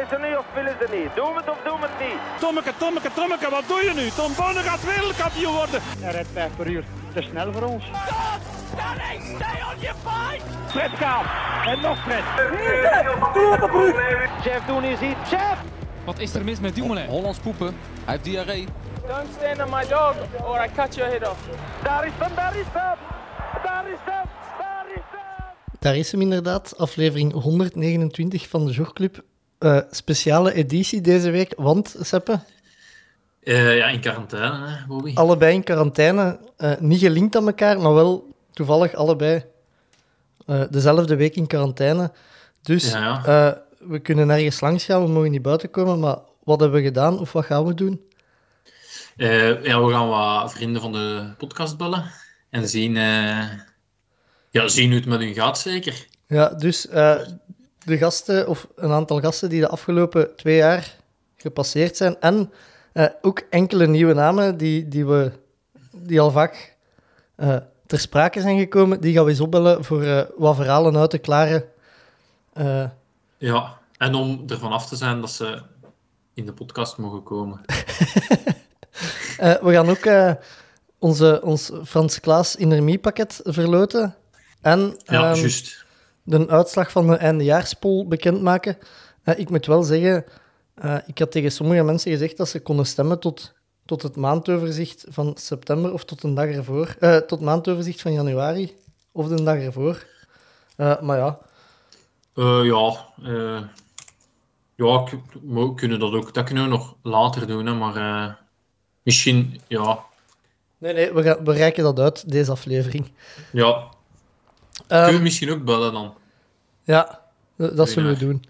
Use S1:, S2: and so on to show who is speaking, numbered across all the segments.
S1: Willen ze niet of willen ze niet? Doe het of doe het niet?
S2: Tommeke, Tommeke, Tommeke, wat doe je nu? Tom Bonne gaat wereldkampioen worden.
S3: Hij rijdt 5 per uur. Te snel voor ons.
S1: Fred gaat. En nog Fred. Jeff doen is iets. Jeff!
S4: Wat is er mis met Dumoulin? Hollands poepen. Hij heeft diarree.
S5: Don't stand on my dog or I cut your head off.
S1: Daar is hem, daar is hem! Daar is hem! Daar is hem!
S6: Daar is hem inderdaad, aflevering 129 van de Jogclub. Eh, speciale editie deze week, want Seppe,
S7: Eh, ja, in quarantaine, hè, Bobby.
S6: allebei in quarantaine, eh, niet gelinkt aan elkaar, maar wel toevallig allebei dezelfde week in quarantaine. Dus
S7: Ja, ja.
S6: we kunnen nergens langs gaan, we mogen niet buiten komen, maar wat hebben we gedaan of wat gaan we doen?
S7: Ja, we gaan wat vrienden van de podcast bellen en zien, ja, zien hoe het met hun gaat, zeker.
S6: Ja, dus de gasten, of een aantal gasten die de afgelopen twee jaar gepasseerd zijn. En eh, ook enkele nieuwe namen die, die, we, die al vaak eh, ter sprake zijn gekomen. Die gaan we eens opbellen voor eh, wat verhalen uit te klaren.
S7: Ja, en om ervan af te zijn dat ze in de podcast mogen komen.
S6: we gaan ook onze, ons Frans Klaas Inermie-pakket verloten. En
S7: Ja,
S6: ehm,
S7: juist.
S6: De uitslag van de eindejaarspol bekendmaken. Eh, ik moet wel zeggen, eh, ik had tegen sommige mensen gezegd dat ze konden stemmen tot, tot het maandoverzicht van september of tot een dag ervoor. eh, tot maandoverzicht van januari of de dag ervoor. Maar ja,
S7: ja, ja, we kunnen dat ook. Dat kunnen we nog later doen, hè, maar misschien, ja,
S6: nee, nee, we, gaan, we reiken dat uit, deze aflevering.
S7: ja.
S6: Ehm,
S7: kunnen we misschien ook bellen dan?
S6: Ja, dat zullen we doen.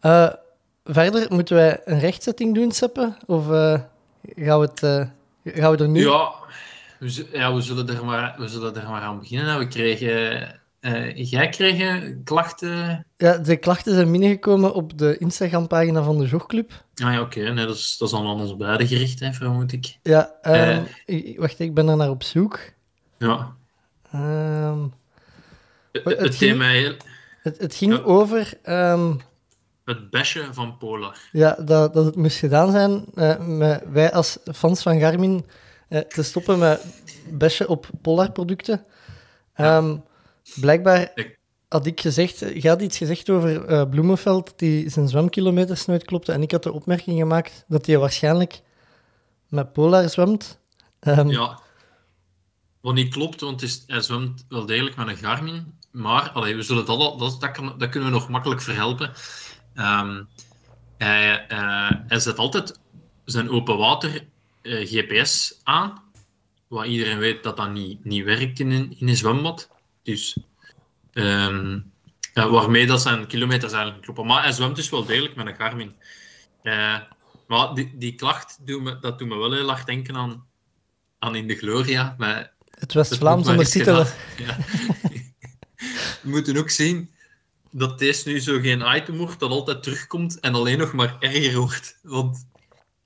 S6: Eh, verder moeten wij een rechtzetting doen, Seppe? Of eh, gaan, we het, eh, gaan we er nu...
S7: Ja, we, ja we, zullen er maar, we zullen er maar aan beginnen. We kregen, jij kreeg klachten.
S6: Ja, de klachten zijn binnengekomen op de Instagram-pagina van de Jogclub.
S7: Ah ja, oké. Nee, dat, is, dat is dan aan ons beiden gericht, hè, vermoed ik.
S6: Ja,
S7: Eh.
S6: ehm, wacht, ik ben er naar op zoek.
S7: Ja.
S6: Ehm,
S7: Het,
S6: Het ging- het, het ging
S7: Ja.
S6: over ja,
S7: het besje van Polar.
S6: ja, dat, dat het moest gedaan zijn eh, met wij als fans van Garmin eh, te stoppen met besje op Polar-producten. Ehm, blijkbaar had ik gezegd, je had iets gezegd over eh, Bloemenveld die zijn zwemkilometers nooit klopte. En ik had de opmerking gemaakt dat hij waarschijnlijk met Polar zwemt. Ehm,
S7: Ja. Wat niet klopt, want is, hij zwemt wel degelijk met een Garmin. Maar allee, we zullen dat, al- dat, dat, kan, dat kunnen we nog makkelijk verhelpen. Ehm, hij, eh, hij zet altijd zijn open water eh, GPS aan. Wat iedereen weet dat dat niet, niet werkt in een, in een zwembad. Dus ehm, waarmee dat zijn kilometers eigenlijk kloppen. Maar hij zwemt dus wel degelijk met een Garmin. Eh, maar die, die klacht doet me, dat doet me wel heel hard denken aan, aan In de Gloria. Maar
S6: het West-Vlaams ondertitelen.
S7: Ja. We moeten ook zien dat deze nu zo geen item wordt dat altijd terugkomt en alleen nog maar erger wordt. Want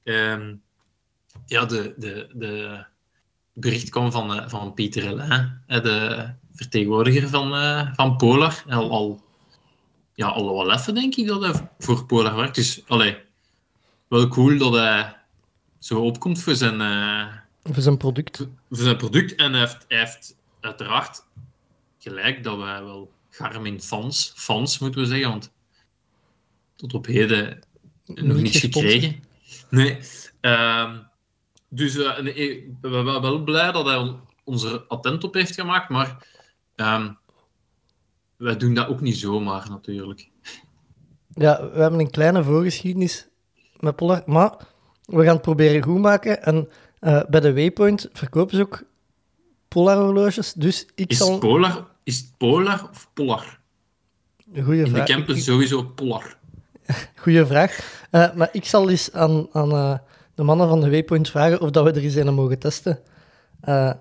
S7: ehm, ja, de, de, de bericht kwam van, eh, van Pieter Hellin, hè, de vertegenwoordiger van, eh, van Polar. Al, al, ja, al wel even denk ik dat hij voor Polar werkt. Dus allee, wel cool dat hij zo opkomt voor zijn... eh,
S6: Voor zijn product.
S7: voor zijn product. En hij heeft, hij heeft uiteraard gelijk dat wij wel Garmin-fans, fans moeten we zeggen, want tot op heden nog
S6: Niet
S7: niets gekregen. Nee. Ehm, dus nee, eh, we zijn wel blij dat hij ons er attent op heeft gemaakt, maar ehm, wij doen dat ook niet zomaar natuurlijk.
S6: Ja, we hebben een kleine voorgeschiedenis met Polar, maar we gaan het proberen goed maken. En eh, bij de Waypoint verkopen ze ook Polar-horloges, dus ik
S7: Is
S6: zal...
S7: Polar, is het Polar of Polar?
S6: Goeie
S7: In de
S6: vraag.
S7: is
S6: Ik-
S7: sowieso Polar.
S6: Goeie vraag. Eh, maar ik zal eens aan, aan eh, de mannen van de Waypoint vragen of dat we er eens een mogen testen. Eh,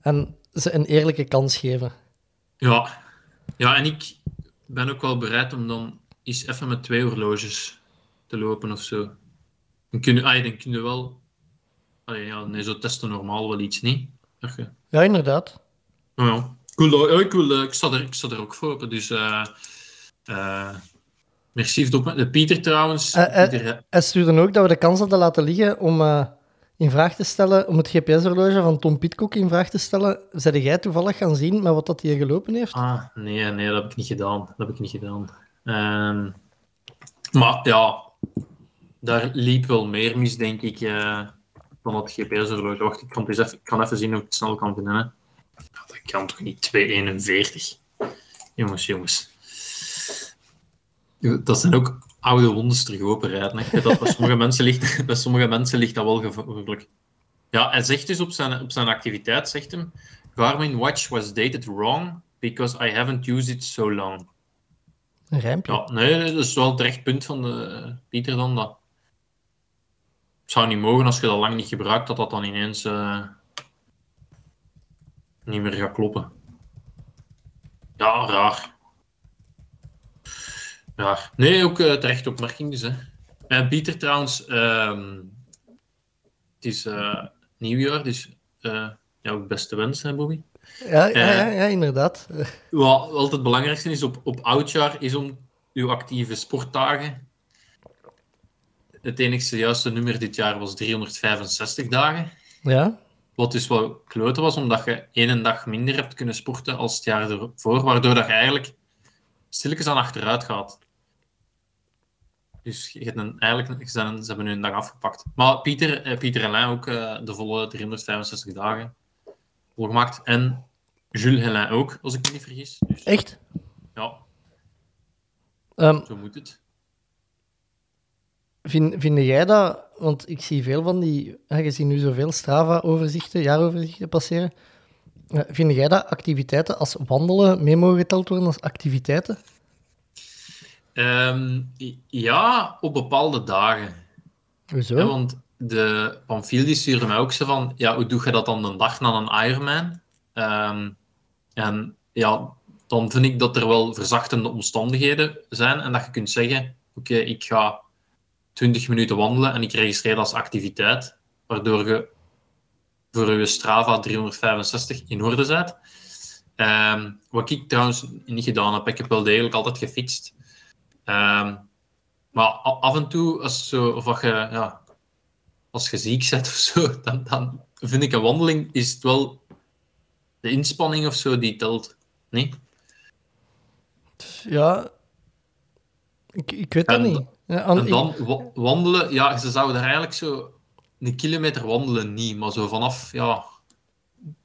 S6: en ze een eerlijke kans geven.
S7: Ja. ja, en ik ben ook wel bereid om dan eens even met twee horloges te lopen of zo. Dan kun je, ah, dan kun je wel... Allee, ja, nee, zo testen normaal wel iets niet. Je-
S6: Ja, inderdaad.
S7: Nou ja, cool, dat- ik, wil, eh, ik, sta er, ik sta er ook voor open, dus... eh, eh, Merci voor het. De Pieter trouwens. Pieter,
S6: Hij stuurde ook dat we de kans hadden laten liggen om eh, in vraag te stellen, om het GPS-horloge van Tom Pitcock in vraag te stellen. Zou jij toevallig gaan zien met wat dat hier gelopen heeft?
S7: Ah, nee, nee, dat heb ik niet gedaan. Dat heb ik niet gedaan. Ehm, maar ja, daar liep wel meer mis, denk ik, eh, van het GPS-horloge. Wacht, ik kan, het eens even, ik kan even zien of ik het snel kan vinden. Kan toch niet 241? Jongens, jongens. Dat zijn ook oude wondes terug openrijden. hè. Dat bij sommige, mensen ligt, bij sommige mensen ligt dat wel gevaarlijk. Ja, hij zegt dus op zijn, op zijn activiteit, zegt hem, Garmin watch was dated wrong because I haven't used it so long.
S6: Een rijmpje.
S7: Ja, nee, dat is wel het recht punt van de, Pieter dan. Dat. Het zou niet mogen als je dat lang niet gebruikt, dat dat dan ineens eh, niet meer gaat kloppen. Ja, raar. Raar. Nee, ook eh, terecht opmerking dus. Hè. En Pieter trouwens, ehm, het is eh, nieuwjaar, dus eh jouw beste wens, hè, Bobby?
S6: Ja, ja,
S7: Eh.
S6: ja, ja, inderdaad. Eh,
S7: Wat altijd het belangrijkste is op, op oudjaar, is om uw actieve sportdagen. Het enigste juiste nummer dit jaar was 365 dagen.
S6: Ja,
S7: Wat dus wel kloten was, omdat je één dag minder hebt kunnen sporten als het jaar ervoor, waardoor dat je eigenlijk stilletjes aan achteruit gaat. Dus je hebt een, eigenlijk, ze, hebben nu een dag afgepakt. Maar Pieter, eh, Pieter ook eh, de volle 365 dagen volgemaakt. En Jules Helin ook, als ik me niet vergis. Dus,
S6: echt.
S7: ja,
S6: Ehm,
S7: zo moet het.
S6: Vind, vind jij dat, want ik zie veel van die, je ziet nu zoveel Strava-overzichten, jaaroverzichten passeren. Eh, vind jij dat activiteiten als wandelen mee mogen geteld worden als activiteiten?
S7: Ehm, ja, op bepaalde dagen.
S6: Hoezo?
S7: Hè, want de Pamphile die stuurde mij ook zo van, ja, hoe doe je dat dan de dag na een Ironman? Ehm, en ja, dan vind ik dat er wel verzachtende omstandigheden zijn en dat je kunt zeggen, oké, ik ga 20 minuten wandelen en ik registreer dat als activiteit, waardoor je voor je Strava 365 in orde bent. Ehm, wat ik trouwens niet gedaan heb, ik heb wel degelijk altijd gefietst. Ehm, maar af en toe, als, zo, of wat je, ja, als je ziek bent of zo, dan, dan vind ik een wandeling is het wel de inspanning of zo die telt. Nee?
S6: Ja, ik, ik weet dat
S7: En-
S6: niet. Ja,
S7: En dan wa- wandelen, ja, ze zouden er eigenlijk zo een kilometer wandelen niet, maar zo vanaf ja,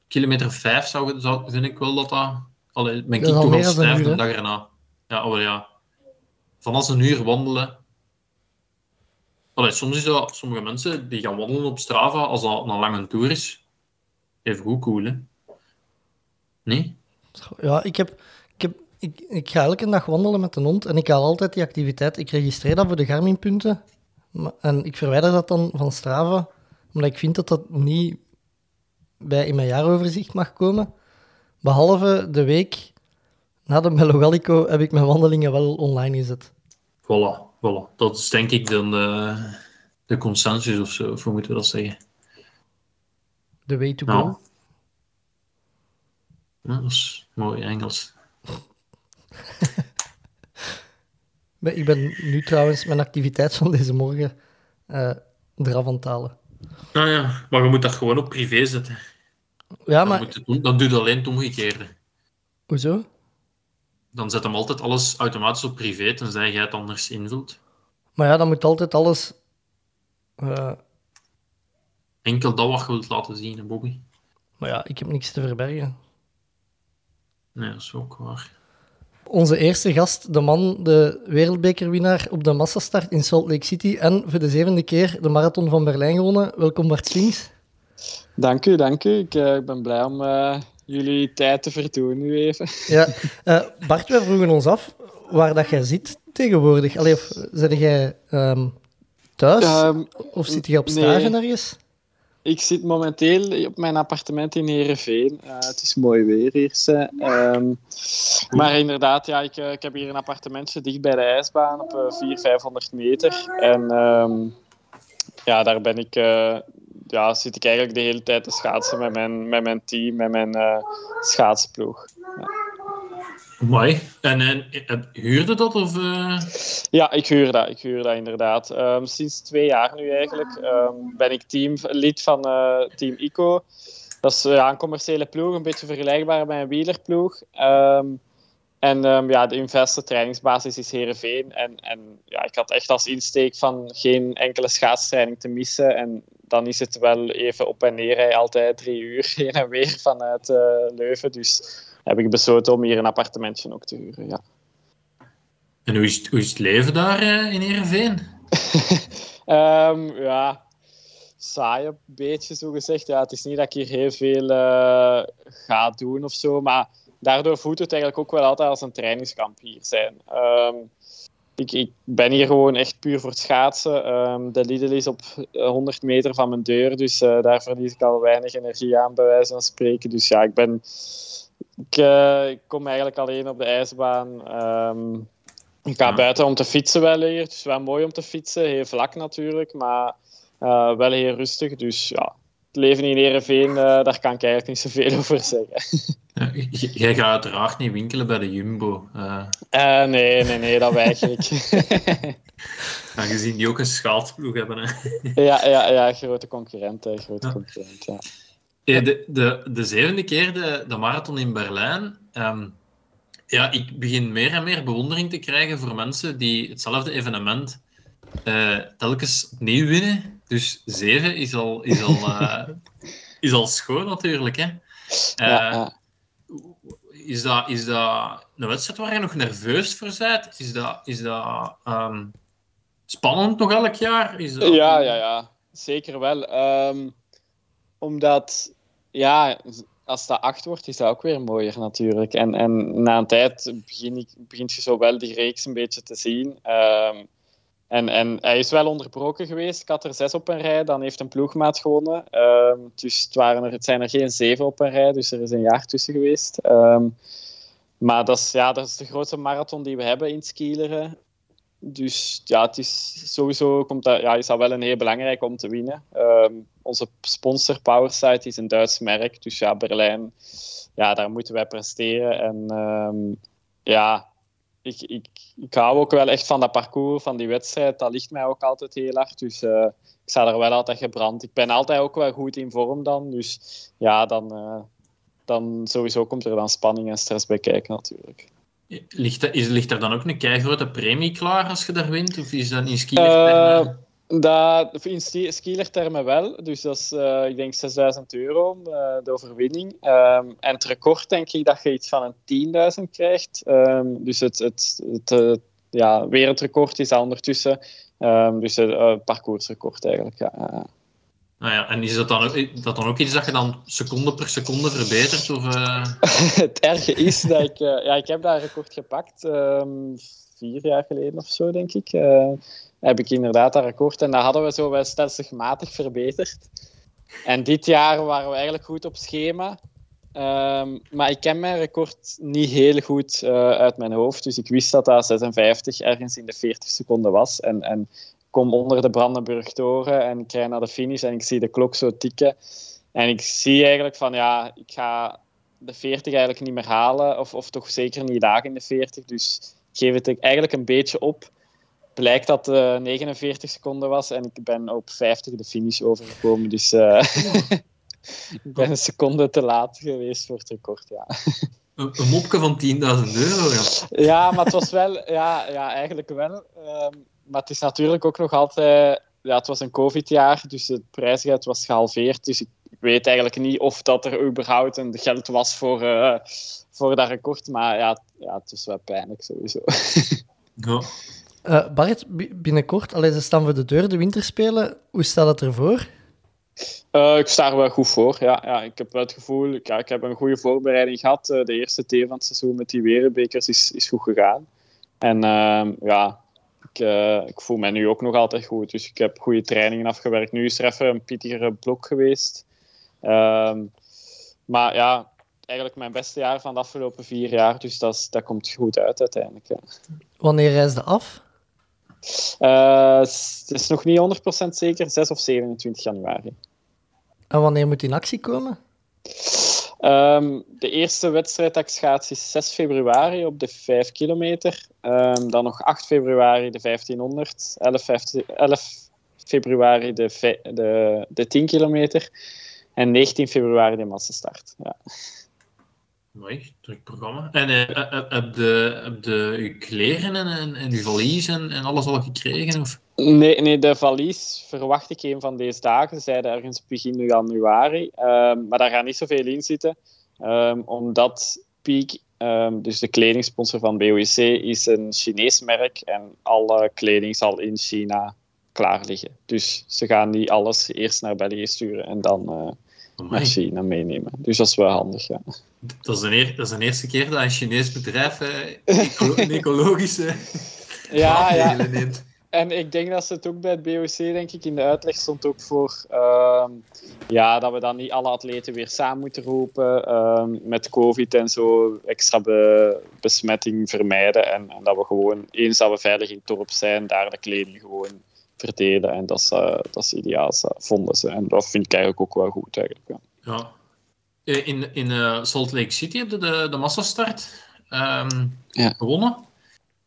S7: kilometer vijf zou, zou, vind ik wel dat dat. Allee, ben ik toch al stijf de dag erna. Ja, oh ja. Vanaf een uur wandelen. Allee, soms is dat, sommige mensen die gaan wandelen op Strava als dat een lange tour is. Even goed cool, hè? Nee?
S6: Ja, ik, heb, ik, ik, ga elke dag wandelen met een hond en ik haal altijd die activiteit. Ik registreer dat voor de Garmin-punten en ik verwijder dat dan van Strava, omdat ik vind dat dat niet bij in mijn jaaroverzicht mag komen. Behalve de week na de Melogalico heb ik mijn wandelingen wel online gezet.
S7: Voilà, voilà. Dat is denk ik dan de, de consensus of zo, of hoe moeten we dat zeggen?
S6: The way to
S7: Ja.
S6: go.
S7: Ja, dat is mooi Engels.
S6: Ik ben nu trouwens mijn activiteit van deze morgen eh eraf aan het halen.
S7: Nou ja, maar je moet dat gewoon op privé zetten.
S6: Ja,
S7: Dan,
S6: maar
S7: moet het dan doe je alleen het omgekeerde.
S6: hoezo?
S7: Dan zet hem altijd alles automatisch op privé, tenzij jij het anders invult.
S6: Maar ja, dan moet altijd alles... eh,
S7: Enkel dat wat je wilt laten zien, hè, Bobby.
S6: maar ja, ik heb niks te verbergen.
S7: Nee, dat is ook waar.
S6: Onze eerste gast, de man, de wereldbekerwinnaar op de massastart in Salt Lake City en voor de zevende keer de marathon van Berlijn gewonnen. Welkom Bart Swings.
S8: Dank u, dank u. Ik, eh, ben blij om eh, jullie tijd te verdoen nu even.
S6: Ja, eh, Bart, wij vroegen ons af waar dat jij zit tegenwoordig. Allee, of zit jij ehm, thuis
S8: Ehm,
S6: of zit je op
S8: nee.
S6: stage ergens?
S8: Ik zit momenteel op mijn appartement in Heerenveen. Eh, het is mooi weer hier. Ehm, maar inderdaad, ja, ik, eh, ik heb hier een appartementje dicht bij de ijsbaan op eh 400, 500 meter. En ehm, ja, daar ben ik, eh, ja, zit ik eigenlijk de hele tijd te schaatsen met mijn, met mijn team, met mijn schaatsploeg.
S7: Mooi. En, en huurde dat of... eh?
S8: Ja, ik huur dat. Ik huur dat inderdaad. Ehm, sinds twee jaar nu eigenlijk ehm, ben ik team, lid van eh, Team ICO. Dat is een commerciële ploeg, een beetje vergelijkbaar met een wielerploeg. Ehm, en ja, de vaste trainingsbasis is Heerenveen. En, en ja, ik had echt als insteek van geen enkele schaatstraining te missen. En dan is het wel even op en neer, hè, altijd drie uur heen en weer vanuit eh, Leuven. Dus heb ik besloten om hier een appartementje ook te huren, ja.
S7: En hoe is, het, hoe is het leven daar eh, in Heerenveen?
S8: Ehm, ja, saai een beetje zo gezegd. Ja, het is niet dat ik hier heel veel eh, ga doen of zo, maar daardoor voelt het eigenlijk ook wel altijd als een trainingskamp hier zijn. Ehm, ik, ik ben hier gewoon echt puur voor het schaatsen. Ehm, de Lidl is op eh, 100 meter van mijn deur, dus eh, daar verlies ik al weinig energie aan, bij wijze van spreken. Dus ja, ik ben... Ik, eh, ik kom eigenlijk alleen op de ijsbaan. Ehm, ik ga buiten om te fietsen wel hier. Het is wel mooi om te fietsen, heel vlak natuurlijk, maar eh, wel heel rustig. Dus ja, het leven in Heerenveen, eh daar kan ik eigenlijk niet zoveel over zeggen.
S7: Jij gaat uiteraard niet winkelen bij de Jumbo.
S8: nee, nee, nee, dat weiger ik.
S7: aangezien die ook een schaatsploeg hebben. Hè.
S8: ja, ja, ja, grote concurrent, hè, grote concurrent, ja.
S7: Eh, De, de, de zevende keer de, de marathon in Berlijn. ehm, ja, ik begin meer en meer bewondering te krijgen voor mensen die hetzelfde evenement eh, telkens opnieuw winnen. Dus zeven is al, is al, eh, is al schoon natuurlijk. Hè. Eh,
S8: ja, ja.
S7: Is, dat, is dat een wedstrijd waar je nog nerveus voor bent? Is dat, is dat ehm, spannend nog elk jaar? Is dat...
S8: Ja, ja, ja. Zeker wel. Ehm, omdat, ja, als dat acht wordt, is dat ook weer mooier natuurlijk. En, en na een tijd begin ik, begint je zo wel die reeks een beetje te zien. Ehm, en, en hij is wel onderbroken geweest. Ik had er zes op een rij, dan heeft een ploegmaat gewonnen. Ehm, dus het, waren er, het zijn er geen zeven op een rij, dus er is een jaar tussen geweest. Ehm, maar dat is, ja, dat is de grootste marathon die we hebben in skileren. Dus ja, het is sowieso komt dat, ja, is dat wel een heel belangrijk om te winnen. Onze sponsor Powersite is een Duits merk, dus ja, Berlijn, ja, daar moeten wij presteren. En ehm, ja, ik, ik, ik hou ook wel echt van dat parcours, van die wedstrijd. Dat ligt mij ook altijd heel hard. Dus eh, ik sta er wel altijd gebrand. Ik ben altijd ook wel goed in vorm dan. Dus ja, dan, eh, dan sowieso komt er dan spanning en stress bij kijken natuurlijk.
S7: Ligt, er- is, ligt er dan ook een keigrote premie klaar als je daar wint? Of is dat in
S8: Eh,
S7: skielertermen?
S8: Dat, in ski- skielertermen wel. Dus dat is, eh, ik denk, 6000 euro, eh, de overwinning. Ehm, en het record denk ik dat je iets van een 10.000 krijgt. Ehm, dus het, het, het eh, ja, wereldrecord is dat ondertussen. Ehm, dus het eh, parcoursrecord eigenlijk, ja. ja.
S7: Nou ja, en is dat dan, ook, dat dan ook iets dat je dan seconde per seconde verbetert? Of,
S8: het erge is dat ik... ja, ik heb dat record gepakt. vier jaar geleden of zo, denk ik. Heb ik inderdaad dat record. En dat hadden we zo wel stelselmatig verbeterd. En dit jaar waren we eigenlijk goed op schema. Ehm, maar ik ken mijn record niet heel goed eh, uit mijn hoofd. Dus ik wist dat dat 56 ergens in de 40 seconden was. En, en kom onder de Brandenburg-toren en ik rij naar de finish en ik zie de klok zo tikken. En ik zie eigenlijk van, ja, ik ga de 40 eigenlijk niet meer halen. Of, of toch zeker niet laag in de 40. Dus ik geef het eigenlijk een beetje op. Blijkt dat het 49 seconden was en ik ben op 50 de finish overgekomen. Dus eh, ik ben een seconde te laat geweest voor het record, ja.
S7: een, een mopje van 10.000 euro. Ja.
S8: Ja, maar het was wel... Ja, ja eigenlijk wel. Ehm, maar het is natuurlijk ook nog altijd... Ja, het was een covid-jaar, dus het prijsgeld was gehalveerd. Dus ik weet eigenlijk niet of dat er überhaupt een geld was voor, eh, voor dat record. Maar ja, ja, het was wel pijnlijk sowieso.
S7: Ja.
S6: Eh, Bart, bi- binnenkort, allee, ze staan voor de deur, de winterspelen. Hoe staat het ervoor?
S8: Eh, ik sta er wel goed voor. Ja, ja, ik heb wel het gevoel, ik, ja, ik heb een goede voorbereiding gehad. Eh, de eerste T van het seizoen met die wereldbekers is, is goed gegaan. En ehm, ja, ik, ik voel mij nu ook nog altijd goed. Dus ik heb goede trainingen afgewerkt. Nu is er even een pittigere blok geweest. Ehm, maar ja, eigenlijk mijn beste jaar van de afgelopen vier jaar. Dus dat, dat komt goed uit uiteindelijk. Ja.
S6: Wanneer reisde af?
S8: Eh, het is nog niet 100% zeker, 6 of 27 januari.
S6: En wanneer moet die in actie komen?
S8: Ehm, de eerste wedstrijd dat ik schaats is 6 februari op de 5 kilometer. Ehm, dan nog 8 februari de 1500. 11, 15 11 februari de, de, de 10 kilometer. En 19 februari de massastart. Ja.
S7: Mooi, druk programma. En eh, eh, eh, heb de, heb de kleren en, en, en valies en, alles al gekregen? Of?
S8: Nee, nee, de valies verwacht ik een van deze dagen. Ze zeiden ergens begin januari. Ehm, maar daar gaat niet zoveel in zitten. Ehm, omdat Peak, ehm, dus de kledingsponsor van BOEC, is een Chinees merk. En alle kleding zal in China klaar liggen. Dus ze gaan niet alles eerst naar België sturen en dan
S7: Amai.
S8: China meenemen. Dus dat is wel handig, ja.
S7: Dat is, de eer- dat is eerste keer dat een Chinees bedrijf eh, een ecologische
S8: Ja, ja.
S7: neemt.
S8: En ik denk dat ze het ook bij het BOC, denk ik, in de uitleg stond ook voor ehm, ja, dat we dan niet alle atleten weer samen moeten roepen ehm, met COVID en zo, extra be- besmetting vermijden. En, en dat we gewoon, eens dat we veilig in het dorp zijn, daar de kleding gewoon verdelen. En dat is, dat is ideaal, vonden ze. En dat vind ik eigenlijk ook wel goed, eigenlijk. Ja.
S7: Ja. Eh, In, in eh, Salt Lake City heb je de, de massastart ehm,
S8: Ja.
S7: gewonnen.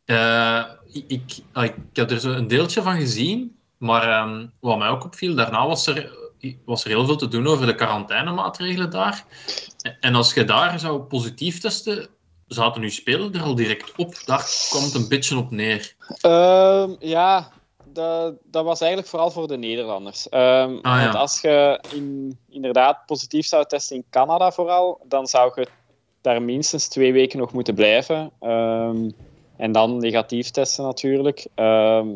S7: Eh, ik, ik, ah, ik heb er zo een deeltje van gezien, maar ehm, wat mij ook opviel, daarna was er, was er heel veel te doen over de quarantainemaatregelen daar. En als je daar zou positief testen, zaten uw spelen er al direct op. Daar kwam het een beetje op neer.
S8: Ehm, ja, dat, dat was eigenlijk vooral voor de Nederlanders. Ehm,
S7: Ah, ja.
S8: Want als je in, inderdaad positief zou testen in Canada vooral, dan zou je daar minstens twee weken nog moeten blijven. Ehm, en dan negatief testen natuurlijk. Ehm,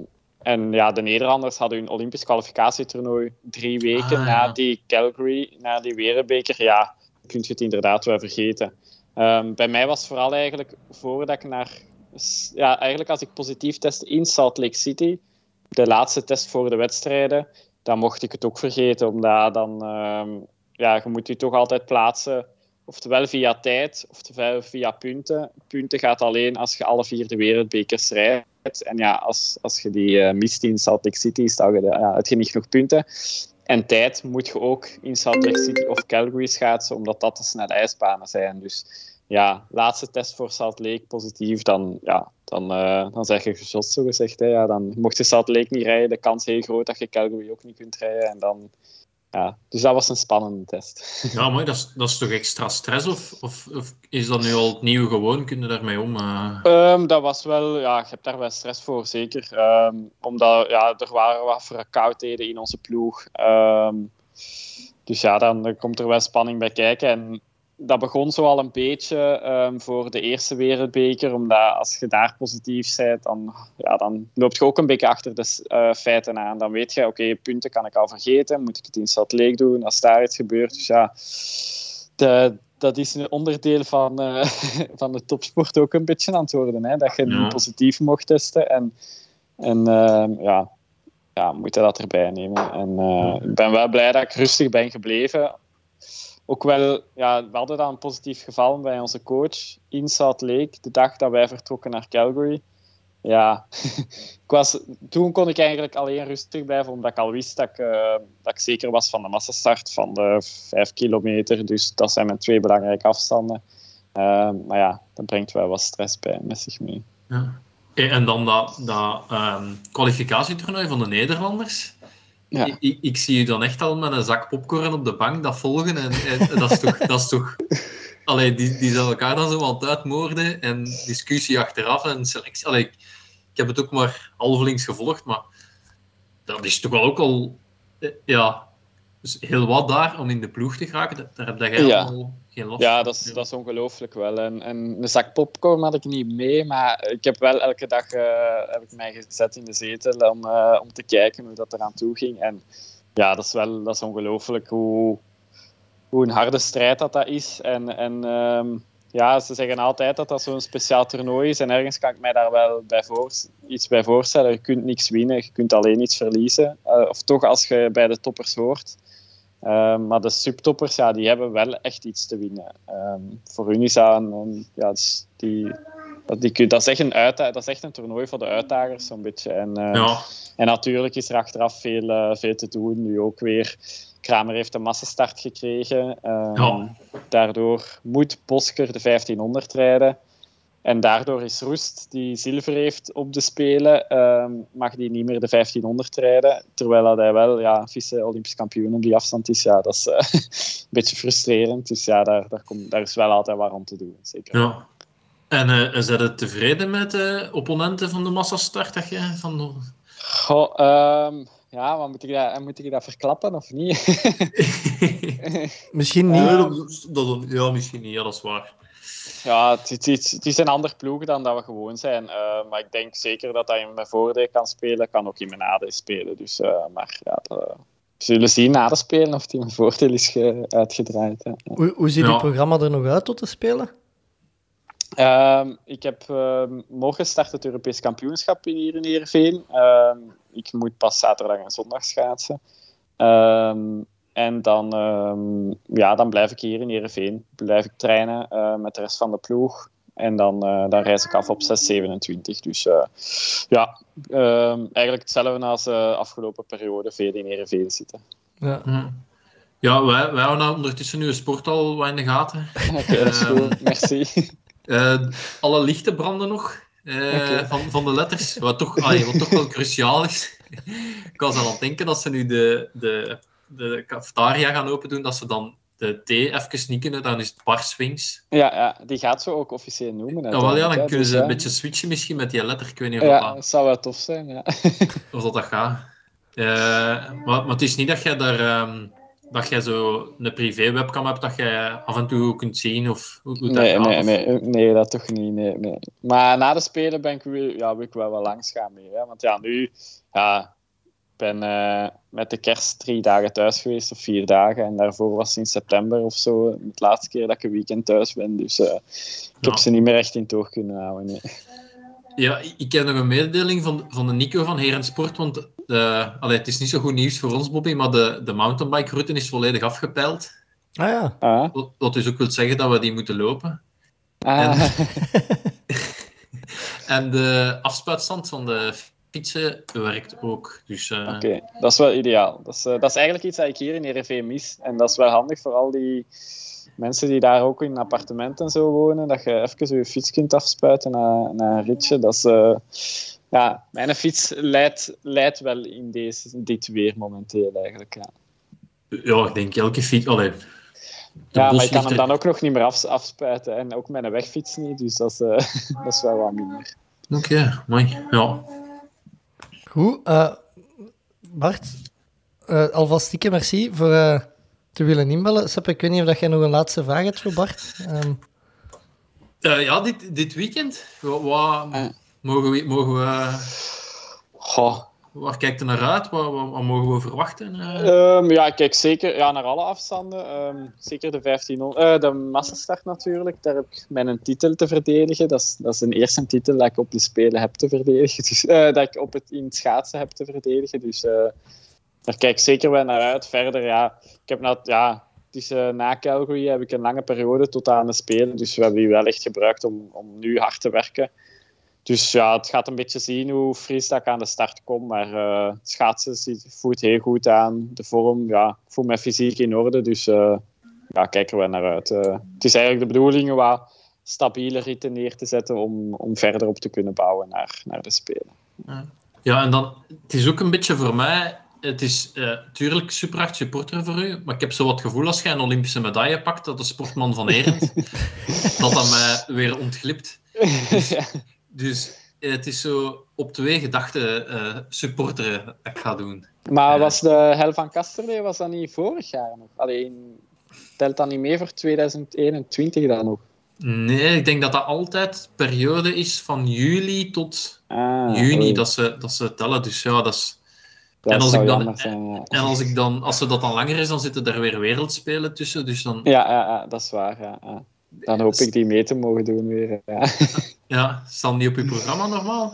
S8: en ja, de Nederlanders hadden hun Olympisch kwalificatietoernooi drie weken
S7: Ah,
S8: na die Calgary, na die wereldbeker. Ja, dan kun je het inderdaad wel vergeten. Bij mij was vooral eigenlijk voordat ik naar ja, eigenlijk als ik positief test in Salt Lake City, de laatste test voor de wedstrijden, dan mocht ik het ook vergeten, omdat dan, ehm, ja, je moet je toch altijd plaatsen, oftewel via tijd, oftewel via punten. Punten gaat alleen als je alle vier de wereldbekers rijdt. En ja, als, als je die eh, mist in Salt Lake City, stel je de, ja, niet genoeg punten. En tijd moet je ook in Salt Lake City of Calgary schaatsen, omdat dat de snelle ijsbanen zijn. Dus ja, laatste test voor Salt Lake positief, dan, ja, dan, eh, dan zeg je gezond zo gezegd. Hè. Ja, dan mocht je Salt Lake niet rijden, de kans heel groot dat je Calgary ook niet kunt rijden. En dan, ja, dus dat was een spannende test.
S7: Ja, mooi. Dat is, dat is toch extra stress? Of, of, of is dat nu al het nieuwe gewoon? Kun je daarmee om? eh?
S8: Ehm, dat was wel, ja, je hebt daar wel stress voor, zeker. Ehm, omdat ja, er waren wat verkoudheden in onze ploeg. Ehm, dus ja, dan, dan komt er wel spanning bij kijken. En dat begon zo al een beetje ehm, voor de eerste wereldbeker. Omdat als je daar positief bent, dan, ja, dan loop je ook een beetje achter de eh, feiten aan. Dan weet je, oké, punten kan ik al vergeten. Moet ik het in Salt doen als daar iets gebeurt? Dus ja, de, dat is een onderdeel van, eh, van de topsport ook een beetje aan het worden. Hè? Dat je
S7: Ja.
S8: positief mocht testen. En, en ehm, ja, ja, moet je dat erbij nemen. En eh, ik ben wel blij dat ik rustig ben gebleven. Ook wel, ja, we hadden dan een positief geval bij onze coach in Salt Lake, de dag dat wij vertrokken naar Calgary. Ja, ik was, toen kon ik eigenlijk alleen rustig blijven, omdat ik al wist dat ik, eh, dat ik zeker was van de massastart van de vijf kilometer. Dus dat zijn mijn twee belangrijke afstanden. Eh, maar ja, dat brengt wel wat stress bij met zich mee.
S7: Ja. Eh, En dan dat, dat ehm, kwalificatietoernooi van de Nederlanders.
S8: Ja.
S7: Ik, ik, zie je dan echt al met een zak popcorn op de bank dat volgen. En, en dat is toch... Dat is toch allee, die, die zijn elkaar dan zo aan het uitmoorden. En discussie achteraf en selectie. Allee, ik, ik heb het ook maar halvelings gevolgd, maar dat is toch wel ook al... eh, Ja, dus heel wat daar om in de ploeg te geraken. Daar heb jij
S8: Ja.
S7: al geen
S8: Ja, dat is, dat is ongelooflijk wel. En, en een zak popcorn had ik niet mee, maar ik heb wel elke dag eh, heb ik mij gezet in de zetel om, eh, om te kijken hoe dat eraan toe ging. En ja, dat is wel dat is ongelooflijk hoe, hoe een harde strijd dat, dat is. En, en ehm, ja, ze zeggen altijd dat dat zo'n speciaal toernooi is. En ergens kan ik mij daar wel bij voor, iets bij voorstellen. Je kunt niks winnen, je kunt alleen iets verliezen. Eh, of toch als je bij de toppers hoort. Ehm, maar de subtoppers, ja, die hebben wel echt iets te winnen. Ehm, voor hun is dat een, ja, dus die, dat, die, dat, is echt een uitda- dat is echt een toernooi voor de uitdagers, zo'n beetje. En, eh,
S7: Ja,
S8: en natuurlijk is er achteraf veel, eh, veel te doen. Nu ook weer Kramer heeft een massastart gekregen. Ehm,
S7: Ja.
S8: Daardoor moet Bosker de 1500 rijden. En daardoor is Roest, die zilver heeft op de Spelen, ehm, mag die niet meer de 1500 rijden. Terwijl dat hij wel ja, vice-Olympisch kampioen op die afstand is. Ja, dat is eh, een beetje frustrerend. Dus ja, daar, daar, komt, daar is wel altijd wat om te doen. Zeker.
S7: Ja. En eh zijn je tevreden met de opponenten van de massastart? Dat je van de...
S8: Goh, ehm, ja, maar moet ik, dat, moet ik dat verklappen of niet?
S6: Misschien niet.
S7: Nee, dat- dat- ja, misschien niet. Ja, dat is waar.
S8: Ja, het, het, het, het is een ander ploeg dan dat we gewoon zijn. Eh, maar ik denk zeker dat hij in mijn voordeel kan spelen. Kan ook in mijn nadeel spelen. Dus, eh, maar ja, dat- we zullen zien na de spelen of het in mijn voordeel is ge- uitgedraaid. hè.
S6: Hoe, hoe ziet
S7: Ja.
S6: het programma er nog uit tot te spelen?
S8: Ehm, ik heb, ehm, morgen start het Europees kampioenschap hier in Heerenveen. Ehm, ik moet pas zaterdag en zondag schaatsen. Ehm, en dan, ehm, ja, dan blijf ik hier in Heerenveen. Blijf ik trainen eh, met de rest van de ploeg. En dan, eh, dan reis ik af op 6,27. Dus eh, ja, ehm, eigenlijk hetzelfde als de afgelopen periode veel in Heerenveen zitten.
S6: Ja.
S7: Hm. Ja, wij, wij houden ondertussen nu sport al wat in de gaten.
S8: Oké, goed. Merci.
S7: Eh, alle lichten branden nog eh, van, van de letters, wat toch, allee, wat toch wel cruciaal is. ik was aan het denken dat ze nu de, de, de cafetaria gaan open doen, dat ze dan de T even niet kunnen, dan is het barswings.
S8: Ja, ja, die gaat zo ook officieel noemen.
S7: Ja, wel, ja, dan kunnen
S8: Dus,
S7: ze een beetje switchen misschien met die letter. Ik weet niet of,
S8: Ja,
S7: dat,
S8: dat zou wel tof zijn. Ja.
S7: of dat, dat gaat. Eh, maar, maar het is niet dat jij daar... ehm, dat jij zo een privé-webcam hebt dat jij af en toe kunt zien of hoe, hoe dat
S8: Nee,
S7: gaat,
S8: nee,
S7: of-
S8: nee, nee, dat toch niet. Nee, nee. Maar na de Spelen ben ik, weer, ja, wil ik wel wat langs gaan mee. Hè? Want ja, nu ja, ben eh, met de kerst drie dagen thuis geweest, of vier dagen. En daarvoor was het in september of zo de laatste keer dat ik een weekend thuis ben. Dus eh, ik heb ze niet meer echt in toog kunnen houden. Nee.
S7: Ja, ik heb nog een mededeling van, van de Nico van Heren Sport. Want de, allee, het is niet zo goed nieuws voor ons, Bobby, maar de, de mountainbike-route is volledig afgepeild.
S6: Ah ja.
S8: Ah,
S7: Wat, wat dus ook wil zeggen dat we die moeten lopen.
S8: ah,
S7: En de afspuitstand van de fietsen werkt ook. Dus eh,
S8: Oké, dat is wel ideaal. Dat is, eh, dat is eigenlijk iets dat ik hier in RV mis. En dat is wel handig voor al die mensen die daar ook in een appartement en zo wonen. Dat je even je fiets kunt afspuiten na, na een ritje. Dat is, eh, ja, mijn fiets leidt, leidt wel in deze, dit weer momenteel eigenlijk. Ja,
S7: ja, ik denk elke fiets... Allee, de
S8: ja maar ik kan hem dan ook nog niet meer af, afspuiten. En ook een wegfiets niet. Dus dat is, dat is wel wat minder.
S7: Oké, mooi. Ja.
S6: Goed. eh, Bart, eh, alvast stiekem merci voor eh, te willen inbellen. Sepp, ik weet niet of dat jij nog een laatste vraag hebt voor Bart. Ehm,
S7: Eh, ja, dit, dit weekend. Wat, wat- mogen we... Mogen we
S8: Goh,
S7: waar kijkt er naar uit? Wat, wat, mogen we verwachten? eh?
S8: Ehm, ja, ik kijk zeker ja, naar alle afstanden. Ehm, zeker de 1500, eh, de massastart natuurlijk. Daar heb ik mijn titel te verdedigen. Dat is, dat is de eerste titel dat ik op de Spelen heb te verdedigen. Dus, eh, dat ik op het, in het schaatsen heb te verdedigen. Dus daar kijk ik zeker wel naar uit. Verder, ja, ik heb nou, ja, is, eh, na Calgary heb ik een lange periode tot aan de Spelen. Dus we hebben die wel echt gebruikt om, om nu hard te werken. Dus ja, het gaat een beetje zien hoe ik aan de start kom. Maar het schaatsen voelt heel goed aan. De vorm, ja, ik voel mijn fysiek in orde. Dus eh ja, kijk er wel naar uit. Eh, het is eigenlijk de bedoeling om wat stabiele ritten neer te zetten om, om verder op te kunnen bouwen naar, naar de Spelen.
S7: Ja, en dan, het is ook een beetje voor mij. Het is natuurlijk super hard supporter voor u, maar ik heb zo wat gevoel als jij een Olympische medaille pakt, dat de sportman van Erend, dat dat mij weer ontglipt.
S8: ja.
S7: Dus eh, het is zo op twee gedachten eh supporteren dat ik ga doen.
S8: Maar was de Hel van Kasterlee was dat niet vorig jaar nog? Alleen telt dat niet mee voor 2021 dan nog?
S7: Nee, ik denk dat dat altijd periode is van juli tot
S8: Ah,
S7: juni
S8: oei.
S7: dat ze, dat ze tellen. Dus ja, dat is...
S8: Dat
S7: en als ik dan-
S8: jammer zijn, ja.
S7: En als, ik dan, als ze dat dan langer is, dan zitten er weer wereldspelen tussen. Dus dan
S8: Ja, ja, ja, dat is waar. Ja, ja. Dan hoop ik die mee te mogen doen weer. Ja.
S7: ja, staan die op uw programma normaal?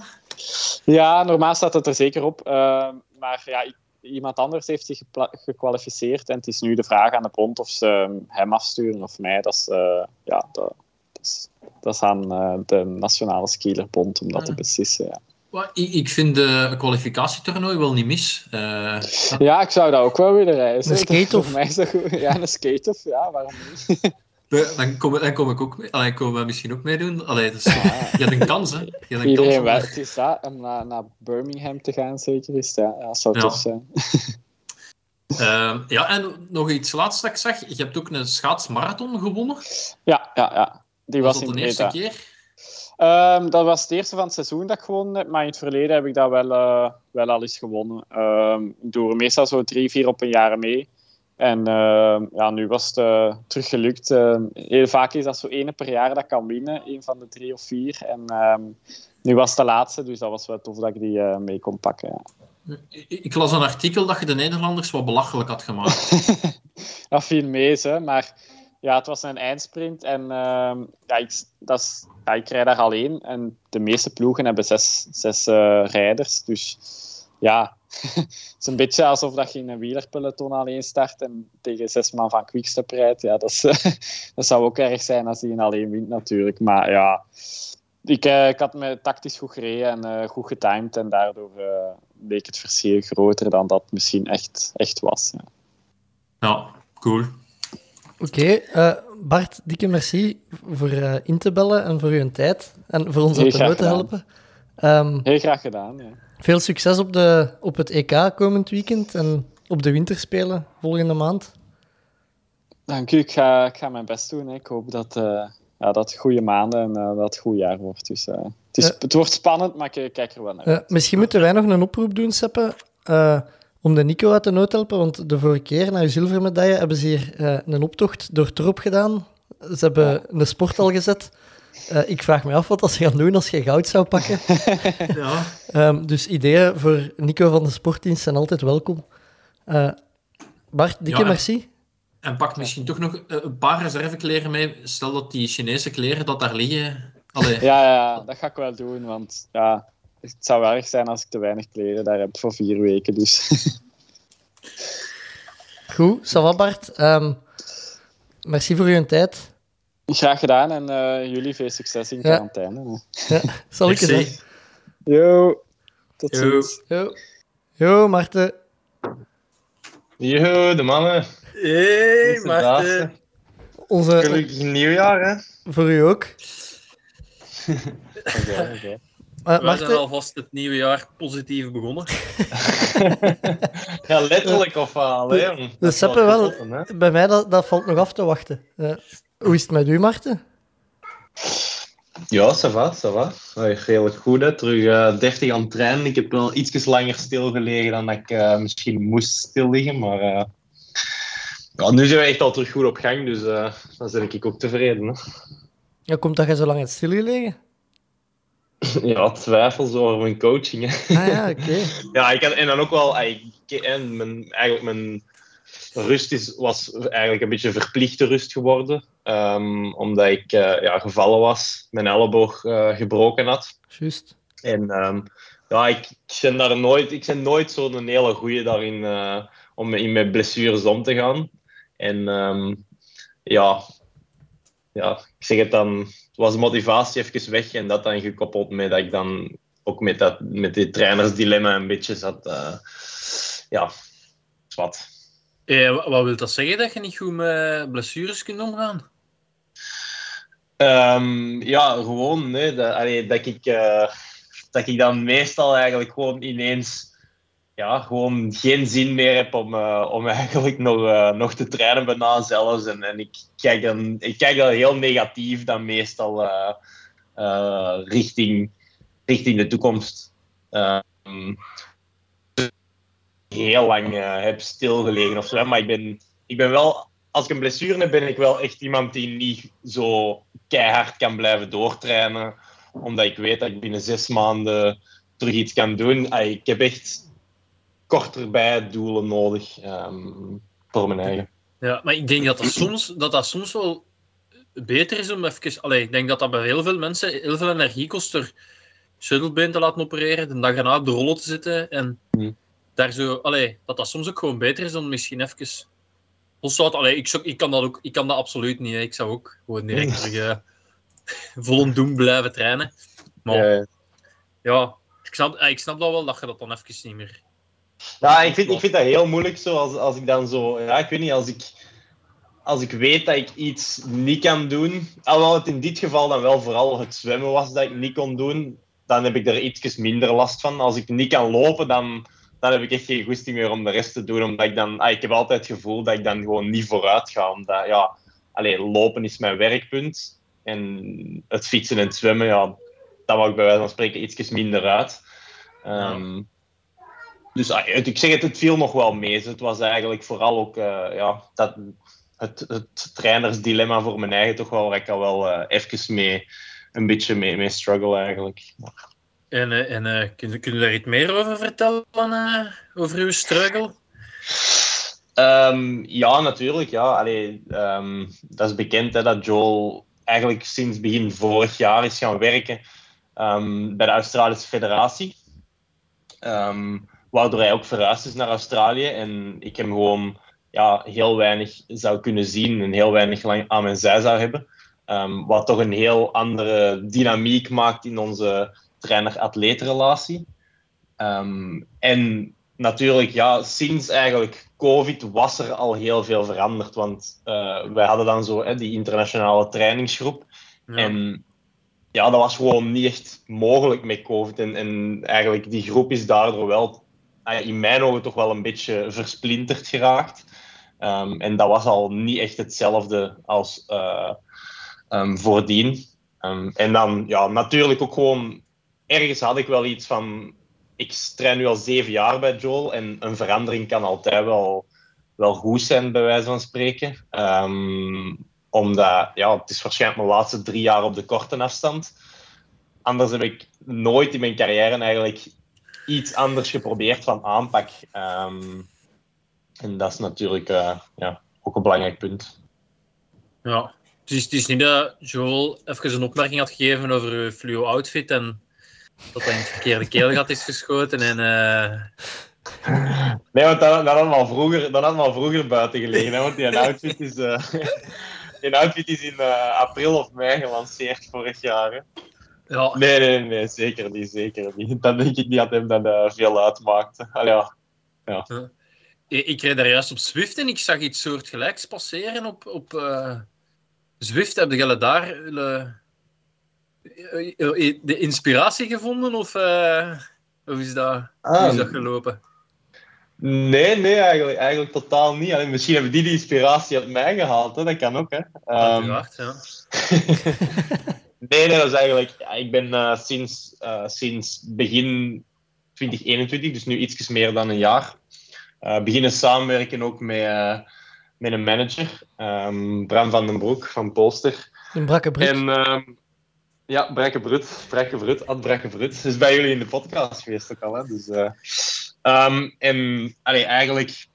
S8: Ja, normaal staat het er zeker op. eh, maar ja, iemand anders heeft zich gekwalificeerd. En het is nu de vraag aan de bond of ze ehm, hem afsturen of mij. Dat is, eh, ja, dat, dat is, dat is aan eh, de Nationale Skielerbond om dat te
S7: Ja.
S8: beslissen. Ja.
S9: Wel, Ik, ik vind de kwalificatietoernooi wel niet mis. Eh,
S8: Ja, ik zou dat ook wel willen reizen.
S6: Een skate-off?
S8: Voor mij is dat goed. Ja, een skate-off. Ja, waarom niet?
S9: dan, kom, dan kom ik ook mee. Allee, komen we misschien ook meedoen. Allee, is, je hebt een kans, hè? Je hebt een kans
S8: Iedereen is dat. Om naar, naar Birmingham te gaan, zeker is dat. Ja, zou
S9: Ja.
S8: tof zijn.
S9: Ehm, ja, en nog iets laatst dat ik zag. Je hebt ook een schaatsmarathon gewonnen.
S8: Ja, ja, ja. Die
S9: Was
S8: was,
S9: dat
S8: in
S9: de eerste
S8: Breda.
S9: keer?
S8: Ehm, dat was het eerste van het seizoen dat ik gewonnen heb, maar in het verleden heb ik dat wel, eh, wel al eens gewonnen. Ehm, ik doe er meestal zo drie, vier op een jaar mee. En ehm, ja, nu was het eh, terug gelukt. Ehm, heel vaak is dat zo één per jaar dat kan winnen, één van de drie of vier. En ehm, nu was het de laatste, dus dat was wel tof dat ik die eh, mee kon pakken. Ja.
S9: Ik, las een artikel dat je de Nederlanders wat belachelijk had gemaakt.
S8: dat viel mee, hè. maar ja, het was een eindsprint en ja, ik, dat is, ja, ik rijd daar alleen en de meeste ploegen hebben zes, zes eh, rijders. Dus ja, het is een beetje alsof dat je in een wielerpeloton alleen start en tegen zes man van Quickstep rijdt. Ja, dat, is, dat zou ook erg zijn als hij alleen wint natuurlijk. Maar ja, ik, eh, ik had me tactisch goed gereden en eh, goed getimed en daardoor eh, leek het verschil groter dan dat misschien echt, echt was. Ja.
S9: Ja, cool.
S6: Oké, eh, Bart, dikke merci voor eh, in te bellen en voor uw tijd. En voor ons op de te helpen. Ehm,
S8: Heel graag gedaan. Ja.
S6: Veel succes op, de, op het EK komend weekend en op de winterspelen volgende maand.
S8: Dank u. Ik ga, ik ga mijn best doen. Hè. Ik hoop dat, eh, ja, dat het goede maanden en eh, dat het een goed jaar wordt. Dus, eh, het, is,
S6: Ja.
S8: het wordt spannend, maar ik kijk er wel naar uit.
S6: misschien moeten wij nog een oproep doen, Seppe, om de Nico uit de nood te helpen. Want de vorige keer, na uw zilvermedaille, hebben ze hier een optocht door Trop gedaan. Ze hebben een sport al gezet. Eh, ik vraag me af wat ze gaan doen als je goud zou pakken.
S9: Ja.
S6: Ehm, dus ideeën voor Nico van de Sportdienst zijn altijd welkom. Eh, Bart, dikke
S9: Ja, en-
S6: merci.
S9: En pak misschien toch nog eh, een paar reservekleren mee. Stel dat die Chinese kleren dat daar liggen. Allee,
S8: Ja, ja, dat ga ik wel doen. Want ja, het zou wel erg zijn als ik te weinig kleren daar heb voor vier weken. Dus
S6: Goed, ça va, Bart. Ehm, merci voor uw tijd.
S8: Graag gedaan en eh, jullie veel succes in
S6: Ja.
S8: quarantaine. hè.
S6: Zal ik het zeggen?
S8: Yo, tot
S9: Yo.
S8: ziens.
S6: Jo. Jo, Marten.
S10: Yo, de mannen.
S7: Hey,
S10: Maarten.
S6: Onze,
S10: Gelukkig nieuwjaar, hè?
S6: voor u ook.
S8: Oké, oké.
S6: Eh,
S7: Wij zijn
S6: Marten,
S7: alvast het nieuwe jaar positief begonnen.
S10: Ja, letterlijk of uh, alleen.
S6: de Seppe wel. Bij mij, dat, dat valt nog af te wachten. Eh, hoe is het met u, Marten?
S10: Ja, ça va, ça va. Allee, Redelijk goed, hè. Terug eh 30 aan het trainen. Ik heb wel iets langer stilgelegen dan ik eh, misschien moest stilliggen, maar... eh, ja, nu zijn we echt al terug goed op gang, dus eh dan ben ik ook tevreden. Hè.
S6: Ja, komt dat je zo lang hebt stilgelegen?
S10: Ja, twijfels over mijn coaching. Hè.
S6: Ah ja, oké.
S10: Ja, ik had, en dan ook wel... ik- En mijn, eigenlijk mijn rust is, was eigenlijk een beetje verplichte rust geworden. Ehm, omdat ik eh, ja, gevallen was, mijn elleboog eh, gebroken had.
S6: Juist.
S10: En ehm, ja, ik, ik ben daar nooit, ik ben nooit zo'n hele goeie daarin eh, om in mijn blessures om te gaan. En ehm, ja, ja, ik zeg het dan, het was motivatie even weg en dat dan gekoppeld met dat ik dan ook met, dat, met dit trainersdilemma een beetje zat. ja, wat.
S7: Eh, wa- wat wil dat zeggen dat je niet goed met blessures kunt omgaan?
S10: Ehm, ja, gewoon nee, dat, dat, ik, eh, dat ik dan meestal eigenlijk gewoon ineens ja, gewoon geen zin meer heb om, eh, om eigenlijk nog, eh, nog te trainen bijna zelfs. En, en ik, kijk dan, ik kijk dan heel negatief dan meestal richting, richting de toekomst. Ehm, heel lang eh, heb stilgelegen of zo. Maar ik ben, ik ben wel, als ik een blessure heb, ben ik wel echt iemand die niet zo keihard kan blijven doortrainen. Omdat ik weet dat ik binnen zes maanden terug iets kan doen. Ik heb echt korterbij doelen nodig ehm, voor mijn eigen.
S7: Ja, maar ik denk dat dat soms, dat dat soms wel beter is om even... Allee, ik denk dat dat bij heel veel mensen heel veel energie kost er sleutelbeen te laten opereren, de dag erna op de rollen te zitten en. Daar zo... Allee, dat dat soms ook gewoon beter is om misschien even... Loszoudt, allee, ik, zou- ik, kan dat ook, ik kan dat absoluut niet. Hè. Ik zou ook gewoon direct terug eh, vol doen blijven trainen. Maar
S10: Eh,
S7: ja, ik, snap, ik snap dat wel dat je dat dan even niet meer...
S10: Ja, ik vind, ik vind dat heel moeilijk zo, als, als ik dan zo... Ja, ik weet niet, als ik, als ik weet dat ik iets niet kan doen... Alhoewel het in dit geval dan wel vooral het zwemmen was dat ik niet kon doen, dan heb ik er iets minder last van. Als ik niet kan lopen, dan, dan heb ik echt geen goesting meer om de rest te doen. Omdat ik dan... Ah, ik heb altijd het gevoel dat ik dan gewoon niet vooruit ga. Omdat, ja... Allee, lopen is mijn werkpunt. En het fietsen en het zwemmen, ja, dat wou ik bij wijze van spreken iets minder uit. Ehm, dus ah, ik zeg het, het viel nog wel mee. Het was eigenlijk vooral ook eh, ja, dat, het, het trainersdilemma voor mijn eigen toch wel, waar ik al wel eh even mee, een beetje mee, mee struggle eigenlijk.
S7: En, eh, en eh, kun, kun daar iets meer over vertellen, eh, over uw struggle?
S10: Ehm, ja, natuurlijk. Ja. Allee, ehm, dat is bekend hè, dat Joel eigenlijk sinds begin vorig jaar is gaan werken ehm, bij de Australische Federatie. Waardoor hij ook verhuisd is naar Australië. En ik hem gewoon ja, heel weinig zou kunnen zien en heel weinig lang aan mijn zij zou hebben. Wat toch een heel andere dynamiek maakt in onze trainer-atleetrelatie. Ehm, en natuurlijk, ja, sinds eigenlijk COVID was er al heel veel veranderd. Want eh, wij hadden dan zo hè, die internationale trainingsgroep.
S7: Ja.
S10: En ja, dat was gewoon niet echt mogelijk met COVID. En, en eigenlijk die groep is daardoor wel, ah in mijn ogen, toch wel een beetje versplinterd geraakt. Ehm, en dat was al niet echt hetzelfde als ehm, voordien. En dan, ja, natuurlijk ook gewoon, ergens had ik wel iets van, ik train nu al zeven jaar bij Joel en een verandering kan altijd wel, wel goed zijn, bij wijze van spreken. Ehm, omdat, ja, het is waarschijnlijk mijn laatste drie jaar op de korte afstand. Anders heb ik nooit in mijn carrière eigenlijk iets anders geprobeerd van aanpak. Ehm, en dat is natuurlijk eh, ja, ook een belangrijk punt.
S7: Ja. Is, het is niet dat Joel even een opmerking had gegeven over fluo outfit en dat hij in het verkeerde keelgat is geschoten. En, eh,
S10: Nee, want dat, dat we al vroeger, dat we al vroeger buiten gelegen. Hè, want die outfit is, eh, die outfit is in eh, april of mei gelanceerd vorig jaar. Hè.
S7: ja,
S10: Nee, nee, nee, zeker niet. Zeker niet. Dat denk ik niet dat hem dat veel uitmaakte. Allee, ja.
S7: ik, ik reed daar juist op Zwift en ik zag iets soortgelijks passeren op, op Zwift. Heb je daar de inspiratie gevonden of, eh, of is, dat, hoe is dat gelopen?
S10: Nee, nee, eigenlijk, eigenlijk totaal niet. Alleen, misschien hebben die die inspiratie uit mij gehaald. Hè? Dat kan ook. Hè. Ehm,
S7: Uiteraard, ja.
S10: Nee, nee, dat is eigenlijk... Ja, ik ben eh, sinds, eh, sinds begin 2021, dus nu iets meer dan een jaar, eh, beginnen samenwerken ook met, eh, met een manager, ehm, Bram van den Broek van Polster.
S6: In Brakkebrug.
S10: En ehm, ja, Brekkebrut, Brekkebrut, Ad Brekkebrut. is bij jullie in de podcast geweest ook al. Hè? Dus, eh, ehm, en allee, eigenlijk,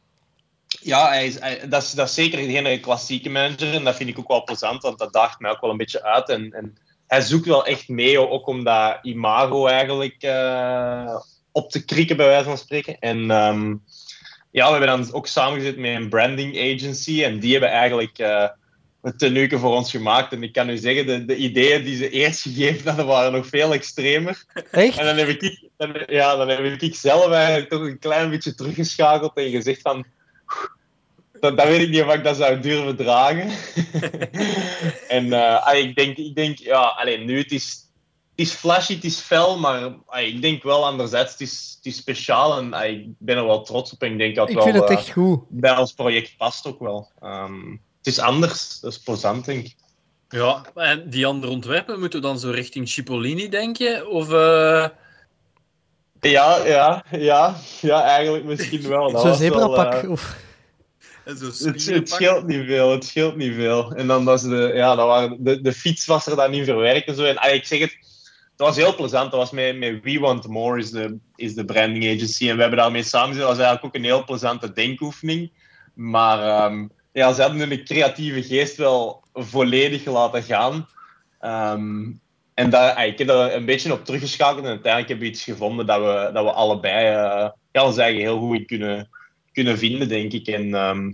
S10: ja, hij is, dat, is, dat zeker geen klassieke manager. En dat vind ik ook wel plezant, want dat daagt mij ook wel een beetje uit. En, en hij zoekt wel echt mee, ook om dat imago eigenlijk eh, op te krikken, bij wijze van spreken. En ehm, ja, we hebben dan ook samengezet met een branding agency. En die hebben eigenlijk eh het tenuke voor ons gemaakt. En ik kan u zeggen, de, de ideeën die ze eerst gegeven hadden, waren nog veel extremer.
S6: Echt?
S10: En dan heb ik, dan, ja, dan heb ik zelf eigenlijk toch een klein beetje teruggeschakeld en gezegd van... Dat, dat weet ik niet of ik dat zou durven dragen. en eh, ah, ik denk, ik denk ja, alleen nu het is, het is flashy, het is fel, maar ah, ik denk wel anderzijds, het is, het is speciaal en ah, ik ben er wel trots op en ik denk dat
S6: Ik
S10: wel
S6: vind het
S10: eh,
S6: echt goed.
S10: bij ons project past ook wel. Ehm, het is anders, dat is plezant, denk ik.
S7: Ja, en die andere ontwerpen, moeten we dan zo richting Cipollini denken? Of, eh,
S10: Ja, ja, ja, ja, eigenlijk misschien wel. Dat
S6: Zo'n zebrapak.
S10: eh,
S6: of...
S7: zo
S10: Het, scheelt niet veel, het scheelt niet veel. En dan was de, ja, dat waren, de, de fiets was er dan in verwerkt en zo. En ah, ik zeg het, het was heel plezant. Dat was met, met We Want More, is de, is de branding agency. En we hebben daarmee samen Dat was eigenlijk ook een heel plezante denkoefening. Maar ehm, ja, ze hadden hun creatieve geest wel volledig laten gaan. Ehm, en daar, ah, ik heb er een beetje op teruggeschakeld. En uiteindelijk hebben we iets gevonden dat we, dat we allebei eh, ja, ons eigen heel goed in kunnen, kunnen vinden, denk ik. En ehm,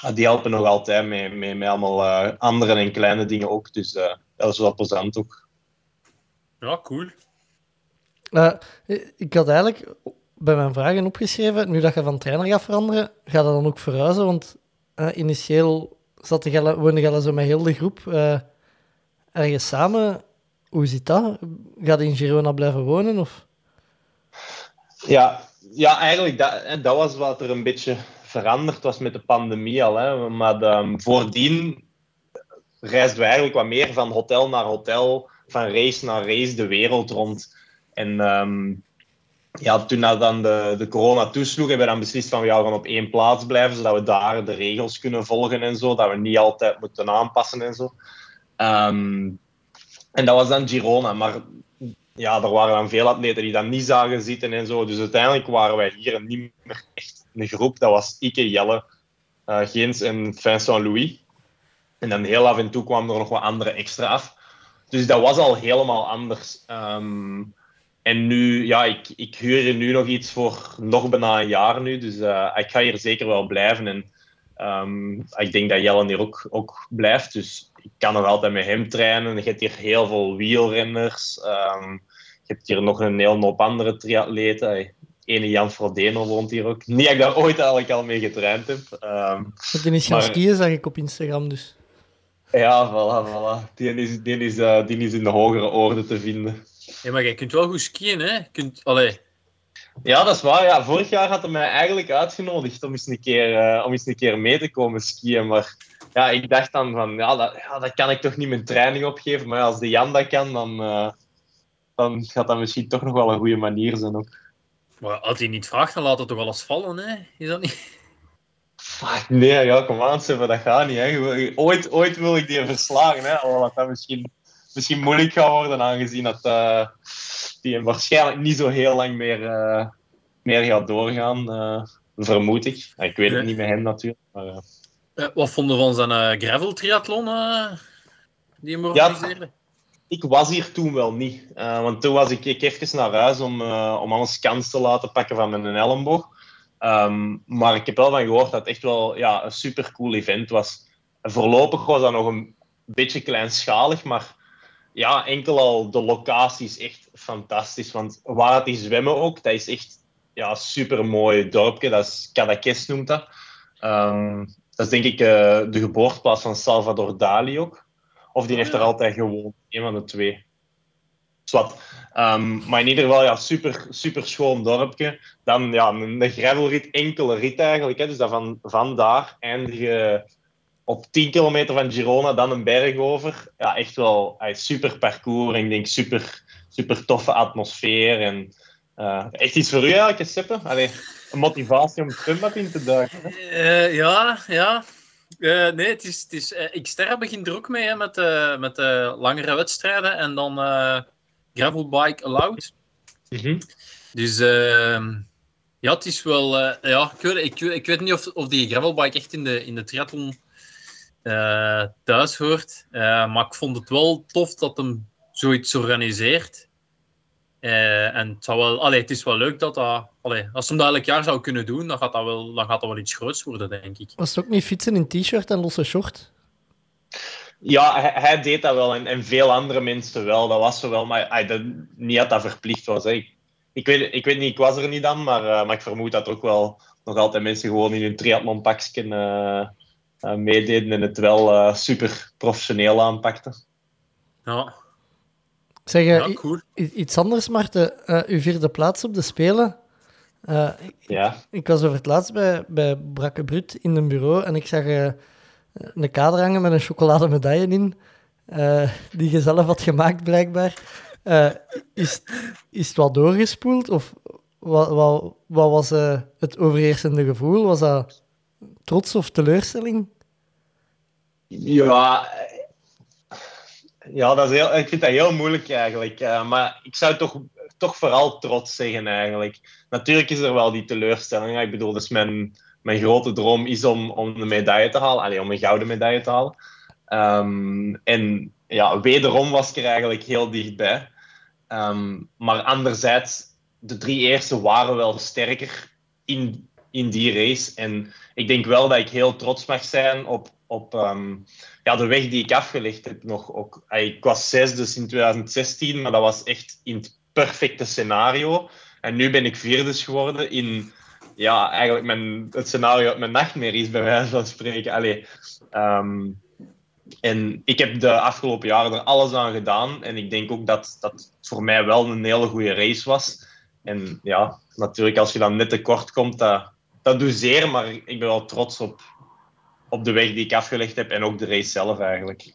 S10: ah, die helpen nog altijd met, met, met allemaal eh, andere en kleine dingen ook. Dus eh, dat is wel plezant ook.
S7: Ja, cool.
S6: Uh, ik had eigenlijk bij mijn vragen opgeschreven, nu dat je van trainer gaat veranderen, gaat dat dan ook verhuizen? Want uh, initieel zat de woonde je zo met heel de groep uh, ergens samen. Hoe zit dat? Gaat in Girona blijven wonen? Of?
S10: Ja, ja, eigenlijk dat, dat was wat er een beetje veranderd was met de pandemie al. Hè. Maar um, voordien reisden we eigenlijk wat meer van hotel naar hotel, van race naar race de wereld rond. En um, ja, toen dan de, de corona toesloeg, hebben we dan beslist van we gaan op één plaats blijven, zodat we daar de regels kunnen volgen en zo, dat we niet altijd moeten aanpassen en zo. Um, en dat was dan Girona, maar ja, er waren dan veel atleten die dat niet zagen zitten en zo. Dus uiteindelijk waren wij hier niet meer echt een groep. Dat was Ike, Jelle, uh, Geens en Vincent Louis. En dan heel af en toe kwamen er nog wat andere extra af. Dus dat was al helemaal anders. Um, en nu, ja, ik, ik huur hier nu nog iets voor nog bijna een jaar nu. Dus uh, ik ga hier zeker wel blijven. En um, ik denk dat Jelle hier ook, ook blijft. Dus ik kan nog altijd met hem trainen. Je hebt hier heel veel wielrenners. Um, je hebt hier nog een hele hoop andere triatleten. Ene Jan Frodeno woont hier ook. Niet dat ik daar ooit eigenlijk al mee getraind heb. Um,
S6: die is gaan maar... skiën, zag ik op Instagram dus.
S10: Ja, voilà, voilà. Die is, die, is, uh, die is in de hogere orde te vinden.
S7: Ja, maar jij kunt wel goed skiën, hè? Kunt, allee.
S10: Ja, dat is waar. Ja, vorig jaar had hij mij eigenlijk uitgenodigd om eens een keer, uh, om eens een keer mee te komen skiën. Maar ja, ik dacht dan van, ja dat, ja, dat kan ik toch niet mijn training opgeven. Maar als de Jan dat kan, dan, uh, dan gaat dat misschien toch nog wel een goede manier zijn ook.
S7: Maar als hij niet vraagt, dan laat het toch alles vallen, hè? Is dat niet...
S10: Fuck, nee, ja, kom aan, dat gaat niet. Hè. Ooit, ooit wil ik die verslagen, hè. Alhoewel dat misschien misschien moeilijk gaat worden, aangezien dat uh, die waarschijnlijk niet zo heel lang meer, uh, meer gaat doorgaan, uh, vermoed ik. Ik weet het niet met hem natuurlijk. Maar,
S7: wat vonden we van zijn gravel triathlon die hem organiseerde? Ja,
S10: ik was hier toen wel niet. want toen was ik, ik even naar huis om, om alles kans te laten pakken van mijn elleboog. Um, maar ik heb wel van gehoord dat het echt wel ja, een super cool event was. voorlopig was dat nog een beetje kleinschalig, maar ja, enkel al de locatie is echt fantastisch. Want waar die zwemmen ook, dat is echt ja, super mooi dorpje. Dat is Cadaqués noemt dat. Um, dat is denk ik uh, de geboorteplaats van Salvador Dali ook. Of die heeft er altijd gewoond. Een van de twee. Zwat. Um, maar in ieder geval, ja, super, super schoon dorpje. Dan ja, een gravelrit, enkele rit eigenlijk. Hè. Dus dat van, van daar eindigen op 10 kilometer van Girona dan een berg over. Ja, echt wel een super parcours. En ik denk super, super toffe atmosfeer. En, uh, echt iets voor u eigenlijk, Seppe? Allee, een motivatie om het in te duiken.
S7: Uh, ja, ja. Uh, nee, het is, het is, ik ster begin er ook mee hè, met, met langere wedstrijden en dan gravelbike allowed. Mm -hmm. Dus ehm, ja, het is wel. ja, ik, weet, ik, ik weet niet of, of die gravelbike echt in de, in de triathlon uh, thuis hoort. Uh, maar ik vond het wel tof dat hem zoiets organiseert. Uh, en het, zou wel, allee, het is wel leuk dat dat... Allee, als hij dat elk jaar zou kunnen doen, dan gaat dat wel, dan gaat dat wel iets groots worden, denk ik.
S6: Was het ook niet fietsen in t-shirt en losse short?
S10: Ja, hij, hij, deed dat wel en, en veel andere mensen wel. Dat was zo wel, maar hij, dat, niet dat dat verplicht was. Hè. Ik, ik, weet, ik weet niet, ik was er niet dan, maar, maar ik vermoed dat er ook wel nog altijd mensen gewoon in hun triathlonpakje uh, meededen en het wel uh, super professioneel aanpakten.
S7: Ja.
S6: Zeg, ja, cool. iets anders, Marten. Uh, uw vierde plaats op de Spelen.
S10: ja.
S6: Ik, ik, was over het laatst bij, bij Brakke Brut in een bureau en ik zag een kader hangen met een chocolademedaille in, die je zelf had gemaakt, blijkbaar. is, is het wel doorgespoeld? Of wat, wat, wat was het overheersende gevoel? Was dat trots of teleurstelling?
S10: Ja, ja dat is heel, ik vind dat heel moeilijk eigenlijk. Uh, maar ik zou toch, toch vooral trots zeggen eigenlijk. Natuurlijk is er wel die teleurstelling. Ik bedoel, dus mijn, mijn grote droom is om, om een medaille te halen. Allee, om een gouden medaille te halen. Um, en ja, wederom was ik er eigenlijk heel dichtbij. Um, maar anderzijds, de drie eerste waren wel sterker in, in die race. En ik denk wel dat ik heel trots mag zijn op, op um, ja, de weg die ik afgelegd heb. Nog ook, ik was zesde in 2016, maar dat was echt in het perfecte scenario. En nu ben ik vierde geworden in ja, eigenlijk mijn, het scenario dat mijn nachtmerrie is, bij wijze van spreken. Allee, ehm, en ik heb de afgelopen jaren er alles aan gedaan. En ik denk ook dat dat voor mij wel een hele goede race was. En ja, natuurlijk, als je dan net tekort komt, dat, dat doet zeer. Maar ik ben wel trots op, op de weg die ik afgelegd heb en ook de race zelf eigenlijk.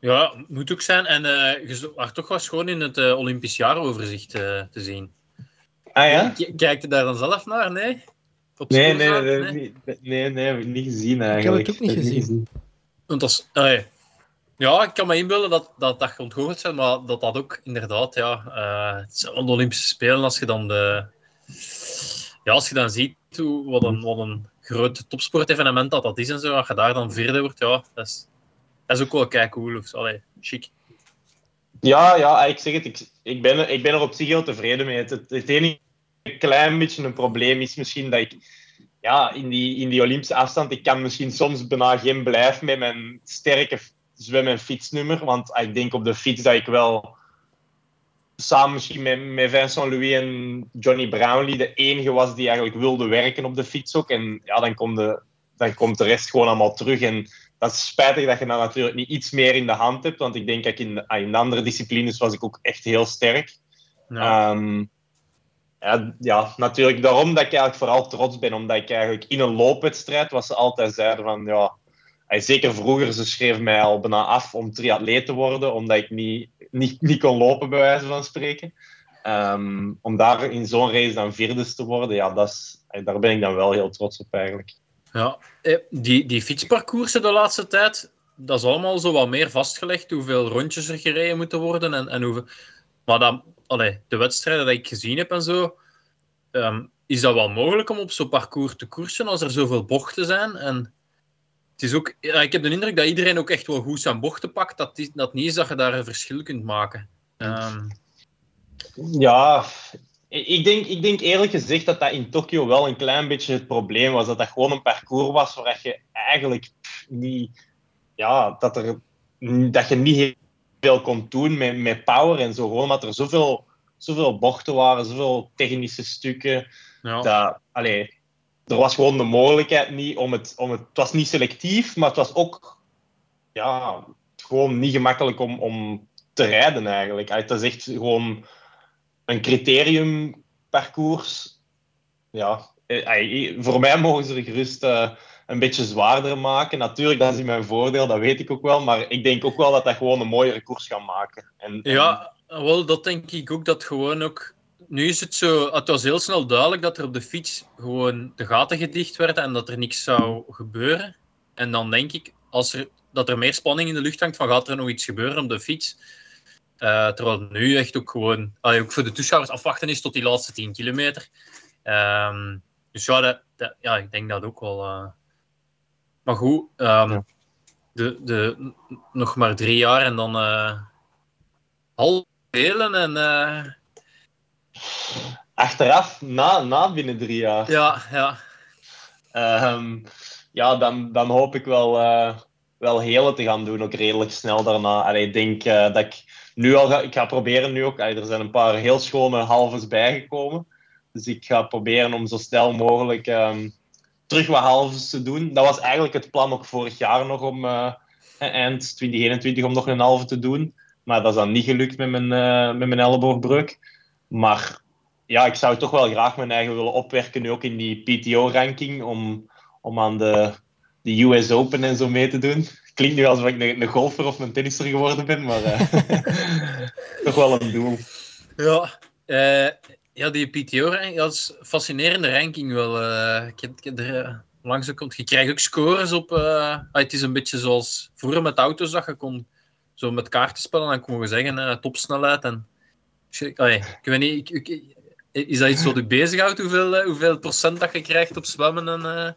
S7: Ja, moet ook zijn. En uh, je was toch was gewoon in het uh, Olympisch jaaroverzicht uh, te zien.
S10: Ah ja?
S7: Kijkt je daar dan zelf naar? Nee?
S10: Op nee, nee, nee, nee, nee, nee, heb ik niet gezien eigenlijk.
S6: Ik heb het ook niet gezien. gezien.
S7: Want allee, ja, ik kan me inbeelden dat dat, dat ontgoocheld zijn, maar dat dat ook inderdaad, ja, uh, het zijn de Olympische Spelen, als je dan de, ja, als je dan ziet hoe, wat, een, wat een groot topsportevenement dat dat is en zo, als je daar dan vierde wordt, ja, dat is, dat is ook wel kei cool. Of, allee, chic.
S10: Ja, ja, ik zeg het, ik, ik, ben, er, ik ben er op zich heel tevreden mee. Het, het, het enige klein beetje een probleem is misschien dat ik ja, in, die, in die Olympische afstand, ik kan misschien soms bijna geen blijf met mijn sterke zwem- en fietsnummer. Want ik denk op de fiets dat ik wel samen misschien met, met Vincent Louis en Johnny Brownlee de enige was die eigenlijk wilde werken op de fiets ook. En ja, dan, komt de, dan komt de rest gewoon allemaal terug. En dat is spijtig dat je dan natuurlijk niet iets meer in de hand hebt. Want ik denk dat ik in, in andere disciplines was ik ook echt heel sterk. Ja. Um, ja, ja, natuurlijk daarom dat ik eigenlijk vooral trots ben. Omdat ik eigenlijk in een loopwedstrijd, was ze altijd zeiden van... Ja, zeker vroeger, ze schreef mij al bijna af om triatleet te worden. Omdat ik niet, niet, niet kon lopen, bij wijze van spreken. Um, om daar in zo'n race dan vierde te worden, ja, dat is, daar ben ik dan wel heel trots op eigenlijk.
S7: Ja, eh, die, die fietsparcoursen de laatste tijd, dat is allemaal zo wat meer vastgelegd, hoeveel rondjes er gereden moeten worden en, en hoeveel... Maar dan, allee, de wedstrijden die ik gezien heb en zo, um, is dat wel mogelijk om op zo'n parcours te koersen als er zoveel bochten zijn? En het is ook, ik heb de indruk dat iedereen ook echt wel goed zijn bochten pakt, dat, die, dat niet is dat je daar een verschil kunt maken. Um...
S10: Ja, ik denk, ik denk eerlijk gezegd dat dat in Tokio wel een klein beetje het probleem was. Dat dat gewoon een parcours was waar je eigenlijk niet... Ja, dat, er, dat je niet veel kon doen met, met power en zo. Gewoon omdat er zoveel, zoveel bochten waren, zoveel technische stukken. Ja. Dat, allee, er was gewoon de mogelijkheid niet om het, om het... Het was niet selectief, maar het was ook... Ja, gewoon niet gemakkelijk om, om te rijden eigenlijk. Het is echt gewoon een criteriumparcours. Ja, eh, voor mij mogen ze er gerust uh, een beetje zwaarder maken. Natuurlijk, dat is in mijn voordeel, dat weet ik ook wel. Maar ik denk ook wel dat dat gewoon een mooiere koers gaat maken. En,
S7: Ja, wel, dat denk ik ook. Dat gewoon ook... Nu is het zo... Het was heel snel duidelijk dat er op de fiets gewoon de gaten gedicht werden en dat er niks zou gebeuren. En dan denk ik, als er, dat er meer spanning in de lucht hangt van gaat er nog iets gebeuren op de fiets uh, terwijl nu echt ook gewoon, ook voor de toeschouwers afwachten is tot die laatste 10 kilometer. Um, dus ja, dat, dat, ja, ik denk dat ook wel. Uh... Maar goed, um, ja. de, de, nog maar drie jaar en dan uh, half delen en. Uh...
S10: Achteraf, na, na binnen drie jaar.
S7: Ja, ja.
S10: Um, ja, dan, dan hoop ik wel, wel hele te gaan doen, ook redelijk snel daarna. En ik denk dat ik nu al ga, ik ga proberen nu ook. Er zijn een paar heel schone halves bijgekomen. Dus ik ga proberen om zo snel mogelijk um, terug wat halves te doen. Dat was eigenlijk het plan ook vorig jaar nog om uh, eind 2021 om nog een halve te doen. Maar dat is dan niet gelukt met mijn, uh, met mijn elleboogbreuk. Maar ja, ik zou toch wel graag mijn eigen willen opwerken, nu ook in die PTO-ranking, om, om aan de, de US Open en zo mee te doen klinkt nu alsof ik een, golfer of een tennisser geworden ben, maar uh, toch wel een doel.
S7: Ja, uh, ja die PTO-ranking, dat is een fascinerende ranking wel. Uh, ik er langs. Je krijgt ook scores op. het is een beetje zoals vroeger met auto's dat je kon zo met kaarten spelen en kon je zeggen topsnelheid. En, allee, ik weet niet, ik, ik, is dat iets wat u bezighoudt, hoeveel, hoeveel procent dat je krijgt op zwemmen en...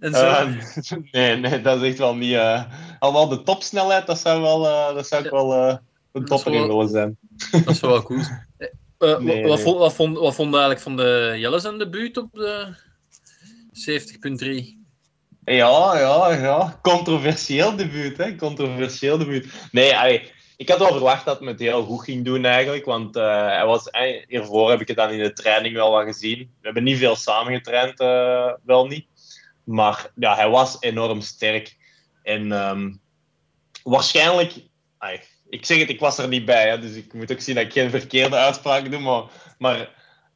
S10: En zo. Uh, nee, nee, dat is echt wel niet. Allemaal de topsnelheid, dat zou, wel, dat zou ik wel een topper in willen zijn.
S7: Dat is wel cool. nee, wat, Vond, wat, vond, wat vond eigenlijk van de Jelles en debuut op de 70.3?
S10: Ja, ja, ja. Controversieel debuut, hè. Controversieel debuut. Nee, allee, ik had wel verwacht dat het heel goed ging doen eigenlijk. Want uh, hij was, hiervoor heb ik het dan in de training wel wat gezien. We hebben niet veel samen getraind, uh, wel niet. Maar ja, hij was enorm sterk. En um, waarschijnlijk, ik zeg het, ik was er niet bij. Hè, dus ik moet ook zien dat ik geen verkeerde uitspraak doe. Maar, maar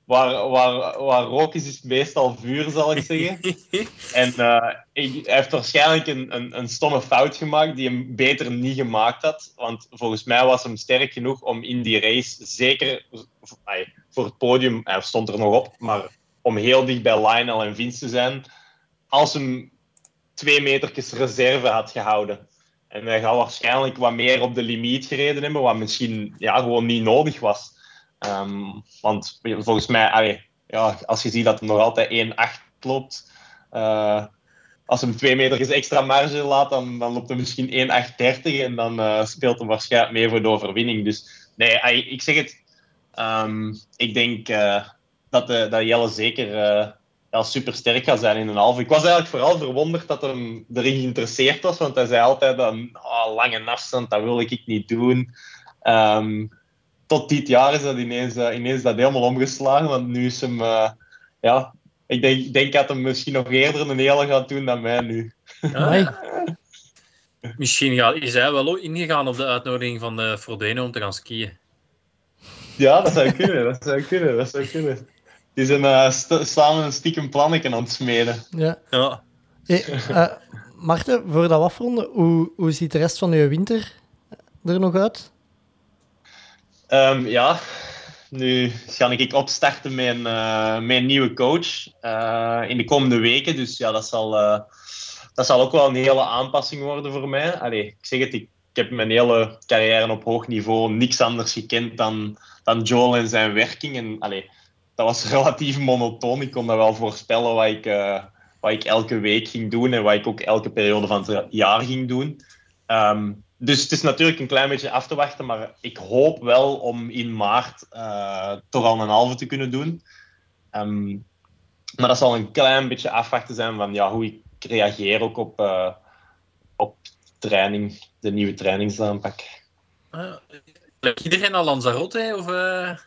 S10: waar, waar, waar rook is, is meestal vuur, zal ik zeggen. en uh, hij heeft waarschijnlijk een, een, een, stomme fout gemaakt die hem beter niet gemaakt had. Want volgens mij was hem sterk genoeg om in die race, zeker ay, voor het podium, hij stond er nog op, maar om heel dicht bij Lionel en Vince te zijn, als hem twee metertjes reserve had gehouden. En hij gaat waarschijnlijk wat meer op de limiet gereden hebben, wat misschien ja, gewoon niet nodig was. Um, want volgens mij, ja, als je ziet dat hij nog altijd 1,8 loopt, uh, als hem twee meter extra marge laat, dan, dan loopt hij misschien 1,830 en dan uh, speelt hij waarschijnlijk meer voor de overwinning. Dus nee, ik zeg het, um, ik denk uh, dat, Jelle zeker super sterk gaat zijn in een halve. Ik was eigenlijk vooral verwonderd dat hij erin geïnteresseerd was, want hij zei altijd: een oh, lange afstand, dat wil ik niet doen. Um, tot dit jaar is dat ineens, uh, ineens dat helemaal omgeslagen. Want nu is hem, uh, ja, ik denk, ik denk dat hij misschien nog eerder een hele gaat doen dan mij nu. Ja.
S7: misschien gaat, is hij wel ingegaan op de uitnodiging van de Frodeno om te gaan skiën.
S10: Ja, dat zou kunnen. Dat zou kunnen. Dat zou kunnen. Die zijn uh, samen een stiekem plannetje aan het smeden.
S6: Ja. ja. Hey, uh, Marten, voor dat afronden, hoe, hoe ziet de rest van je winter er nog uit?
S10: Um, ja, nu ga ik opstarten met met een nieuwe coach uh, in de komende weken. Dus ja, dat zal, uh, dat zal ook wel een hele aanpassing worden voor mij. Allee, ik zeg het, ik, ik heb mijn hele carrière op hoog niveau niks anders gekend dan, dan Joel en zijn werking. En allee, dat was relatief monotoon. Ik kon dat wel voorspellen wat ik, wat ik elke week ging doen en wat ik ook elke periode van het jaar ging doen. Um, dus het is natuurlijk een klein beetje af te wachten, maar ik hoop wel om in maart uh, toch al een halve te kunnen doen. Um, maar dat zal een klein beetje afwachten zijn van ja, hoe ik reageer ook op, uh, op training, de nieuwe trainingsaanpak.
S7: Uh, iedereen al Lanzarote? Of, uh...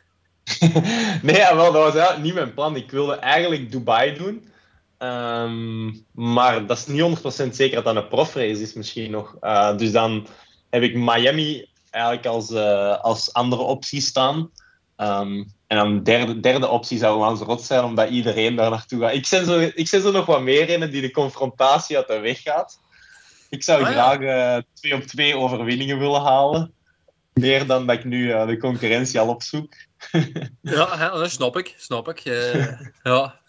S10: nee, wel, dat was niet mijn plan. Ik wilde eigenlijk Dubai doen. Um, maar dat is niet 100% zeker dat dat een profrace is, misschien nog. Uh, dus dan heb ik Miami eigenlijk als, uh, als andere optie staan. Um, en dan de derde, derde optie zou Lanzarote zijn, omdat iedereen daar naartoe gaat. Ik zet zo, ik zet er nog wat meer in die de confrontatie uit de weg gaat. Ik zou ah, graag uh, twee op twee overwinningen willen halen. Meer dan dat ik nu uh, de concurrentie al opzoek.
S7: ja, dat snap ik. Snap ik. ja.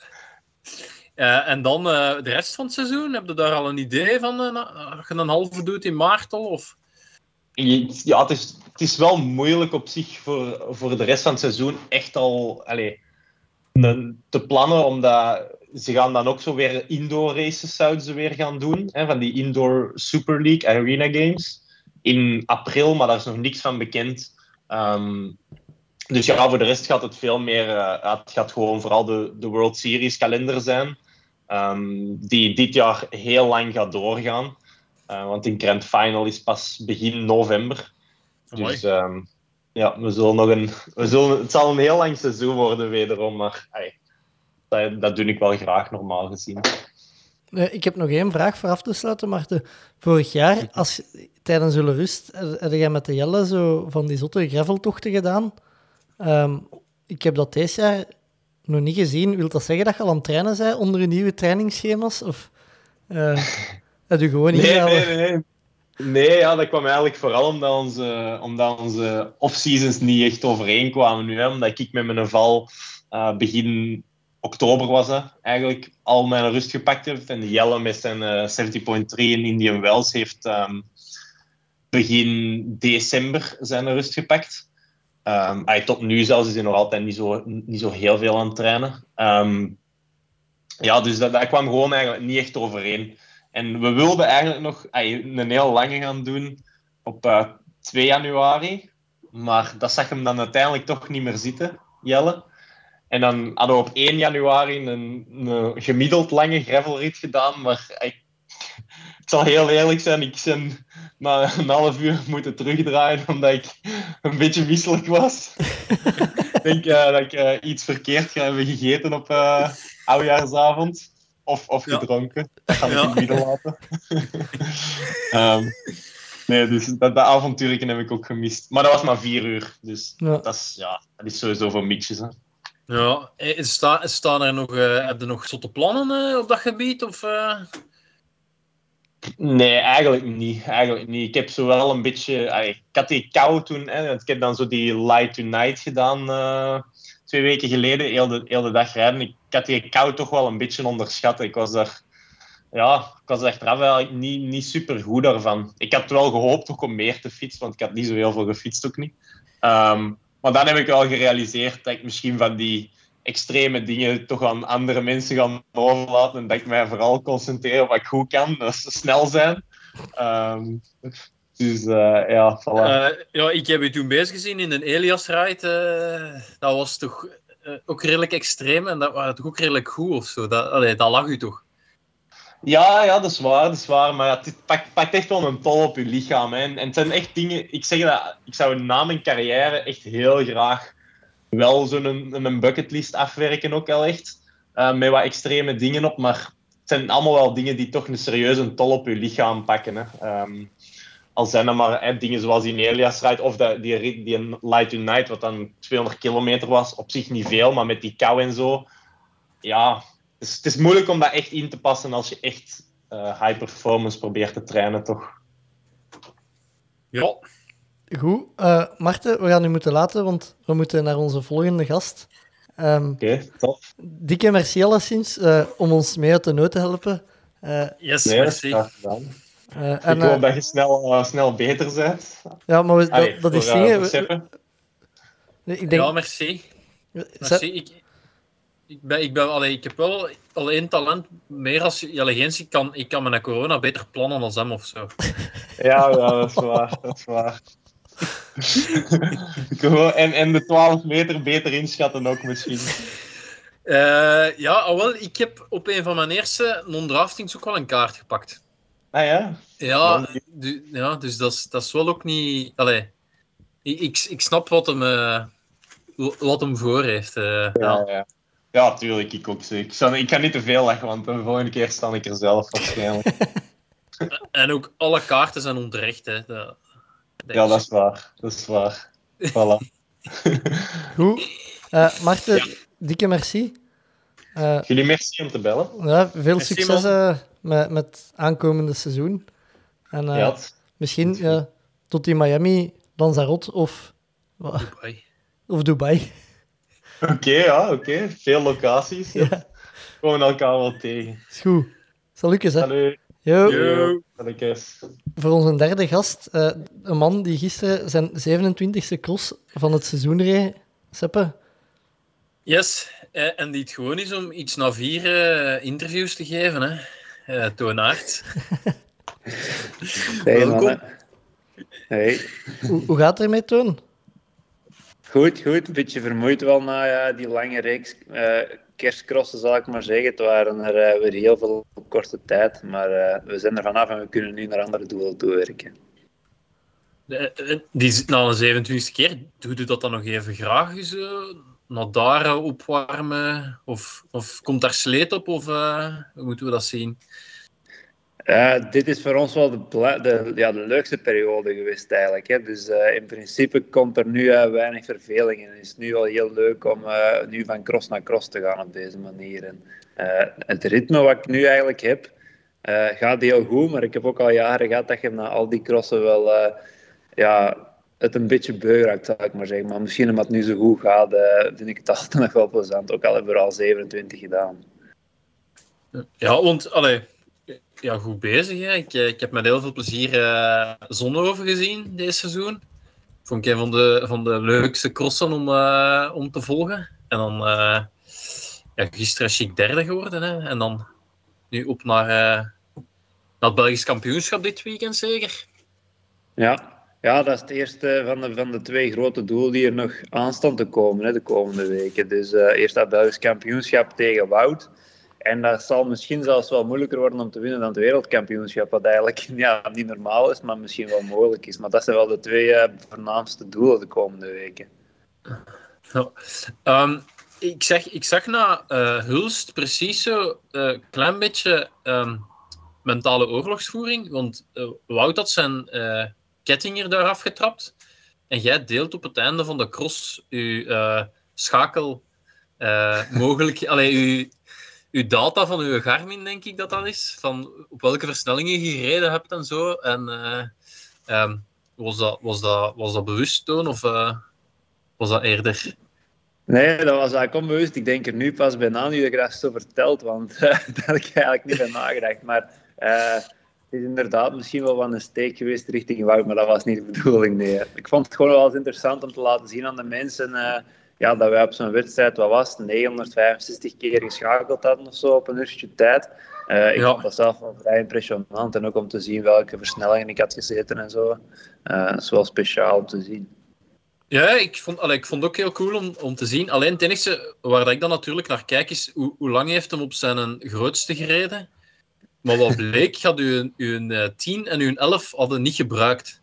S7: Uh, en dan uh, de rest van het seizoen, heb je daar al een idee van? Uh, een halve doet in maart al? Of?
S10: Ja, het is, het is wel moeilijk op zich voor, voor de rest van het seizoen echt al allez, te plannen, omdat ze gaan dan ook zo weer indoor races zouden weer gaan doen, hè, van die indoor Super League Arena Games in april, maar daar is nog niks van bekend. Um, dus ja, voor de rest gaat het veel meer, het gaat gewoon vooral de, de World Series kalender zijn. Um, die dit jaar heel lang gaat doorgaan. Uh, want de Grand Final is pas begin november. Dus um, ja, we zullen nog een, we zullen, het zal een heel lang seizoen worden wederom. Maar ay, dat, dat doe ik wel graag normaal gezien.
S6: Ik heb nog één vraag voor af te sluiten, Marten. Vorig jaar, als, tijdens de rust, heb jij met de Jelle zo van die zotte graveltochten gedaan. Um, ik heb dat deze jaar nog niet gezien. Wil dat zeggen dat je al aan het trainen bent onder je nieuwe trainingsschema's? Of uh, je gewoon niet
S10: nee, nee, nee, nee. ja, dat kwam eigenlijk vooral omdat onze, omdat onze off-seasons niet echt overeenkwamen nu. Hè, omdat ik met mijn val uh, begin oktober was, hè, eigenlijk al mijn rust gepakt heb. En Jelle met zijn uh, 70.3 in Indian Wells heeft um, begin december zijn rust gepakt. Um, tot nu zelfs is hij nog altijd niet zo, niet zo heel veel aan het trainen. Um, ja, dus dat, dat kwam gewoon eigenlijk niet echt overeen. En we wilden eigenlijk nog een heel lange gaan doen op uh, eh, 2 januari. Maar dat zag hem dan uiteindelijk toch niet meer zitten, Jelle. En dan hadden we op 1 januari een, een gemiddeld lange gravelrit gedaan. Maar zal heel eerlijk zijn, ik ben na een half uur moeten terugdraaien omdat ik een beetje misselijk was. ik denk uh, dat ik uh, iets verkeerd ga hebben gegeten op uh, oudjaarsavond. Of, of gedronken. Dat ga ik ja. in het midden laten. um, nee, dus dat, dat avontuurje heb ik ook gemist. Maar dat was maar vier uur. Dus ja. Dat, is, ja, dat is sowieso voor mixjes. Hè.
S7: Ja, sta, staan er nog, uh, heb je nog zotte plannen uh, op dat gebied? Of, uh...
S10: Nee, eigenlijk niet. Eigenlijk niet. Ik heb zo wel een beetje... Ik had die kou toen. Hè, ik heb dan zo die Light Tonight gedaan twee weken geleden. Heel de, heel de dag rijden. Ik, had die kou toch wel een beetje onderschat. Ik was daar... Ja, ik was er achteraf eigenlijk niet, niet super goed daarvan. Ik had wel gehoopt ook om meer te fietsen, want ik had niet zo heel veel gefietst ook niet. Um, maar dan heb ik wel gerealiseerd dat ik misschien van die extreme dingen toch aan andere mensen ga overlaten. En dat ik mij vooral concentreer op wat ik goed kan. Dat is snel zijn. Um, dus uh, ja, voilà.
S7: Uh, ja, ik heb je toen bezig gezien in een Elias-ride. Uh, dat was toch ook redelijk extreem en dat was toch ook redelijk goed of zo. Dat, allee, dat lag u toch?
S10: Ja, ja, dat is waar, dat is waar. Maar ja, het pakt, pakt echt wel een tol op je lichaam. Hè. En het zijn echt dingen... Ik zeg dat... Ik zou na mijn carrière echt heel graag wel zo'n een, een bucketlist afwerken ook al echt. Uh, met wat extreme dingen op. Maar het zijn allemaal wel dingen die toch een serieuze tol op je lichaam pakken. Hè. Um, al zijn er maar dingen zoals die Elias ride of die, die, Light Night, wat dan 200 kilometer was. Op zich niet veel, maar met die kou en zo. Ja, dus het is moeilijk om dat echt in te passen als je echt uh, high performance probeert te trainen, toch?
S7: Ja.
S6: Goed. Uh, Marten, we gaan u moeten laten, want we moeten naar onze volgende gast. Um,
S10: Oké, okay, top.
S6: Dikke merci alleszins uh, om ons mee uit de nood te helpen.
S7: yes, nee, merci.
S10: en, ik hoop dat je snel, snel beter bent.
S6: Ja, maar we, Allee, dat, dat is dingen...
S7: ik denk... Ja, merci. merci. Ik, ik, ben, ik, ben, allee, ik heb wel al één talent meer als Jelle Ik kan, ik kan mijn corona beter plannen dan hem of zo.
S10: Ja, ja dat is waar. Dat is waar. en, en de 12 meter beter inschatten ook misschien.
S7: Uh, ja, al wel, ik heb op een van mijn eerste non-draftings ook wel een kaart gepakt.
S10: Ah ja?
S7: Ja, du, ja dus dat is, dat is wel ook niet... Allee, ik, ik, ik snap wat hem, uh, wat hem voor heeft. Uh,
S10: ja, ja. ja. Ja, tuurlijk, ik ook. Ik, zal, ik kan niet te veel lachen, want de volgende keer sta ik er zelf waarschijnlijk.
S7: en ook alle kaarten zijn onterecht, hè. Dat,
S10: ja, dat is waar. Dat is waar. Voilà.
S6: Goed. Uh, Marten, ja. dikke merci.
S10: Uh, Jullie merci om te bellen.
S6: Ja, veel merci, succes uh, met, met het aankomende seizoen. En ja, misschien ja, tot in Miami, Lanzarote of...
S7: Dubai.
S6: Of Dubai.
S10: Oké, okay, ja, oké. Okay. Veel locaties. Ja. We komen elkaar wel tegen.
S6: Is goed. Salukes, hè.
S10: Salut.
S6: Yo.
S10: Yo.
S6: Voor onze derde gast, uh, een man die gisteren zijn 27e cross van het seizoen reed. Seppe.
S7: Yes, uh, en die het gewoon is om iets na vier uh, interviews te geven, hè. Uh, Toonaard.
S11: hey, Welkom. Hey.
S6: Hoe, hoe gaat het ermee, Toon?
S11: Goed, goed. Een beetje vermoeid wel na ja, die lange reeks uh, kerstcrossen, zal ik maar zeggen. Het waren er uh, weer heel veel op korte tijd. Maar uh, we zijn er vanaf en we kunnen nu naar andere doelen toewerken.
S7: Die, na een 27e keer, doe je dat dan nog even graag? Zo? Naar daar opwarmen? Of, of komt daar sleet op? Of hoe moeten we dat zien?
S11: Uh, dit is voor ons wel de, de, ja, de leukste periode geweest eigenlijk. Hè. Dus uh, in principe komt er nu uh, weinig verveling in. Het is nu al heel leuk om nu van cross naar cross te gaan op deze manier. En, het ritme wat ik nu eigenlijk heb, gaat heel goed. Maar ik heb ook al jaren gehad dat je na al die crossen wel ja, het een beetje beu raakt, zou ik maar zeggen. Maar misschien omdat het nu zo goed gaat, vind ik het altijd nog wel plezant. Ook al hebben we er al 27 gedaan.
S7: Ja, want... Allee ja, goed bezig. Hè. Ik, eh, ik heb met heel veel plezier uh, Zonhoven gezien deze seizoen. Vond ik een van de, van de leukste crossen om, uh, om te volgen. En dan uh, ja, gisteren is ik derde geworden. Hè. En dan nu op naar, naar het Belgisch kampioenschap dit weekend zeker.
S11: Ja, ja dat is het eerste van de, van de twee grote doelen die er nog aan staan te komen hè, de komende weken. Dus eerst dat Belgisch kampioenschap tegen Wout. En dat zal misschien zelfs wel moeilijker worden om te winnen dan het wereldkampioenschap. Wat eigenlijk ja, niet normaal is, maar misschien wel mogelijk is. Maar dat zijn wel de twee uh, voornaamste doelen de komende weken.
S7: Um, ik, zeg, ik zag na uh, Hulst precies zo een uh, klein beetje um, mentale oorlogsvoering. Want Wout had zijn ketting daar afgetrapt. En jij deelt op het einde van de cross je schakel mogelijk... allee, uw, uw data van uw Garmin, denk ik dat dat is. Van op welke versnellingen je gereden hebt en zo. En um, was, dat, was, dat, was dat bewust toen? Of was dat eerder?
S11: Nee, dat was eigenlijk onbewust. Ik denk er nu pas bij na nu dat je dat zo vertelt, want daar heb ik eigenlijk niet bij nagedacht. Maar uh, het is inderdaad misschien wel wat een steek geweest richting Wout, maar dat was niet de bedoeling. Nee. Ik vond het gewoon wel eens interessant om te laten zien aan de mensen ja, dat wij op zo'n wedstrijd, wat was 965 keer geschakeld hadden of zo op een uurtje tijd. ik ja. vond dat zelf wel vrij impressionant en ook om te zien welke versnellingen ik had gezeten en zo. dat is wel speciaal om te zien.
S7: Ja, ik vond, allee, ik vond het ook heel cool om, om te zien. Alleen het enige waar ik dan natuurlijk naar kijk is hoe, hoe lang heeft hem op zijn grootste gereden. Maar wat bleek, had u uw 10 en uw 11 hadden niet gebruikt.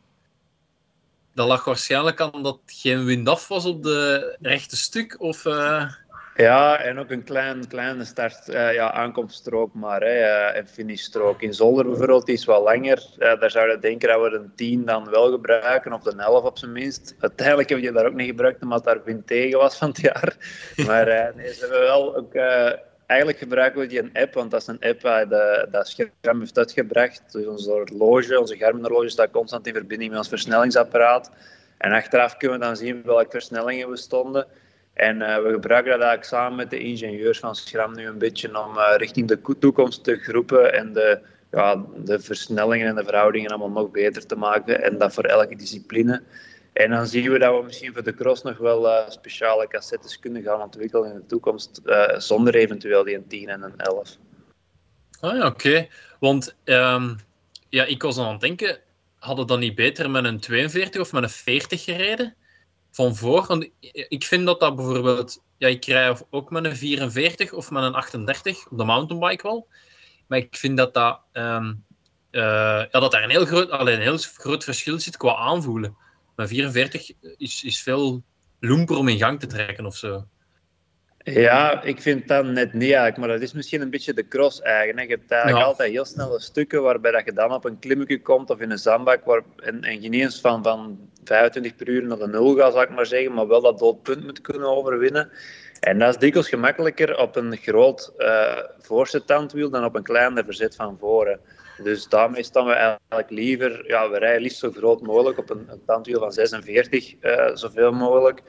S7: Dat lag waarschijnlijk aan dat geen wind af was op de rechte stuk. Of, uh...
S11: Ja, en ook een klein, kleine start, uh, ja, aankomststrook maar, hè, uh, en finishstrook. In Zolder bijvoorbeeld, die is wat langer. Daar zouden denken dat we een 10 dan wel gebruiken, of de 11 op zijn minst. Uiteindelijk heb je daar ook niet gebruikt, omdat daar wind tegen was van het jaar. Maar nee, ze hebben wel ook... eigenlijk gebruiken we die een app, want dat is een app waar dat scherm heeft uitgebracht. Dus onze horloge, onze Garmin-horloge staat constant in verbinding met ons versnellingsapparaat. En achteraf kunnen we dan zien welke versnellingen we stonden. En uh, we gebruiken dat eigenlijk samen met de ingenieurs van Schram nu een beetje om uh, richting de toekomst te groepen en de, ja, de versnellingen en de verhoudingen allemaal nog beter te maken. En dat voor elke discipline. En dan zien we dat we misschien voor de cross nog wel uh, speciale cassettes kunnen gaan ontwikkelen in de toekomst, zonder eventueel die een 10 en een 11.
S7: Ah ja, oké. Want um, ja, ik was aan het denken, hadden dan niet beter met een 42 of met een 40 gereden? van voor. Want ik vind dat dat bijvoorbeeld... Ja, ik krijg ook met een 44 of met een 38 op de mountainbike wel. Maar ik vind dat, dat, um, uh, ja, dat daar een heel, groot, alleen een heel groot verschil zit qua aanvoelen. Maar 44 is, is veel loemper om in gang te trekken of zo.
S11: Ja, ik vind dat net niet eigenlijk, maar dat is misschien een beetje de cross eigen. Je hebt eigenlijk ja. altijd heel snelle stukken waarbij dat je dan op een klimmetje komt of in een zandbak waar, en, en je niet eens van, van 25 per uur naar de nul gaat, zal ik maar zeggen, maar wel dat doodpunt moet kunnen overwinnen. En dat is dikwijls gemakkelijker op een groot uh, voorste tandwiel dan op een kleiner verzet van voren. Dus daarmee staan we eigenlijk liever, ja, we rijden liefst zo groot mogelijk op een, tandwiel van 46, uh, zoveel mogelijk.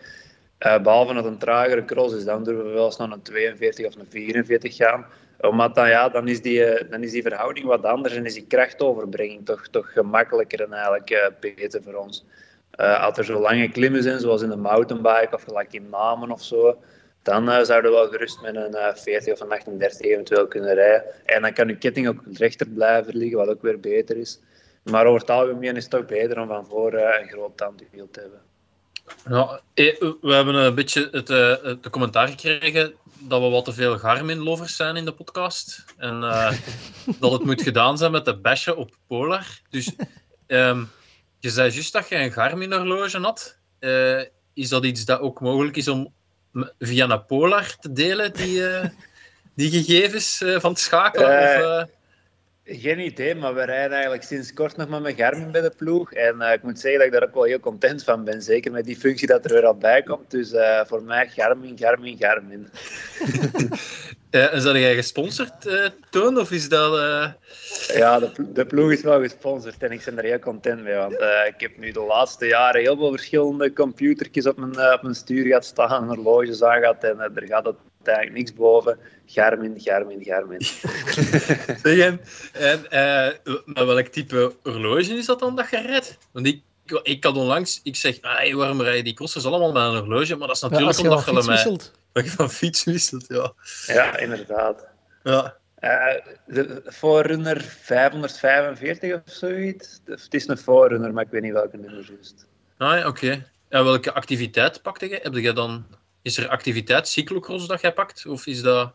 S11: Uh, behalve dat een tragere cross is, dan durven we wel eens naar een 42 of een 44 gaan. Omdat dan, ja, dan, is die, uh, dan is die verhouding wat anders en is die krachtoverbrenging toch, toch gemakkelijker en eigenlijk beter voor ons. als er zo lange klimmen zijn, zoals in de mountainbike of gelijk in Namen of zo, dan zouden we wel gerust met een 40 of een 38 eventueel kunnen rijden. En dan kan je ketting ook rechter blijven liggen, wat ook weer beter is. Maar over het algemeen is het toch beter om van voor een groot tandwiel te hebben.
S7: Eh, we hebben een beetje het, de commentaar gekregen dat we wat te veel Garmin-lovers zijn in de podcast. En dat het moet gedaan zijn met de bashen op Polar. Dus um, je zei juist dat je een Garmin-horloge had. Is dat iets dat ook mogelijk is om via een Polar te delen, die, die gegevens van het schakelen? Of,
S11: geen idee, maar we rijden eigenlijk sinds kort nog maar met Garmin bij de ploeg. En uh, ik moet zeggen dat ik daar ook wel heel content van ben. Zeker met die functie dat er weer al bij komt. Dus uh, voor mij Garmin, Garmin, Garmin.
S7: ja, en zijn jij gesponsord, uh, Toon? Of is dat...
S11: Ja, de, de, ploeg is wel gesponsord en ik ben er heel content mee. Want ik heb nu de laatste jaren heel veel verschillende computertjes op mijn, op mijn stuur gehad staan. Horloges aan gehad en er gaat het eigenlijk niks boven. Garmin, Garmin, Garmin.
S7: zeg, en, en uh, maar welk type horloge is dat dan dat je rijdt? Want ik, ik had onlangs, ik zeg, ah, waarom rij je die kosters allemaal met een horloge? Maar dat is natuurlijk
S6: ja,
S7: omdat
S6: je mij... Wisselt.
S7: Dat je van fiets wisselt, ja.
S11: Ja, inderdaad.
S7: Ja.
S11: Uh, de Forerunner 545 of zoiets. Het is een Forerunner, maar ik weet niet welke nummer juist.
S7: Ah, oké. Okay. En welke activiteit pakte je? Heb je dan is er activiteit, cyclocross, dat jij pakt? Of is dat...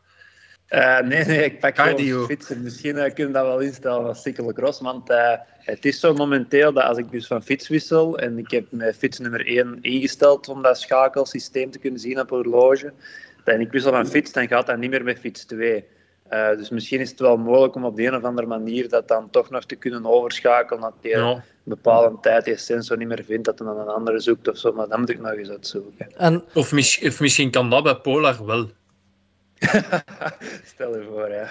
S11: Uh, nee, nee, ik pak
S7: Cardio.
S11: fietsen. Misschien uh, kunnen we dat wel instellen als cyclocross. Want uh, het is zo momenteel dat als ik dus van fiets wissel en ik heb mijn fiets nummer 1 ingesteld om dat schakelsysteem te kunnen zien op een horloge, en ik wissel van fiets, dan gaat dat niet meer met fiets 2. Dus misschien is het wel mogelijk om op de een of andere manier dat dan toch nog te kunnen overschakelen. Dat je ja. een bepaalde tijd die sensor niet meer vindt, dat hij dan een andere zoekt of zo. Maar dat moet ik nog eens uitzoeken.
S6: En...
S7: Of, mis of misschien kan dat bij Polar wel.
S11: Stel je voor, ja.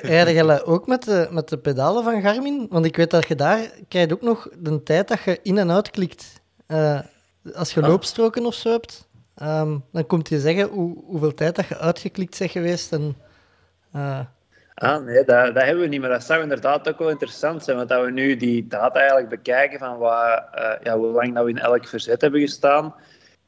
S6: Rijd je ook met de, met de pedalen van Garmin? Want ik weet dat je daar krijgt ook nog de tijd dat je in en uit klikt. Uh, als je ah. loopstroken of zo hebt, um, dan komt je zeggen hoe, hoeveel tijd dat je uitgeklikt bent geweest. En.
S11: Ah, nee, dat, hebben we niet. Maar dat zou inderdaad ook wel interessant zijn. Want dat we nu die data eigenlijk bekijken van wat, uh, ja, hoe lang dat we in elk verzet hebben gestaan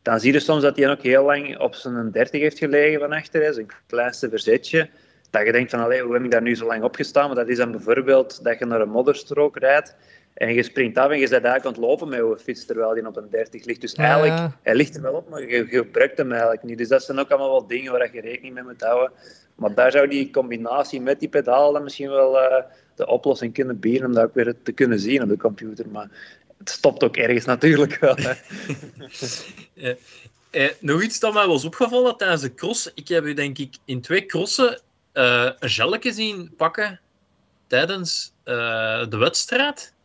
S11: dan zie je soms dat hij ook heel lang op zijn 30 heeft gelegen van achter, zijn kleinste verzetje. Dat je denkt van, allee, hoe heb ik daar nu zo lang op gestaan? Maar dat is dan bijvoorbeeld dat je naar een modderstrook rijdt en je springt af en je bent eigenlijk aan het lopen met je fiets terwijl die op een 30 ligt. Dus eigenlijk, ja. hij ligt er wel op, maar je gebruikt hem eigenlijk niet. Dus dat zijn ook allemaal wel dingen waar je rekening mee moet houden. Maar daar zou die combinatie met die pedaal dan misschien wel uh, de oplossing kunnen bieden om dat ook weer te kunnen zien op de computer. Maar het stopt ook ergens natuurlijk wel. Hè.
S7: eh, eh, nog iets dat mij was opgevallen tijdens de cross. Ik heb u denk ik in twee crossen uh, een gelletje zien pakken tijdens de wedstrijd.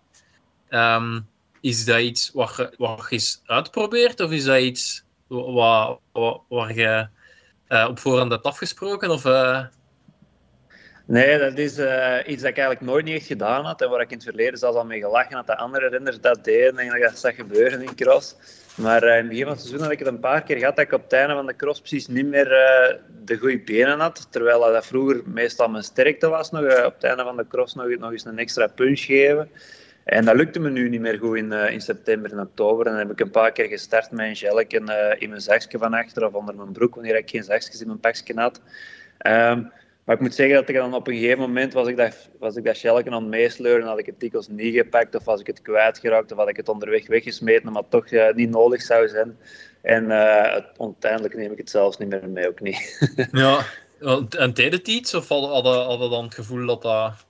S7: Um, is dat iets wat je, wat je eens uitprobeert? Of is dat iets wat, waar je op voorhand hebt afgesproken? Of,
S11: Nee, dat is uh, iets dat ik eigenlijk nooit niet echt gedaan had. En waar ik in het verleden zelfs al mee gelachen had dat andere renners dat deden. En dat zag gebeuren in cross. Maar in het begin van het seizoen had ik het een paar keer gehad dat ik op het einde van de cross precies niet meer de goede benen had. Terwijl dat vroeger meestal mijn sterkte was. Nog, op het einde van de cross nog, nog eens een extra punch geven. En dat lukte me nu niet meer goed in, in september en oktober. En dan heb ik een paar keer gestart met een gelken in mijn zakje van achter of onder mijn broek, wanneer ik geen zakjes in mijn pakje had. Um, maar ik moet zeggen dat ik dan op een gegeven moment was ik dat, was ik dat aan het meesleuren, had ik het dikwijls niet gepakt of was ik het kwijtgeraakt of had ik het onderweg weggesmeten, maar toch uh, niet nodig zou zijn. En uiteindelijk neem ik het zelfs niet meer mee, ook niet.
S7: ja, en deed het iets of hadden hadden dan het gevoel dat dat...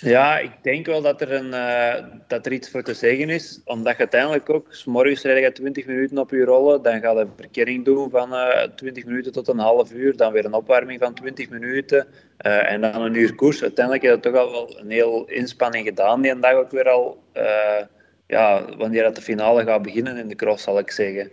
S11: Ja, ik denk wel dat er, een, uh, dat er iets voor te zeggen is. Omdat je uiteindelijk ook, s morgens rijd je 20 minuten op je rollen, dan ga je een verkering doen van uh, 20 minuten tot een half uur, dan weer een opwarming van 20 minuten uh, en dan een uur koers. Uiteindelijk heb je toch al wel een heel inspanning gedaan die een dag ook weer al, ja, wanneer dat de finale gaat beginnen in de cross, zal ik zeggen.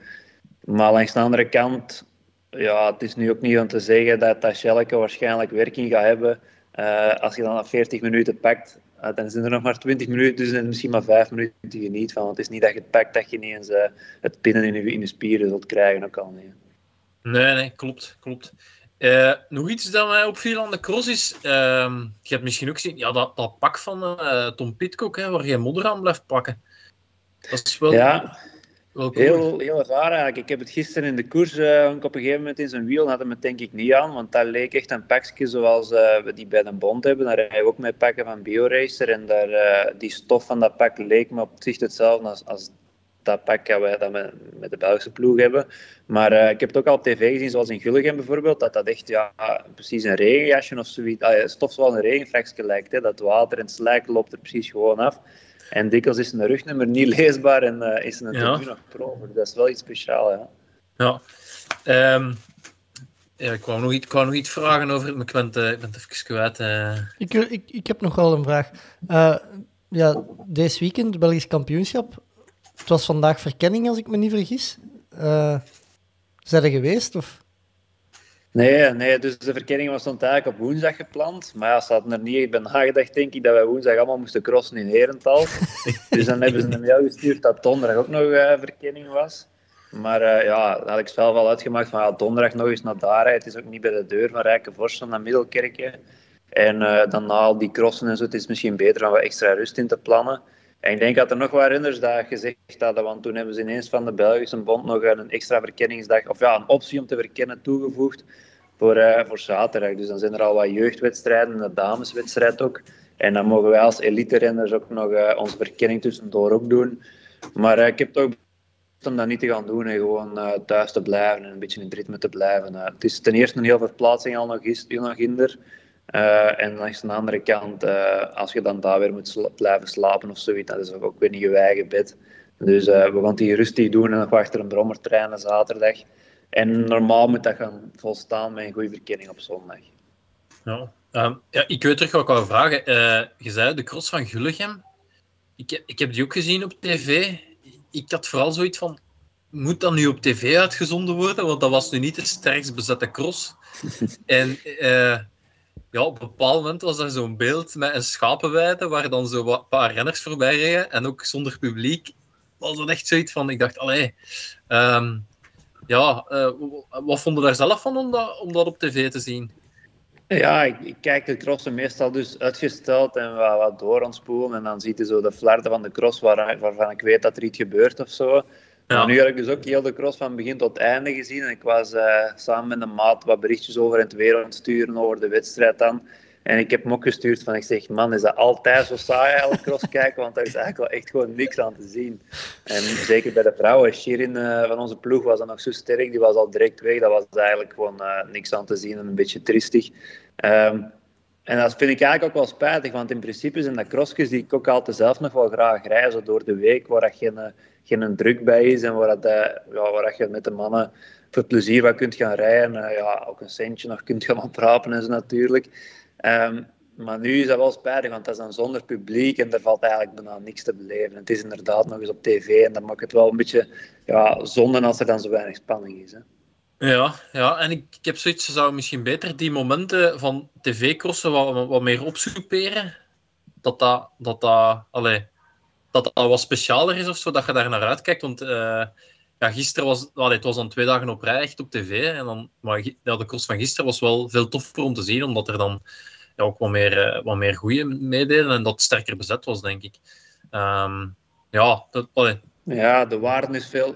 S11: Maar langs de andere kant, ja, het is nu ook niet om te zeggen dat dat shelleke waarschijnlijk werking gaat hebben. Uh, als je dan 40 minuten pakt, uh, dan zijn er nog maar 20 minuten, dus misschien maar 5 minuten geniet van. Want het is niet dat je het pakt dat je niet eens uh, het pinnen in je, in je spieren zult krijgen, ook al niet.
S7: Nee, nee, klopt, klopt. nog iets dat mij opviel aan de cross is, ehm, je hebt misschien ook gezien, ja, dat, dat pak van Tom Pitcock, hè, waar je modder aan blijft pakken. Dat is wel...
S11: Ja. Heel, heel raar eigenlijk. Ik heb het gisteren in de koers uh, op een gegeven moment in zijn wiel had hem het denk ik niet aan, want dat leek echt een pakje zoals uh, we die bij de Bond hebben. Daar rijden we ook met pakken van BioRacer en daar, uh, die stof van dat pak leek me op zich hetzelfde als, als dat pak dat we, dat met de Belgische ploeg hebben. Maar ik heb het ook al op tv gezien, zoals in Gulligen bijvoorbeeld, dat dat echt ja, precies een regenjasje of zoiets, ah, stof zoals een regenvlekje lijkt. Hè. Dat water en slijk loopt er precies gewoon af. En dikwijls is een rugnummer niet leesbaar en uh, is een ja. nog pro. Dat is wel iets speciaals, ja.
S7: Ja. Um, ja, ik wou nog iets, ik wou nog iets vragen over maar ik ben het, ik ben het even kwijt. Uh.
S6: Ik, ik, ik heb nog wel een vraag. Uh, ja, deze weekend, Belgisch kampioenschap. Het was vandaag verkenning, als ik me niet vergis. Uh, zijn er geweest? Of?
S11: Nee, nee, dus de verkenning was dan eigenlijk op woensdag gepland. Maar ja, ze hadden er niet echt bij nagedacht, denk ik, dat wij woensdag allemaal moesten crossen in Herental. dus dan hebben ze een mail gestuurd dat donderdag ook nog uh, verkenning was. Maar uh, ja, had ik zelf al uitgemaakt van ja, donderdag nog eens naar daar. Het is ook niet bij de deur van Rijkenvorst naar Middelkerkje. En uh, dan na al die crossen en zo, het is misschien beter om wat extra rust in te plannen. En ik denk dat er nog wat renners dat gezegd hadden, want toen hebben ze ineens van de Belgische Bond nog een extra verkenningsdag, of ja, een optie om te verkennen toegevoegd voor, uh, voor zaterdag. Dus dan zijn er al wat jeugdwedstrijden, een dameswedstrijd ook. En dan mogen wij als elite-renners ook nog uh, onze verkenning tussendoor ook doen. Maar uh, ik heb toch om dat niet te gaan doen en gewoon thuis te blijven en een beetje in het ritme te blijven. Het is ten eerste een heel verplaatsing al nog, is, nog hinder. En langs de andere kant, als je dan daar weer moet blijven slapen of zoiets, dat is ook weer niet je eigen bed. Dus we gaan die rustig doen en nog achter een brommer trainen zaterdag. En normaal moet dat gaan volstaan met een goede verkenning op zondag.
S7: Ja, um, ja ik weet terug wat ik wou vragen. je zei de cross van Gullegem. Ik, ik heb die ook gezien op tv ik had vooral zoiets van, moet dat nu op tv uitgezonden worden? Want dat was nu niet de sterkst bezette cross. en uh, ja, op een bepaald moment was er zo'n beeld met een schapenweide, waar dan zo een paar renners voorbij reden, en ook zonder publiek. was het echt zoiets van, ik dacht, allee, um, ja, uh, wat vonden daar zelf van om dat, om dat op tv te zien?
S11: Ja, ik, ik, kijk de crossen meestal dus uitgesteld en wat, wat door ontspoelen. En dan ziet je zo de flarden van de cross waar, waarvan ik weet dat er iets gebeurt of zo. Ja. nu heb ik dus ook heel de cross van begin tot einde gezien. En ik was uh, samen met een maat wat berichtjes over het weer aan sturen over de wedstrijd dan. En ik heb hem ook gestuurd van, ik zeg, man, is dat altijd zo saai eigenlijk cross kijken? Want daar is eigenlijk wel echt gewoon niks aan te zien. En zeker bij de vrouwen, Shirin uh, van onze ploeg was dan nog zo sterk, die was al direct weg. Dat was eigenlijk gewoon uh, niks aan te zien en een beetje tristig. Um, en dat vind ik eigenlijk ook wel spijtig, want in principe zijn dat crossjes die ik ook altijd zelf nog wel graag rijd, zo door de week, waar dat geen, eh, geen druk bij is en waar, dat, ja, waar dat je met de mannen voor plezier wat kunt gaan rijden. ja, ook een centje nog kunt gaan oprapen en zo natuurlijk. Um, maar nu is dat wel spijtig, want dat is dan zonder publiek en er valt eigenlijk bijna niks te beleven. Het is inderdaad nog eens op tv en dat maakt het wel een beetje ja, zonde als er dan zo weinig spanning is. Hè.
S7: Ja, ja, en ik, ik heb zoiets, ze zou misschien beter die momenten van tv-crossen wat, wat meer opsoeperen. Dat dat, dat, dat, dat dat wat specialer is of zo, dat je daar naar uitkijkt. Want uh, ja, gisteren was allee, het was dan twee dagen op rij echt op tv. En dan, maar ja, de cross van gisteren was wel veel toffer om te zien, omdat er dan ja, ook wat meer, uh, wat meer goede meededen en dat sterker bezet was, denk ik. Um, ja, dat,
S11: ja, de waarde is veel,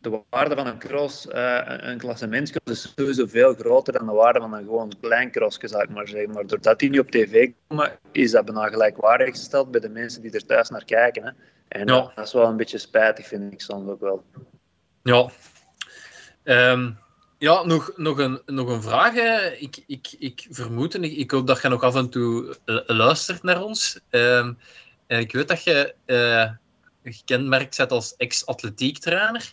S11: de waarde van een cross, uh, een klassementscross, is sowieso veel groter dan de waarde van een gewoon klein crossje, zou ik maar zeggen. Maar doordat die niet op tv komen, is dat bijna gelijkwaardig gesteld bij de mensen die er thuis naar kijken. Hè. En ja. dat is wel een beetje spijtig, vind ik soms ook wel.
S7: Ja. Um, ja, nog, nog, een, nog een vraag. Ik, ik, ik vermoed en ik, ik, hoop dat je nog af en toe luistert naar ons. Um, en ik weet dat je uh, gekenmerkt bent als ex-atletiektrainer.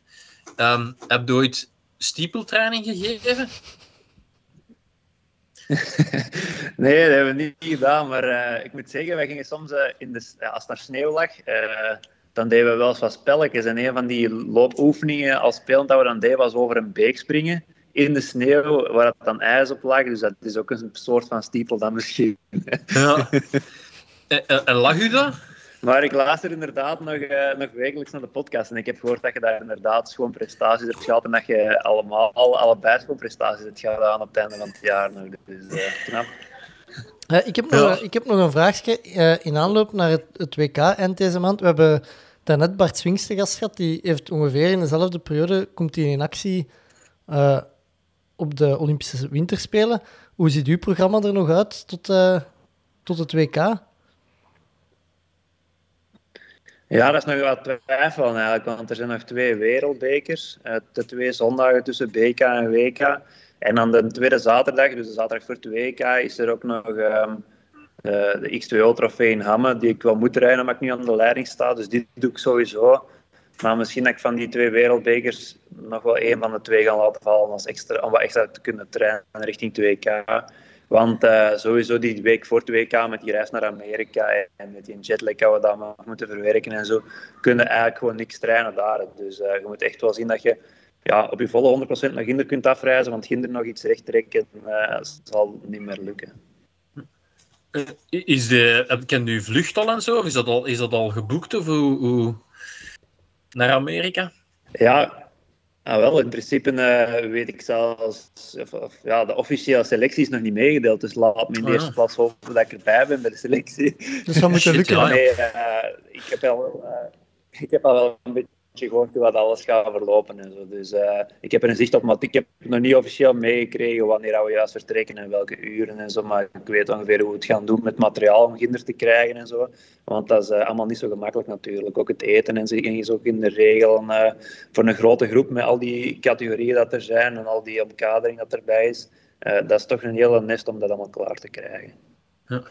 S7: Um, heb je ooit stiepeltraining gegeven?
S11: nee, dat hebben we niet gedaan. Maar uh, ik moet zeggen, wij gingen soms, uh, in de, als het naar sneeuw lag, uh, dan deden we wel eens wat spelletjes. En een van die loopoefeningen als spelend dat we dan deden, was over een beek springen in de sneeuw, waar het dan ijs op lag. Dus dat is ook een soort van stiepel dan misschien. ja.
S7: en, en lag u dat?
S11: Maar ik luister inderdaad nog, uh, nog wekelijks naar de podcast. En ik heb gehoord dat je daar inderdaad schoon prestaties hebt gehad. En dat je allemaal, allebei schoon prestaties hebt gedaan op het einde van het jaar. Nog. Dus uh, knap.
S6: Uh, ik, heb nog, ik heb nog een vraagje in aanloop naar het, het WK eind deze maand. We hebben daarnet Bart Swings te gast gehad. Die heeft ongeveer in dezelfde periode komt hij in actie op de Olympische Winterspelen. Hoe ziet uw programma er nog uit tot, tot het WK?
S11: Ja, dat is nog wat twijfel eigenlijk, want er zijn nog twee wereldbekers. Uh, de twee zondagen tussen BK en WK. En dan de tweede zaterdag, dus de zaterdag voor het WK, is er ook nog um, de, de X2O-trofee in Hamme, die ik wel moet rijden, maar ik nu aan de leiding sta. Dus die doe ik sowieso. Maar misschien dat ik van die twee wereldbekers nog wel één van de twee ga laten vallen als extra, om wat extra te kunnen trainen richting 2K. Want uh, sowieso die week voor het WK met die reis naar Amerika en met die jetlag dat we dan moeten verwerken en zo, kunnen eigenlijk gewoon niks trainen daar. Dus uh, je moet echt wel zien dat je ja, op je volle 100% naar Ginder kunt afreizen, want Ginder nog iets recht trekken uh, zal niet meer lukken.
S7: Is de, ken u vlucht al en zo? Of is dat al, is dat al geboekt of hoe, hoe... naar Amerika?
S11: Ja, Ah, wel, in principe uh, weet ik zelfs, of, of, ja, de officiële selectie is nog niet meegedeeld, dus laat me in de oh, eerste plaats hopen dat ik erbij ben bij de selectie.
S6: Dus dat moet lukken.
S11: Nee, uh, ik, heb al, uh, ik heb al wel een beetje gehoord hoe dat alles gaat verlopen. En. Dus uh, ik heb er een zicht op, maar ik heb nog niet officieel meegekregen wanneer we juist vertrekken en welke uren en zo. Maar ik weet ongeveer hoe we het gaan doen met materiaal om kinderen te krijgen en zo. Want dat is uh, allemaal niet zo gemakkelijk natuurlijk. Ook het eten en zo is ook in de regel uh, voor een grote groep met al die categorieën dat er zijn en al die omkadering dat erbij is. dat is toch een hele nest om dat allemaal klaar te krijgen.
S7: Ja.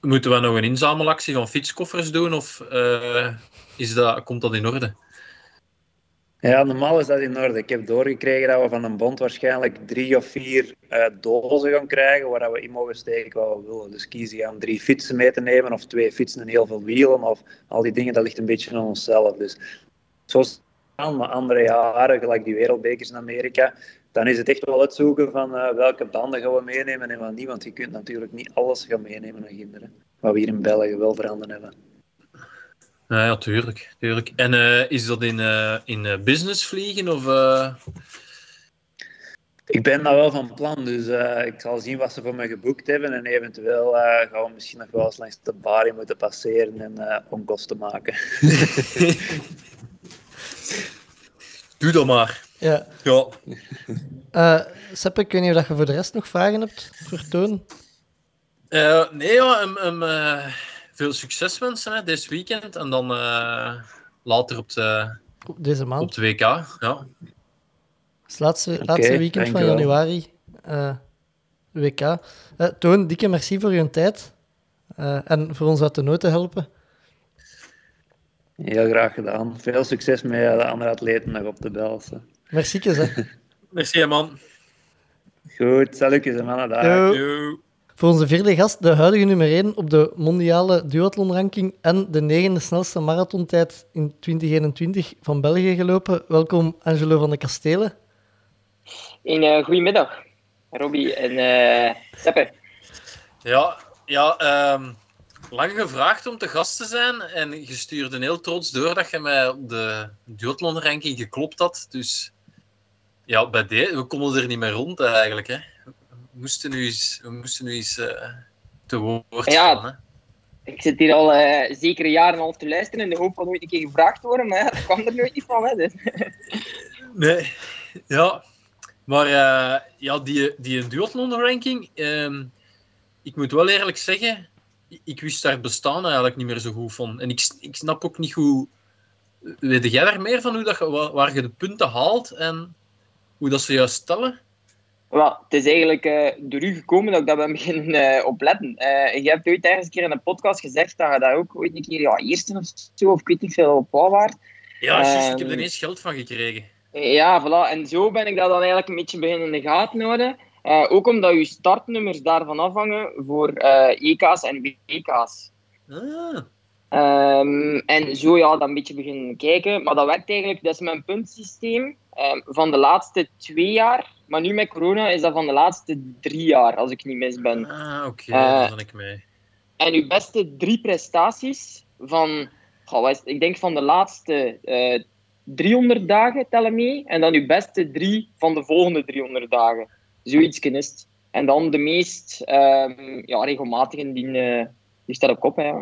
S7: Moeten we nog een inzamelactie van fietskoffers doen of is dat, komt dat in orde?
S11: Ja, normaal is dat in orde. Ik heb doorgekregen dat we van een bond waarschijnlijk drie of vier uh, dozen gaan krijgen waar we in mogen steken wat we willen. Dus kiezen om drie fietsen mee te nemen of twee fietsen en heel veel wielen of al die dingen, dat ligt een beetje aan onszelf. Dus zoals maar andere jaren, gelijk die wereldbekers in Amerika, dan is het echt wel uitzoeken van uh, welke banden gaan we meenemen en wat niet. Want je kunt natuurlijk niet alles gaan meenemen naar kinderen. Wat we hier in België wel veranderd hebben.
S7: Ja, ja tuurlijk, tuurlijk. En uh, is dat in, uh, in uh, business vliegen? Of,
S11: Ik ben daar wel van plan, dus ik zal zien wat ze voor me geboekt hebben. En eventueel gaan we misschien nog wel eens langs de bar moeten passeren en onkosten maken.
S7: Doe dat maar.
S6: Ja.
S7: ja.
S6: Seppe, ik weet niet of je voor de rest nog vragen hebt voor Toon?
S7: nee, ja, um, um, veel succes wensen hè, dit weekend. En dan uh, later op, de,
S6: Deze maand.
S7: op de WK. Ja.
S6: Het laatste, okay, laatste weekend van januari. Uh, WK. Uh, Toon, dikke merci voor je tijd. en voor ons uit de nood te helpen.
S11: Heel graag gedaan. Veel succes met de andere atleten nog op de Belsen.
S6: Merci, hè.
S7: merci, man.
S11: Goed, salutjes, mannen. Dag.
S6: Yo. Yo. Voor onze vierde gast, de huidige nummer 1 op de mondiale duathlon-ranking en de negende snelste marathontijd in 2021 van België gelopen. Welkom, Angelo van de Kastelen.
S12: Een uh, goedemiddag, Robbie en uh, Seppe.
S7: Ja, ja um, lang gevraagd om te gast te zijn en je stuurde heel trots door dat je mij op de duathlon-ranking geklopt had. Dus ja, bij de, we konden er niet meer rond eigenlijk, hè moesten nu eens, we moesten nu eens uh, te woord ja, Hè?
S12: Ik zit hier al uh, zeker jaren en half te luisteren in de hoop van ooit een keer gevraagd te worden, maar dat kwam er nooit niet van. Hè, dus.
S7: nee, ja. Maar uh, ja, die, die duathlon-ranking, uh, ik moet wel eerlijk zeggen, ik wist daar bestaan eigenlijk niet meer zo goed van. En ik, ik snap ook niet hoe... Weet jij daar meer van hoe dat, waar, waar je de punten haalt en hoe dat ze juist stellen?
S12: Wel, het is eigenlijk uh, door u gekomen dat ik daar ben beginnen uh, op letten. Uh, je hebt ooit ergens een keer in een podcast gezegd dat je daar ook ooit een keer ja, eerste of zo, of ik weet niet veel, op waard.
S7: Ja, juist, ik heb er ehm, eens geld van gekregen.
S12: Ja, voilà. En zo ben ik dat dan eigenlijk een beetje beginnen in de gaten houden. ook omdat je startnummers daarvan afhangen voor EK's en WK's.
S7: Ah.
S12: Um, en zo ja, dan een beetje beginnen kijken. Maar dat werkt eigenlijk, dat is mijn puntsysteem um, van de laatste twee jaar maar nu met corona is dat van de laatste drie jaar, als ik niet mis ben.
S7: Ah, oké, okay, uh, daar ben ik mee.
S12: En uw beste drie prestaties van, goh, ik denk van de laatste uh, eh, 300 dagen tellen mee. En dan uw beste drie van de volgende 300 dagen. Zoiets is En dan de meest um, ja, regelmatige, die, uh, die staat op kop. Hè.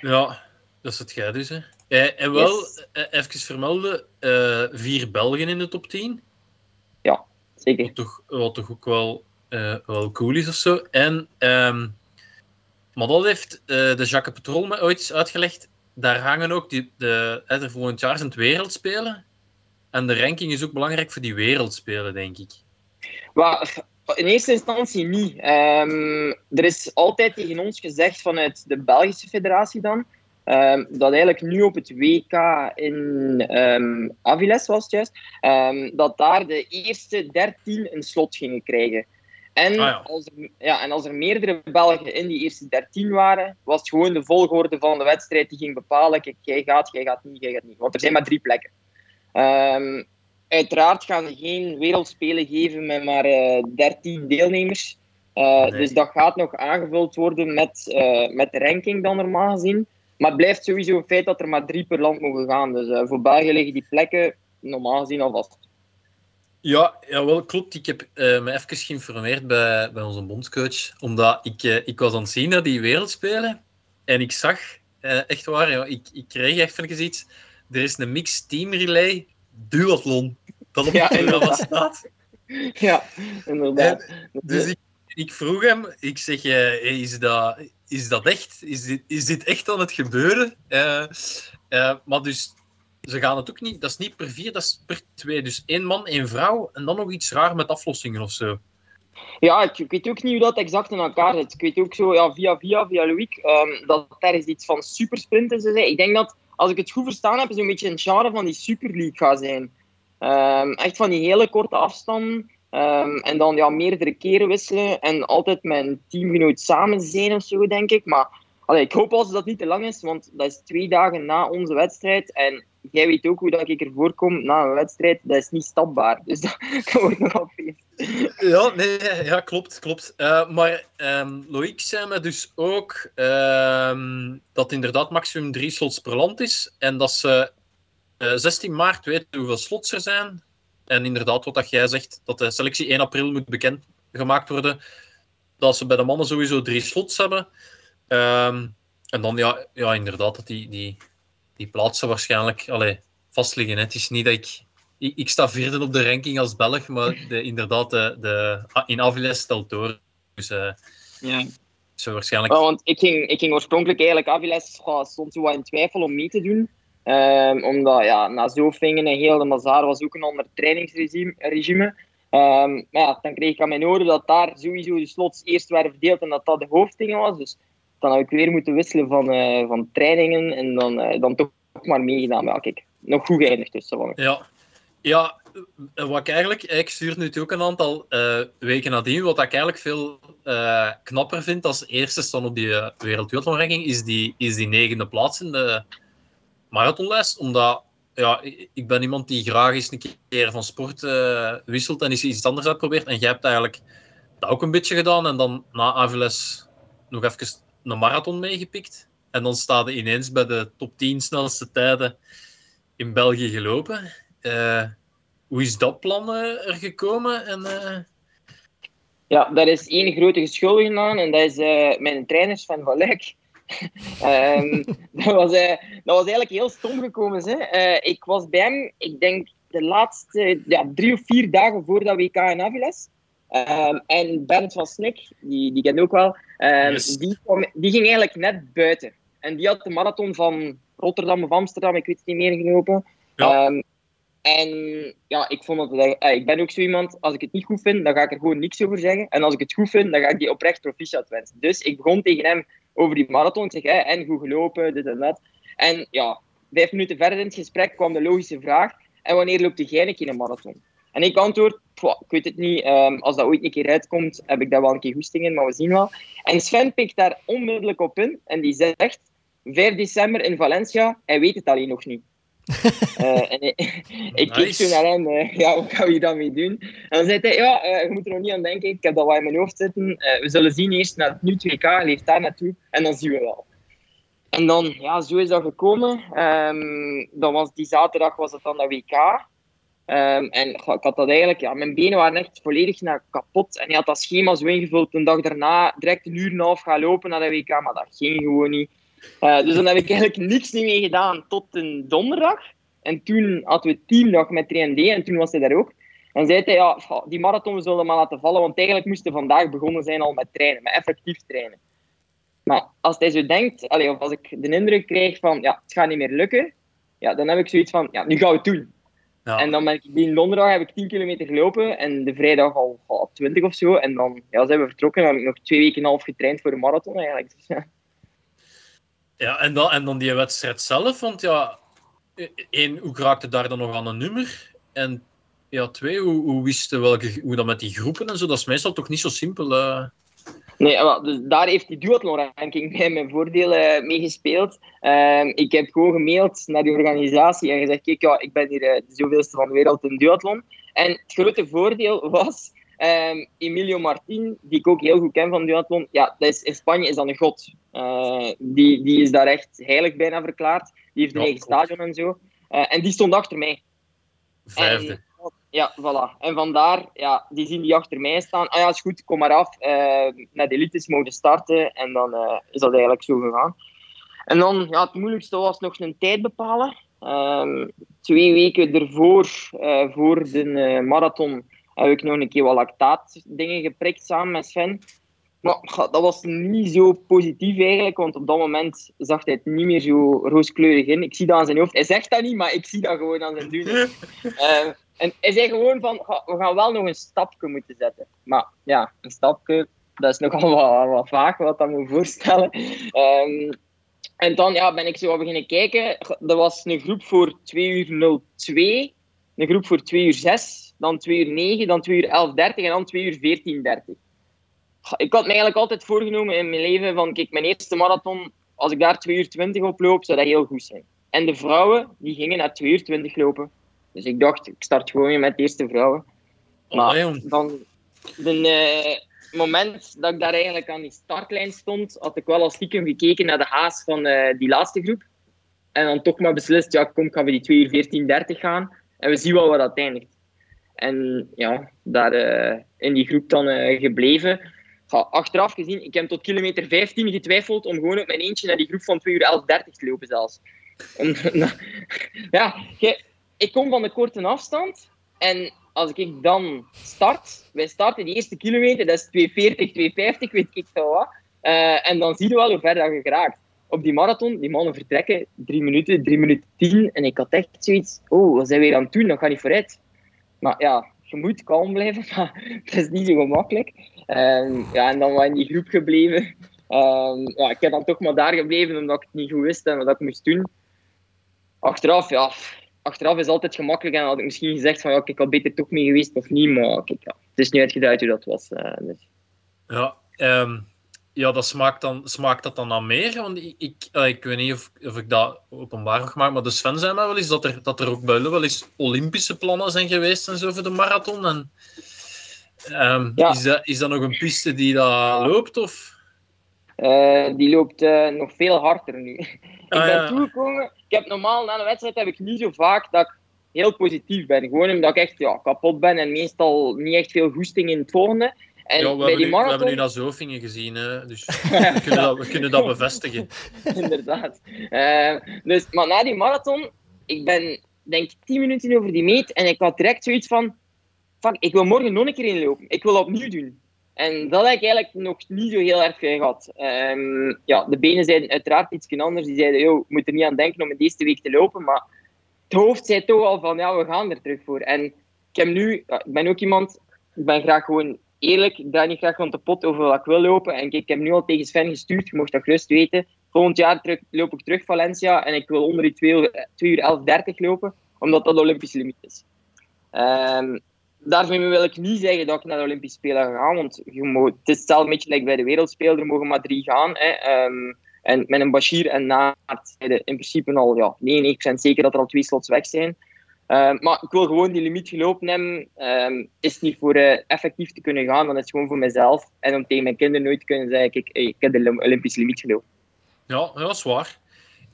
S7: ja, dat is het jij dus. Hè. Eh, en wel, yes. even vermelden, vier Belgen in de top 10.
S12: Zeker.
S7: Wat toch, wat toch ook wel, uh, wel cool is of zo. En, um, maar dat heeft uh, de Jacques Petrol me ooit eens uitgelegd. Daar hangen ook die, de, er volgend jaar zijn het wereldspelen. En de ranking is ook belangrijk voor die wereldspelen, denk ik.
S12: Well, in eerste instantie niet. Um, er is altijd tegen ons gezegd vanuit de Belgische federatie dan Um, dat eigenlijk nu op het WK in um, Aviles was het juist, um, dat daar de eerste 13 een slot gingen krijgen. En, ah, ja. Als er, ja, en als er meerdere Belgen in die eerste 13 waren, was het gewoon de volgorde van de wedstrijd die ging bepalen: kijk, jij gaat, jij gaat niet, jij gaat niet. Want er zijn maar drie plekken. uiteraard gaan ze geen wereldspelen geven met maar uh, eh, 13 deelnemers. Uh, nee. Dus dat gaat nog aangevuld worden met, uh, met de ranking dan normaal gezien. Maar het blijft sowieso een feit dat er maar drie per land mogen gaan. Dus uh, voor België liggen die plekken normaal gezien al vast.
S7: Ja, ja wel klopt. Ik heb uh, me even geïnformeerd bij, bij onze bondscoach. Omdat ik, uh, ik was aan het zien naar die wereldspelen. En ik zag, echt waar, ja, ik, ik kreeg even iets er is een mixed team relay duathlon. Dat op
S12: Ja,
S7: het programma
S12: inderdaad.
S7: staat.
S12: Ja, inderdaad.
S7: Dus ik, ik vroeg hem, ik zeg, eh, is, dat, is dat echt? Is dit, is dit echt aan het gebeuren? Eh, eh, maar dus, ze gaan het ook niet, dat is niet per vier, dat is per twee. Dus één man, één vrouw, en dan nog iets raar met aflossingen of zo.
S12: Ja, ik, weet ook niet hoe dat exact in elkaar zit. Ik weet ook zo, ja, via via, via Loïc, ehm, dat is iets van supersprinten ze zei. Ik denk dat, als ik het goed verstaan heb, zo'n beetje een genre van die Super League gaat zijn. Ehm, echt van die hele korte afstanden. Ehm, en dan ja, meerdere keren wisselen. En altijd met een teamgenoot samen zijn of zo, denk ik. Maar ik hoop als dat niet te lang is, want dat is twee dagen na onze wedstrijd. En jij weet ook hoe dat ik ervoor kom na een wedstrijd. Dat is niet stapbaar. Dus dat, wordt nogal feest.
S7: Ja, nee, ja, klopt, klopt. Eh, maar ehm Loïc zei me dus ook ehm, dat inderdaad maximum drie slots per land is. En dat ze eh, 16 maart weten hoeveel slots er zijn. En inderdaad, wat dat jij zegt, dat de selectie 1 april moet bekend gemaakt worden. Dat ze bij de mannen sowieso drie slots hebben. Ehm, en dan, ja, ja, inderdaad, dat die, die, die plaatsen waarschijnlijk allee, vast liggen. hè. Het is niet dat ik... Ik, ik sta vierde op de ranking als Belg, maar de, inderdaad, de, de, in Aviles stelt door. Dus eh
S12: Ja.
S7: zo waarschijnlijk...
S12: Ja, want ik ging, ik ging oorspronkelijk eigenlijk Aviles zo wat in twijfel om mee te doen. Ehm, omdat ja, na Zofingen en heel de Mazaar was ook een ander trainingsregime. regime. Ehm, maar ja, dan kreeg ik aan mijn oren dat daar sowieso de slots eerst werden verdeeld en dat dat de hoofddingen was. Dus dan heb ik weer moeten wisselen van, eh, van trainingen en dan, eh, dan toch maar meegedaan. Kijk, nog goed geëindigd van.
S7: Ja, ja eh, wat ik eigenlijk... Ik stuur nu ook een aantal eh, weken nadien. Wat ik eigenlijk veel knapper vind als eerste staan op die uh, wereldwereldranking, is die, is die negende plaats in de marathonlijst. Omdat ja, ik ben iemand die graag eens een keer van sport eh, wisselt en eens iets anders uitprobeert. En jij hebt eigenlijk dat ook een beetje gedaan. En dan na Aviles nog even een marathon meegepikt. En dan staat je ineens bij de top 10 snelste tijden in België gelopen. Eh, hoe is dat plan eh, er gekomen? En,
S12: Ja, daar is één grote geschuldigde aan en dat is mijn trainer Sven van Luik. Ehm, dat, was, eh, dat was eigenlijk heel stom gekomen. Hè. Eh, ik was bij hem, ik denk, de laatste ja, drie of vier dagen voor dat WK in Aviles. Ehm, en Bernd van Snik, die, die ken ook wel, ehm,
S7: Yes.
S12: die, kwam, die ging eigenlijk net buiten. En die had de marathon van Rotterdam of Amsterdam, ik weet het niet meer, gelopen.
S7: Ja.
S12: Ehm, en ja, ik vond dat, eh, ik ben ook zo iemand, als ik het niet goed vind, dan ga ik er gewoon niks over zeggen. En als ik het goed vind, dan ga ik die oprecht proficiat wensen. Dus ik begon tegen hem over die marathon. Zeg, hè, en goed gelopen, dit en dat. En ja, vijf minuten verder in het gesprek kwam de logische vraag. En wanneer loopt jij een keer een marathon? En ik antwoord, "Pwa, ik weet het niet. ehm, als dat ooit een keer uitkomt, heb ik daar wel een keer goesting in, maar we zien wel. En Sven pikt daar onmiddellijk op in. En die zegt, 5 december in Valencia, hij weet het alleen nog niet. Eh, en ik, ik keek zo naar hem, eh, ja, wat gaan we hier dan mee doen? En dan zei hij, ja, eh, je moet er nog niet aan denken, ik heb dat wel in mijn hoofd zitten. We zullen zien eerst naar het nu 2K, hij leeft daar naartoe, en dan zien we wel. En dan, ja, zo is dat gekomen. Ehm, dan was die zaterdag was het dan dat WK. Ehm, en ik had dat eigenlijk, ja, mijn benen waren echt volledig naar kapot. En hij had dat schema zo ingevuld. Een dag daarna direct een uur en een half gaan lopen naar de WK, maar dat ging gewoon niet. Eh, dus dan heb ik eigenlijk niks niet mee gedaan tot een donderdag. En toen hadden we teamdag met 3D en toen was hij daar ook. En zei hij, ja, die marathon zullen we maar laten vallen, want eigenlijk moesten we vandaag begonnen zijn al met trainen, met effectief trainen. Maar als hij zo denkt, of als ik de indruk krijg van, ja, het gaat niet meer lukken, ja, dan heb ik zoiets van, ja, nu gaan we het doen.
S7: ja.
S12: En dan ben ik die donderdag heb ik 10 kilometer gelopen en de vrijdag al, al 20 of zo. En dan ja, zijn we vertrokken en heb ik nog twee weken en een half getraind voor de marathon eigenlijk. Dus, ja.
S7: Ja, en dan, en dan die wedstrijd zelf, want ja, één, hoe raakte daar dan nog aan een nummer? En ja, twee, hoe, hoe wisten welke, hoe dat met die groepen en zo, dat is meestal toch niet zo simpel. eh.
S12: Nee, dus daar heeft die duathlon-ranking bij mijn voordeel eh, mee gespeeld. Ehm, ik heb gewoon gemaild naar die organisatie en gezegd, kijk, ja, ik ben hier eh, de zoveelste van de wereld in duathlon. En het grote voordeel was, ehm, Emilio Martin, die ik ook heel goed ken van duathlon, ja, dat is, in Spanje is dat een god. Eh, die, die is daar echt heilig bijna verklaard. Die heeft een
S7: Ja,
S12: eigen stadion en zo. Eh, en die stond achter mij.
S7: Vijfde.
S12: En, ja, voilà. En vandaar, ja, die zien die achter mij staan. Ah ja, is goed, kom maar af. eh naar de elites mogen starten. En dan eh, is dat eigenlijk zo gegaan. En dan, ja, het moeilijkste was nog een tijd bepalen. Ehm, twee weken ervoor, uh, voor de uh, marathon, heb ik nog een keer wat lactaatdingen geprikt samen met Sven. Maar dat was niet zo positief eigenlijk, want op dat moment zag hij het niet meer zo rooskleurig in. Ik zie dat aan zijn hoofd. Hij zegt dat niet, maar ik zie dat gewoon aan zijn doen. uh, en hij zei gewoon van, we gaan wel nog een stapje moeten zetten. Maar ja, een stapje, dat is nogal wat, wat vaag, wat dat moet voorstellen. Um, en dan ja, ben ik zo beginnen kijken. Er was een groep voor 2 uur 02, een groep voor 2 uur 6, dan 2 uur 9, dan 2 uur 11.30 en dan 2 uur 14.30. Ik had me eigenlijk altijd voorgenomen in mijn leven van, kijk, mijn eerste marathon, als ik daar 2 uur 20 op loop, zou dat heel goed zijn. En de vrouwen, die gingen naar 2 uur 20 lopen. Dus ik dacht, ik start gewoon met de eerste vrouwen. Maar dan, de, moment dat ik daar eigenlijk aan die startlijn stond, had ik wel al stiekem gekeken naar de haas van uh, die laatste groep. En dan toch maar beslist, ja, kom, gaan we die 2 uur 14, 30 gaan. En we zien wel waar dat eindigt. En ja, daar uh, in die groep dan uh, gebleven. Achteraf gezien, ik heb tot kilometer 15 getwijfeld om gewoon op mijn eentje naar die groep van 2 uur 11, 30 te lopen zelfs. Ja, ik kom van de korte afstand. En als ik dan start, wij starten die eerste kilometer, dat is 240, 250, weet ik veel wat. Uh, en dan zie je wel hoe ver dat je geraakt. Op die marathon, die mannen vertrekken, drie minuten, drie minuten tien. En ik had echt zoiets, oh, wat zijn we weer aan het doen? Dat gaat niet vooruit. Maar ja, je moet kalm blijven, maar dat is niet zo gemakkelijk. Um, ja, en dan was in die groep gebleven. Um, ja, ik heb dan toch maar daar gebleven, omdat ik het niet goed wist en wat ik moest doen. Achteraf, ja, achteraf is altijd gemakkelijk en had ik misschien gezegd van ja, ik had beter toch mee geweest of niet, maar ja, het is niet uitgeduid hoe dat was. Uh, dus.
S7: Ja, um, ja, dat smaakt, dan, smaakt dat dan naar meer? Want ik, ik, ik weet niet of, of ik dat openbaar mag maken, maar de Sven zei mij wel eens dat er, dat er ook buiten wel eens Olympische plannen zijn geweest en zo voor de marathon. En, um, ja. is, dat, is dat nog een piste die dat loopt? Of?
S12: Uh, die loopt nog veel harder nu. ik ah, ben ja. toegekomen. Ik heb normaal na een wedstrijd heb ik niet zo vaak dat ik heel positief ben. Gewoon omdat ik echt ja, kapot ben en meestal niet echt veel goesting in het volgende. En
S7: ja, we, bij die nu, marathon... we hebben nu naar Zofingen gezien, hè? dus we, kunnen dat, we kunnen dat bevestigen.
S12: Inderdaad. Uh, dus, maar na die marathon, ik ben denk 10 minuten over die meet en ik had direct zoiets van: fuck, ik wil morgen nog een keer inlopen. Ik wil opnieuw doen. En dat heb ik eigenlijk nog niet zo heel erg gehad. Um, ja, de benen zeiden uiteraard iets anders. Die zeiden, joh, moet er niet aan denken om in deze week te lopen. Maar het hoofd zei toch al van, ja, we gaan er terug voor. En ik, heb nu, ik ben ook iemand, ik ben graag gewoon eerlijk. Draai niet graag rond de pot over wat ik wil lopen. En ik heb nu al tegen Sven gestuurd, je mocht dat gerust weten. Volgend jaar terug, loop ik terug Valencia en ik wil onder die 2 uur, 2 uur 11.30 lopen, omdat dat de Olympische limiet is. Um, wil ik niet zeggen dat ik naar de Olympische Spelen ga want je moet, het is hetzelfde beetje like bij de Wereldspelen, er mogen maar drie gaan. Hè. Um, en met een Bashir en Naart in principe al ja, 99% zeker dat er al twee slots weg zijn. Um, maar ik wil gewoon die limiet gelopen hebben. Um, is niet voor uh, effectief te kunnen gaan, dan is het gewoon voor mezelf. En om tegen mijn kinderen nooit te kunnen zeggen, hey, ik heb de Olympische limiet gelopen.
S7: Ja, dat is waar.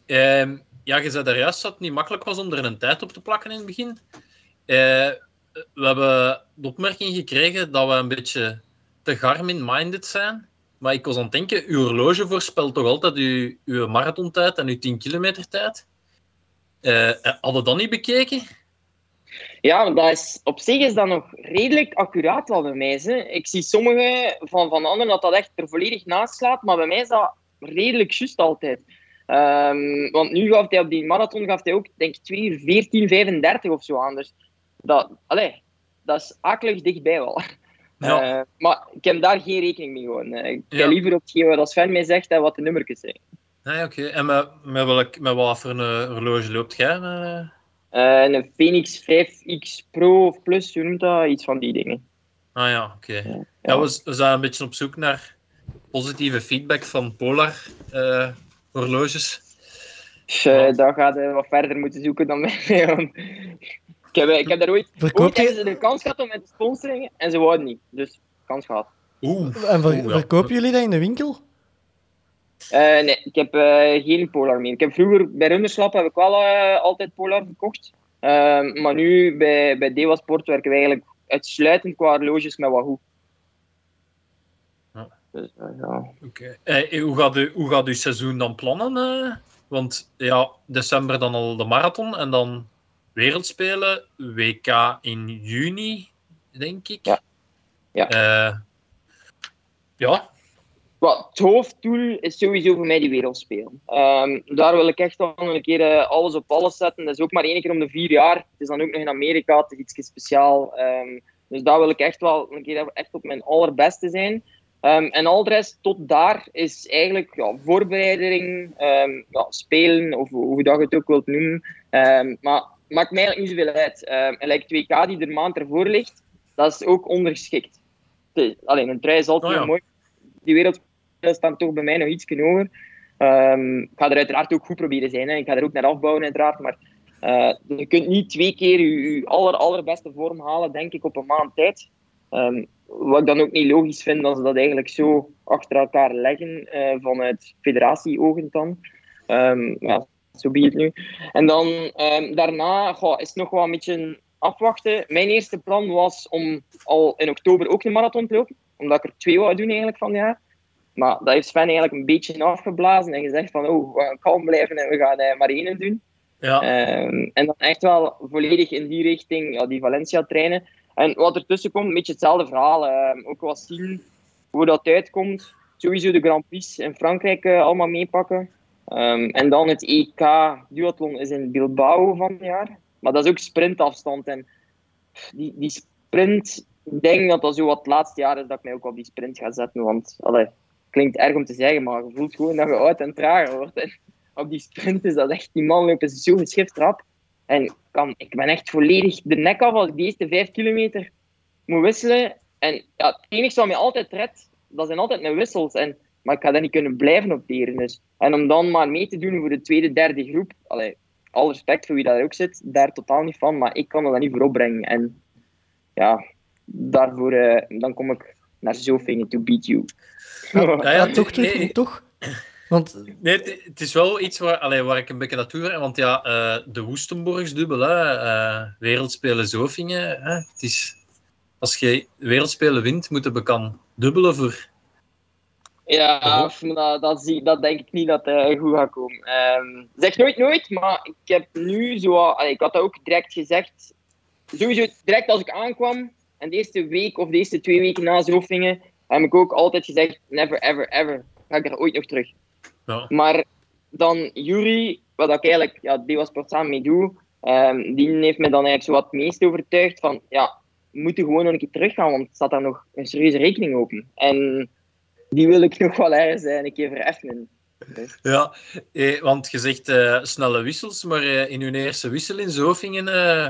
S7: Um, ja, je zei daar juist dat het niet makkelijk was om er een tijd op te plakken in het begin. Uh, we hebben de opmerking gekregen dat we een beetje te Garmin-minded zijn. Maar ik was aan het denken, uw horloge voorspelt toch altijd uw, uw marathontijd en uw 10 kilometer tijd? Uh, hadden dat niet bekeken?
S12: Ja, dat is, op zich is dat nog redelijk accuraat wel bij mij. Hè. Ik zie sommige van, van anderen dat dat echt er volledig naast slaat, maar bij mij is dat redelijk juist altijd. Um, want nu gaf hij op die marathon gaf hij ook, denk ik, 2 uur 14, 35 of zo anders dat, allez, dat is akelig dichtbij wel. Ja. Uh, maar ik heb daar geen rekening mee gewoon. Ik ja. ga liever opgeven wat Sven mij zegt en wat de nummertjes zijn.
S7: Nee, oké. Okay. En met, met, welk, met wat voor een eh, horloge loopt jij?
S12: Uh, een Phoenix 5X Pro of Plus, hoe noemt dat? Iets van die dingen.
S7: Ah ja, oké. Okay. Ja, ja. we, we, zijn een beetje op zoek naar positieve feedback van Polar horloges.
S12: Dus, daar gaat je wat verder moeten zoeken dan mij. Ik heb, ik heb daar ooit, ooit je... ze de kans gehad om met te sponsoren en ze wouden niet. Dus kans gehad.
S6: Oeh. En ver, verkopen jullie dat in de winkel?
S12: Uh, nee, ik heb uh, geen Polar meer. Ik heb vroeger bij Runderslap heb ik wel uh, altijd Polar gekocht. Ehm, maar nu bij, bij Dewa Sport werken we eigenlijk uitsluitend qua horloges met Wahoo.
S7: Ja. Dus, ja. Okay. hoe, gaat u, hoe gaat uw seizoen dan plannen? Want ja, december dan al de marathon en dan wereldspelen, WK in juni, denk ik.
S12: Ja. Ja.
S7: Eh, ja.
S12: Wat, het hoofddoel is sowieso voor mij die wereldspelen. Ehm, daar wil ik echt wel een keer eh, alles op alles zetten. Dat is ook maar één keer om de vier jaar. Het is dan ook nog in Amerika, het is iets speciaals. Ehm, dus daar wil ik echt wel een keer echt op mijn allerbeste zijn. Ehm, en al de rest tot daar is eigenlijk ja, voorbereiding, ja, spelen, of hoe dat je het ook wilt noemen. maar maakt mij eigenlijk niet zoveel uit. en like 2K die er maand ervoor ligt, dat is ook ondergeschikt. Alleen een trui is altijd
S7: Oh
S12: mooi. Die wereld staan toch bij mij nog iets hoger. Ehm, ik ga er uiteraard ook goed proberen zijn. Hè. Ik ga er ook naar afbouwen, uiteraard. Maar eh, je kunt niet twee keer je, aller, allerbeste vorm halen, denk ik, op een maand tijd. Ehm, wat ik dan ook niet logisch vind, dat ze dat eigenlijk zo achter elkaar leggen uh, vanuit federatie-ogen dan. Um, ja, zo het nu. En dan daarna is het nog wel een beetje afwachten. Mijn eerste plan was om al in oktober ook een marathon te lopen. Omdat ik er twee wou doen eigenlijk van het jaar. Maar dat heeft Sven eigenlijk een beetje afgeblazen en gezegd van oh, we gaan kalm blijven en we gaan uh, maar één doen.
S7: Ja.
S12: Um, en dan echt wel volledig in die richting, ja, die Valencia trainen. En wat ertussen komt, een beetje hetzelfde verhaal. Uh, ook wel zien hoe dat uitkomt. Sowieso de Grand Prix in Frankrijk uh, allemaal meepakken. Um, en dan het EK duathlon is in Bilbao van het jaar. Maar dat is ook sprintafstand. En die, die sprint, ik denk dat dat zo wat het laatste jaar is dat ik mij ook op die sprint ga zetten. Want, allee, klinkt erg om te zeggen, maar je voelt gewoon dat je oud en trager wordt. En op die sprint is dat echt, die man lopen zo geschift rap. En kan, ik ben echt volledig de nek af als ik de eerste vijf kilometer moet wisselen. En ja, het enige wat mij altijd redt, dat zijn altijd mijn wissels. En, maar ik ga dat niet kunnen blijven opteren. Dus. En om dan maar mee te doen voor de tweede, derde groep. Allee, al respect voor wie daar ook zit, daar totaal niet van. Maar ik kan dat niet voor opbrengen. En ja, daarvoor uh, dan kom ik naar Zofingen to beat you.
S6: Ja, ja, ja toch, toch, nee, toch? Want...
S7: Nee, het, het, is wel iets waar, allee, waar ik een beetje naartoe ga. Want ja, uh, de Woestenborgs dubbel, hè, uh, Wereldspelen Zofingen. Hè, het is, als je Wereldspelen wint, moet je kan dubbelen voor.
S12: Ja, dat, dat, zie, dat denk ik niet dat het goed gaat komen. Um, zeg nooit nooit, maar ik heb nu zo... Allee, ik had dat ook direct gezegd. Sowieso direct als ik aankwam, en de eerste week of de eerste twee weken na Zofingen, heb ik ook altijd gezegd, never, ever, ever. Ga ik er ooit nog terug.
S7: Ja.
S12: Maar dan Jury, wat ik eigenlijk, ja, die was samen mee doe, um, die heeft me dan eigenlijk zo wat meest overtuigd van, ja, we moeten gewoon nog een keer teruggaan, want er staat daar nog een serieuze rekening open. En die wil ik nog wel ergens uh, een keer vereffenen. Dus.
S7: Ja, eh, want je zegt uh, snelle wissels, maar uh, in uw eerste wissel in Zofingen uh,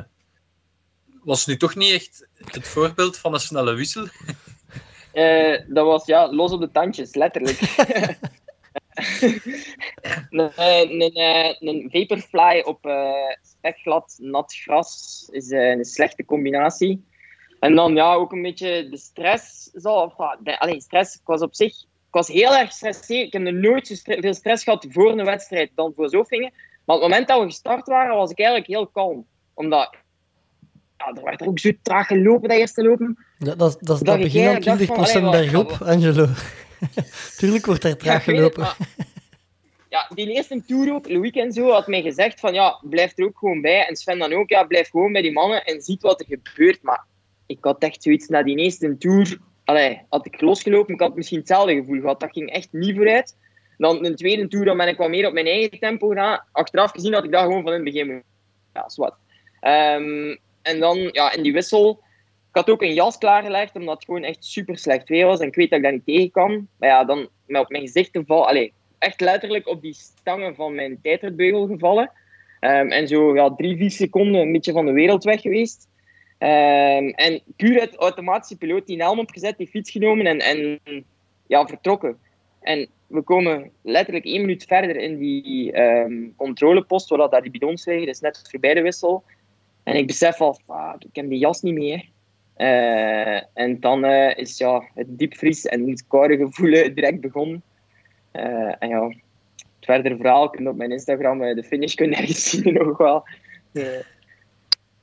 S7: was nu toch niet echt het voorbeeld van een snelle wissel?
S12: Uh, dat was ja, los op de tandjes, letterlijk. een, een, een, een Vaporfly op uh, spekglad nat gras is uh, een slechte combinatie. En dan ja, ook een beetje de stress. Zo, de, allee, stress, ik was op zich ik was heel erg gestresseerd. Ik heb nooit zo veel stress gehad voor een wedstrijd dan voor Zofingen. Maar op het moment dat we gestart waren, was ik eigenlijk heel kalm. Omdat ja, er werd ook zo traag gelopen, dat eerste lopen.
S6: Ja, dat, dat, dat, dat begin al 20% van, bergop, ja, Angelo. Tuurlijk wordt er traag gelopen.
S12: Het, maar, ja, die eerste tour ook, Louis en zo, had mij gezegd van ja, blijf er ook gewoon bij. En Sven dan ook, ja, blijf gewoon bij die mannen en ziet wat er gebeurt. Maar ik had echt zoiets na die eerste tour, allee, had ik losgelopen, ik had misschien hetzelfde gevoel gehad. Dat ging echt niet vooruit. Dan een tweede tour, dan ben ik wat meer op mijn eigen tempo gedaan. Achteraf gezien had ik dat gewoon van in het begin Ja, zwart. Um, en dan, ja, in die wissel... Ik had ook een jas klaargelegd, omdat het gewoon echt super slecht weer was. En ik weet dat ik dat niet tegen kan. Maar ja, dan met op mijn gezicht te vallen... Allee, echt letterlijk op die stangen van mijn tijdritbeugel gevallen. Um, en zo ja, drie, vier seconden een beetje van de wereld weg geweest. Um, en puur het automatische piloot die helm opgezet, die fiets genomen en, en ja, vertrokken. En we komen letterlijk één minuut verder in die um, controlepost, waar dat daar die bidons liggen. Dat is net voorbij de wissel. En ik besef al, fuck, ik heb die jas niet meer. Uh, en dan uh, is ja, het diepvries en het koude gevoel direct begonnen. Uh, en ja, het verdere verhaal kun je op mijn Instagram de finish kunnen zien nog wel.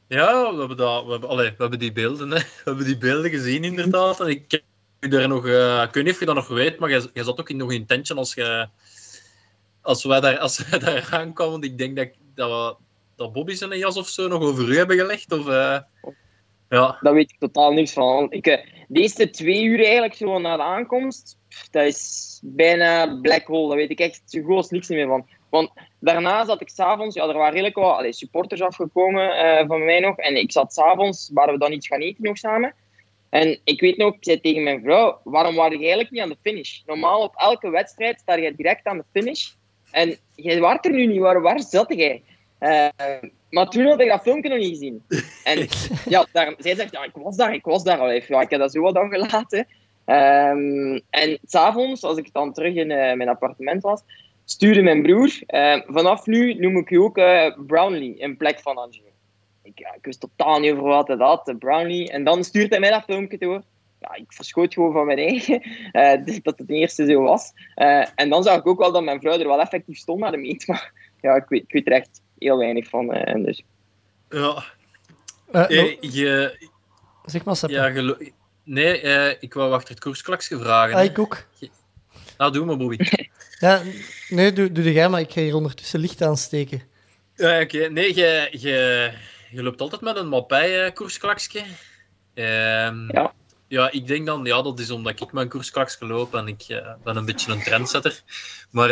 S7: Ja, we hebben, dat, we, hebben, allee, we hebben die beelden, hè. we hebben die beelden gezien inderdaad. En ik, daar nog, ik weet niet of je dat nog weet, maar je, zat ook in, nog in tension als je als wij daar, als wij daar aankomen, ik denk dat, dat, we, dat Bobby zijn jas of zo nog over u hebben gelegd. Of, uh, ja.
S12: Daar weet ik totaal niks van. Ik, uh, de eerste twee uur eigenlijk, zo na de aankomst, dat is bijna black hole. Daar weet ik echt als niks meer van. Want daarna zat ik s'avonds, ja, er waren redelijk wat allee, supporters afgekomen uh, van mij nog. En ik zat s'avonds, waren we dan iets gaan eten nog samen. En ik weet nog, ik zei tegen mijn vrouw, waarom waren je eigenlijk niet aan de finish? Normaal op elke wedstrijd sta je direct aan de finish. En jij waart er nu niet, waar, waar zat jij? Uh, maar toen had ik dat filmpje nog niet gezien. En ja, daar, zij zegt, ja, ik was daar, ik was daar al even. Ja, ik heb dat zo wat dan gelaten. Um, en s'avonds, als ik dan terug in uh, mijn appartement was, stuurde mijn broer, uh, vanaf nu noem ik je ook Brownlee in plek van Angelo. Ik, ja, ik wist totaal niet over wat het had, Brownlee. En dan stuurt hij mij dat filmpje door. Ja, ik verschoot gewoon van mijn eigen dat het de eerste zo was. en dan zag ik ook wel dat mijn vrouw er wel effectief stond naar de meet. Maar ja, ik weet, ik weet echt heel weinig van. en dus.
S7: Ja. je, je,
S6: zeg maar, Seppe.
S7: Ja, gelo- Nee, uh, ik wou achter het koersklaksje vragen.
S6: Ah, ik ook.
S7: Nou, doe maar, Bobby.
S6: ja, nee, doe, doe jij maar. Ik ga hier ondertussen licht aansteken.
S7: Ja, oké. Okay. Nee, je, je, je loopt altijd met een mappij uh, koersklaksje. Um,
S12: ja.
S7: Ja, ik denk dan, ja, dat is omdat ik mijn koersklaksje loop en ik uh, ben een beetje een trendsetter. Maar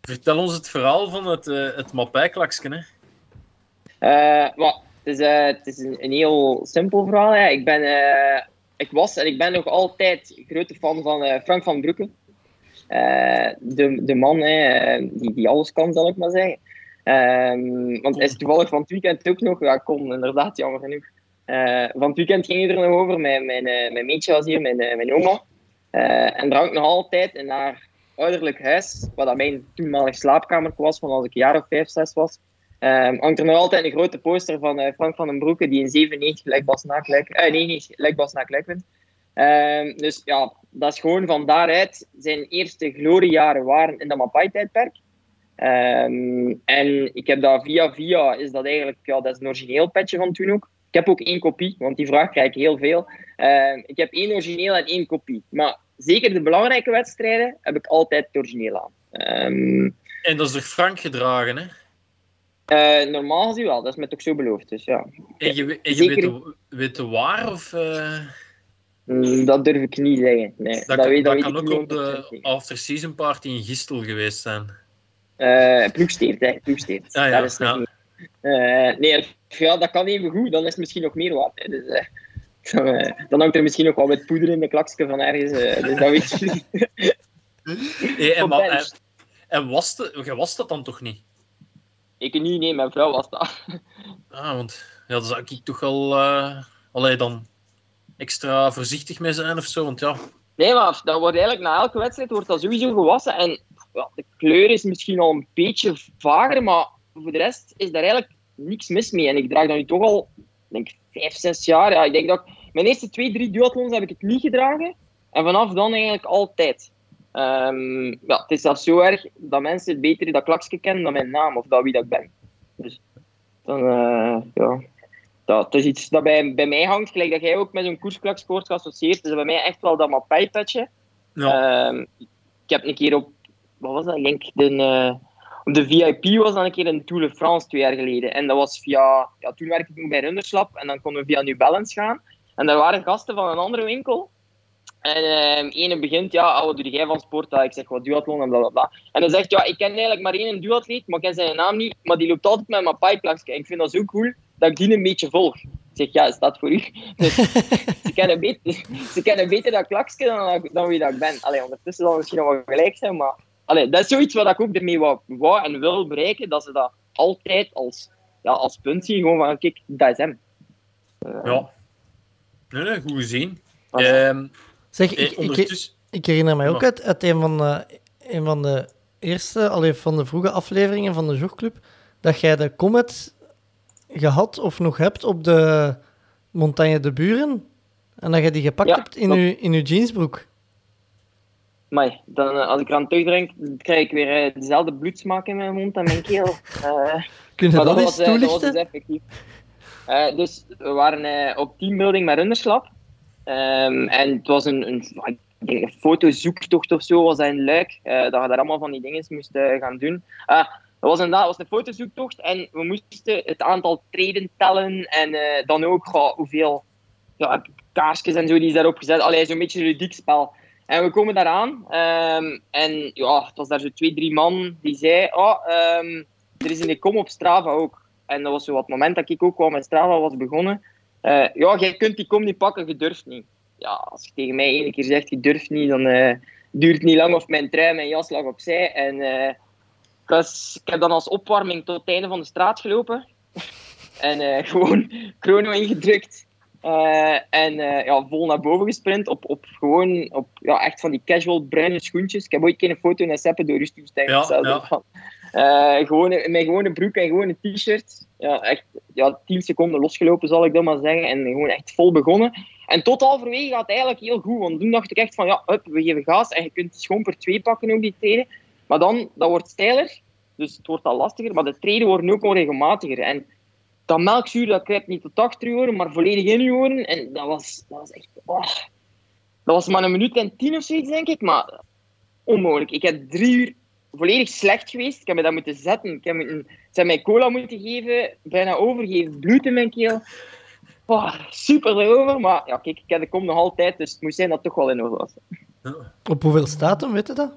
S7: vertel ons het verhaal van het, het mappijklaksje,
S12: hè. Well. Het is, uh, het is een, heel simpel verhaal. Ik, ben, uh, ik was en ik ben nog altijd grote fan van uh, Frank van Broeke. de, de man die, die alles kan, zal ik maar zeggen. Um, want hij is toevallig van het weekend ook nog. Ja, kon inderdaad, jammer genoeg. van het weekend ging hij er nog over. Mijn, mijn, mijn meetje was hier, mijn, mijn oma. en drank nog altijd in haar ouderlijk huis, wat dat mijn toenmalig slaapkamer was, van als ik een jaar of vijf, zes was. Um, hangt er nog altijd een grote poster van uh, Frank van den Broeke, die in 97 gelijk Bas na gelijk, uh, nee, nee, gelijk Bas na gelijk. Um, dus ja, dat is gewoon van daaruit zijn eerste gloriejaren waren in dat Mapai-tijdperk. Um, en ik heb dat via via, is dat eigenlijk, ja, dat is een origineel petje van toen ook. Ik heb ook één kopie, want die vraag krijg ik heel veel. ik heb één origineel en één kopie. Maar zeker de belangrijke wedstrijden heb ik altijd het origineel aan.
S7: en dat is door Frank gedragen, hè?
S12: Uh, normaal gezien wel, dat is me toch zo beloofd. Dus, ja.
S7: En je, en je weet, de, weet de waar? Of, uh...
S12: mm, dat durf ik niet zeggen. Nee,
S7: dat, weet, dat, kan ook op de after-season party in Gistel geweest zijn.
S12: Uh, ploegsteert, hè. Ploegsteert.
S7: Ah, ja, dat is ja.
S12: Uh, nee, ja, dat kan even goed, dan is het misschien nog meer waard. Hè. Dus, uh, dan, hangt er misschien nog wel wat poeder in de klakske van ergens. dus dat weet je niet.
S7: hey, en, maar, en, en was, de, was dat dan toch niet?
S12: Ik niet, nee, mijn vrouw was dat.
S7: Ah, want ja, dan zou ik toch wel uh, allee, dan extra voorzichtig mee zijn of zo, want ja.
S12: Nee, maar dat wordt eigenlijk na elke wedstrijd wordt dat sowieso gewassen. En ja, de kleur is misschien al een beetje vager, maar voor de rest is daar eigenlijk niks mis mee. En ik draag dat nu toch al, denk vijf, zes jaar. Ja, ik denk dat mijn eerste twee, drie duathlons heb ik het niet gedragen. En vanaf dan eigenlijk altijd. Um, ja, het is zelfs zo erg dat mensen het beter dat klakje kennen dan mijn naam of dat wie dat ik ben. Dus dan, uh, ja, dat is iets dat bij, bij mij hangt, gelijk dat jij ook met zo'n koersklaks wordt geassocieerd. Dus bij mij echt wel dat mappijpetje. Ja. Um, ik heb een keer op, wat was dat? Ik denk de, uh, op de VIP was dat een keer in Tour de France twee jaar geleden. En dat was via, ja, toen werkte ik nog bij Runderslap en dan konden we via New Balance gaan. En daar waren gasten van een andere winkel. En uh, ene begint, ja, oh, wat doe jij van sport? Ik zeg, wat duathlon en bla. En dan zegt, ja, ik ken eigenlijk maar één duatleet, maar ik ken zijn naam niet. Maar die loopt altijd met mijn pipeplakje. Ik vind dat zo cool dat ik die een beetje volg. Ik zeg, ja, is dat voor u? Dus, ze, kennen beter, ze kennen beter dat klakje dan, wie dat ik ben. Allee, ondertussen zal misschien wel gelijk zijn, maar... Allee, dat is zoiets wat ik ook ermee wou, wou en wil bereiken, dat ze dat altijd als, ja, als punt zien. Gewoon van, kijk, dat is hem.
S7: Uh, ja. Nee, nee, goed gezien. Ehm
S6: Zeg, ik, ik, ik, herinner mij ook uit, uit een, van de, een van de eerste, alleen van de vroege afleveringen van de Jogclub, dat jij de Comet gehad of nog hebt op de Montagne de Buren en dat je die gepakt
S12: ja,
S6: hebt in je, in uw jeansbroek.
S12: Maar dan, als ik eraan terugdenk, krijg ik weer uh, dezelfde bloedsmaak in mijn mond en mijn keel. Uh,
S6: Kun je dat, dat eens was, toelichten?
S12: dat was dus effectief. Uh, dus we waren op teambuilding met Runderslap. Um, en het was een, een, een fotozoektocht of zo was dat in Luik. eh, dat je daar allemaal van die dingen moest eh, gaan doen. Ah, dat was inderdaad was een fotozoektocht en we moesten het aantal treden tellen en eh, dan ook hoeveel ja, kaarsjes en zo die is daarop gezet. Allee, zo'n beetje een ludiek spel. En we komen daaraan ehm en ja, het was daar zo twee, drie man die zei, oh, ehm, er is de kom op Strava ook. En dat was zo wat het moment dat ik ook kwam met Strava was begonnen. Eh, ja, jij kunt die kom niet pakken, je durft niet. Ja, als je tegen mij één keer zegt, je durft niet, dan eh, duurt het niet lang of mijn trui, mijn jas lag opzij. En eh, ik, heb dan als opwarming tot het einde van de straat gelopen. en gewoon chrono ingedrukt. En ja, vol naar boven gesprint op, op gewoon op, ja, echt van die casual bruine schoentjes. Ik heb ooit een foto in Seppen door Rusttoestijn
S7: Ja, ja.
S12: Van, eh, gewoon in mijn gewone broek en gewoon een t-shirt. Ja, echt ja, 10 seconden losgelopen, zal ik dat maar zeggen. En gewoon echt vol begonnen. En tot halverwege gaat het eigenlijk heel goed. Want toen dacht ik echt van, ja, hup, we geven gas. En je kunt gewoon per twee pakken op die treden. Maar dan, dat wordt steiler. Dus het wordt al lastiger. Maar de treden worden ook onregelmatiger. En dat melkzuur, dat kruipt niet tot achter oren, maar volledig in oren. En dat was, dat was echt... oh. Dat was maar een minuut en tien of zoiets, denk ik. Maar onmogelijk. Ik heb drie uur volledig slecht geweest. Ik heb me dat moeten zetten. Ik heb moeten, ze hebben mij cola moeten geven, bijna overgeven, bloed in mijn keel. Oh, super erover, maar ja, kijk, ik heb de kom nog altijd, dus het moest zijn dat het toch wel in orde was.
S6: Op hoeveel staat hem, weet je dat?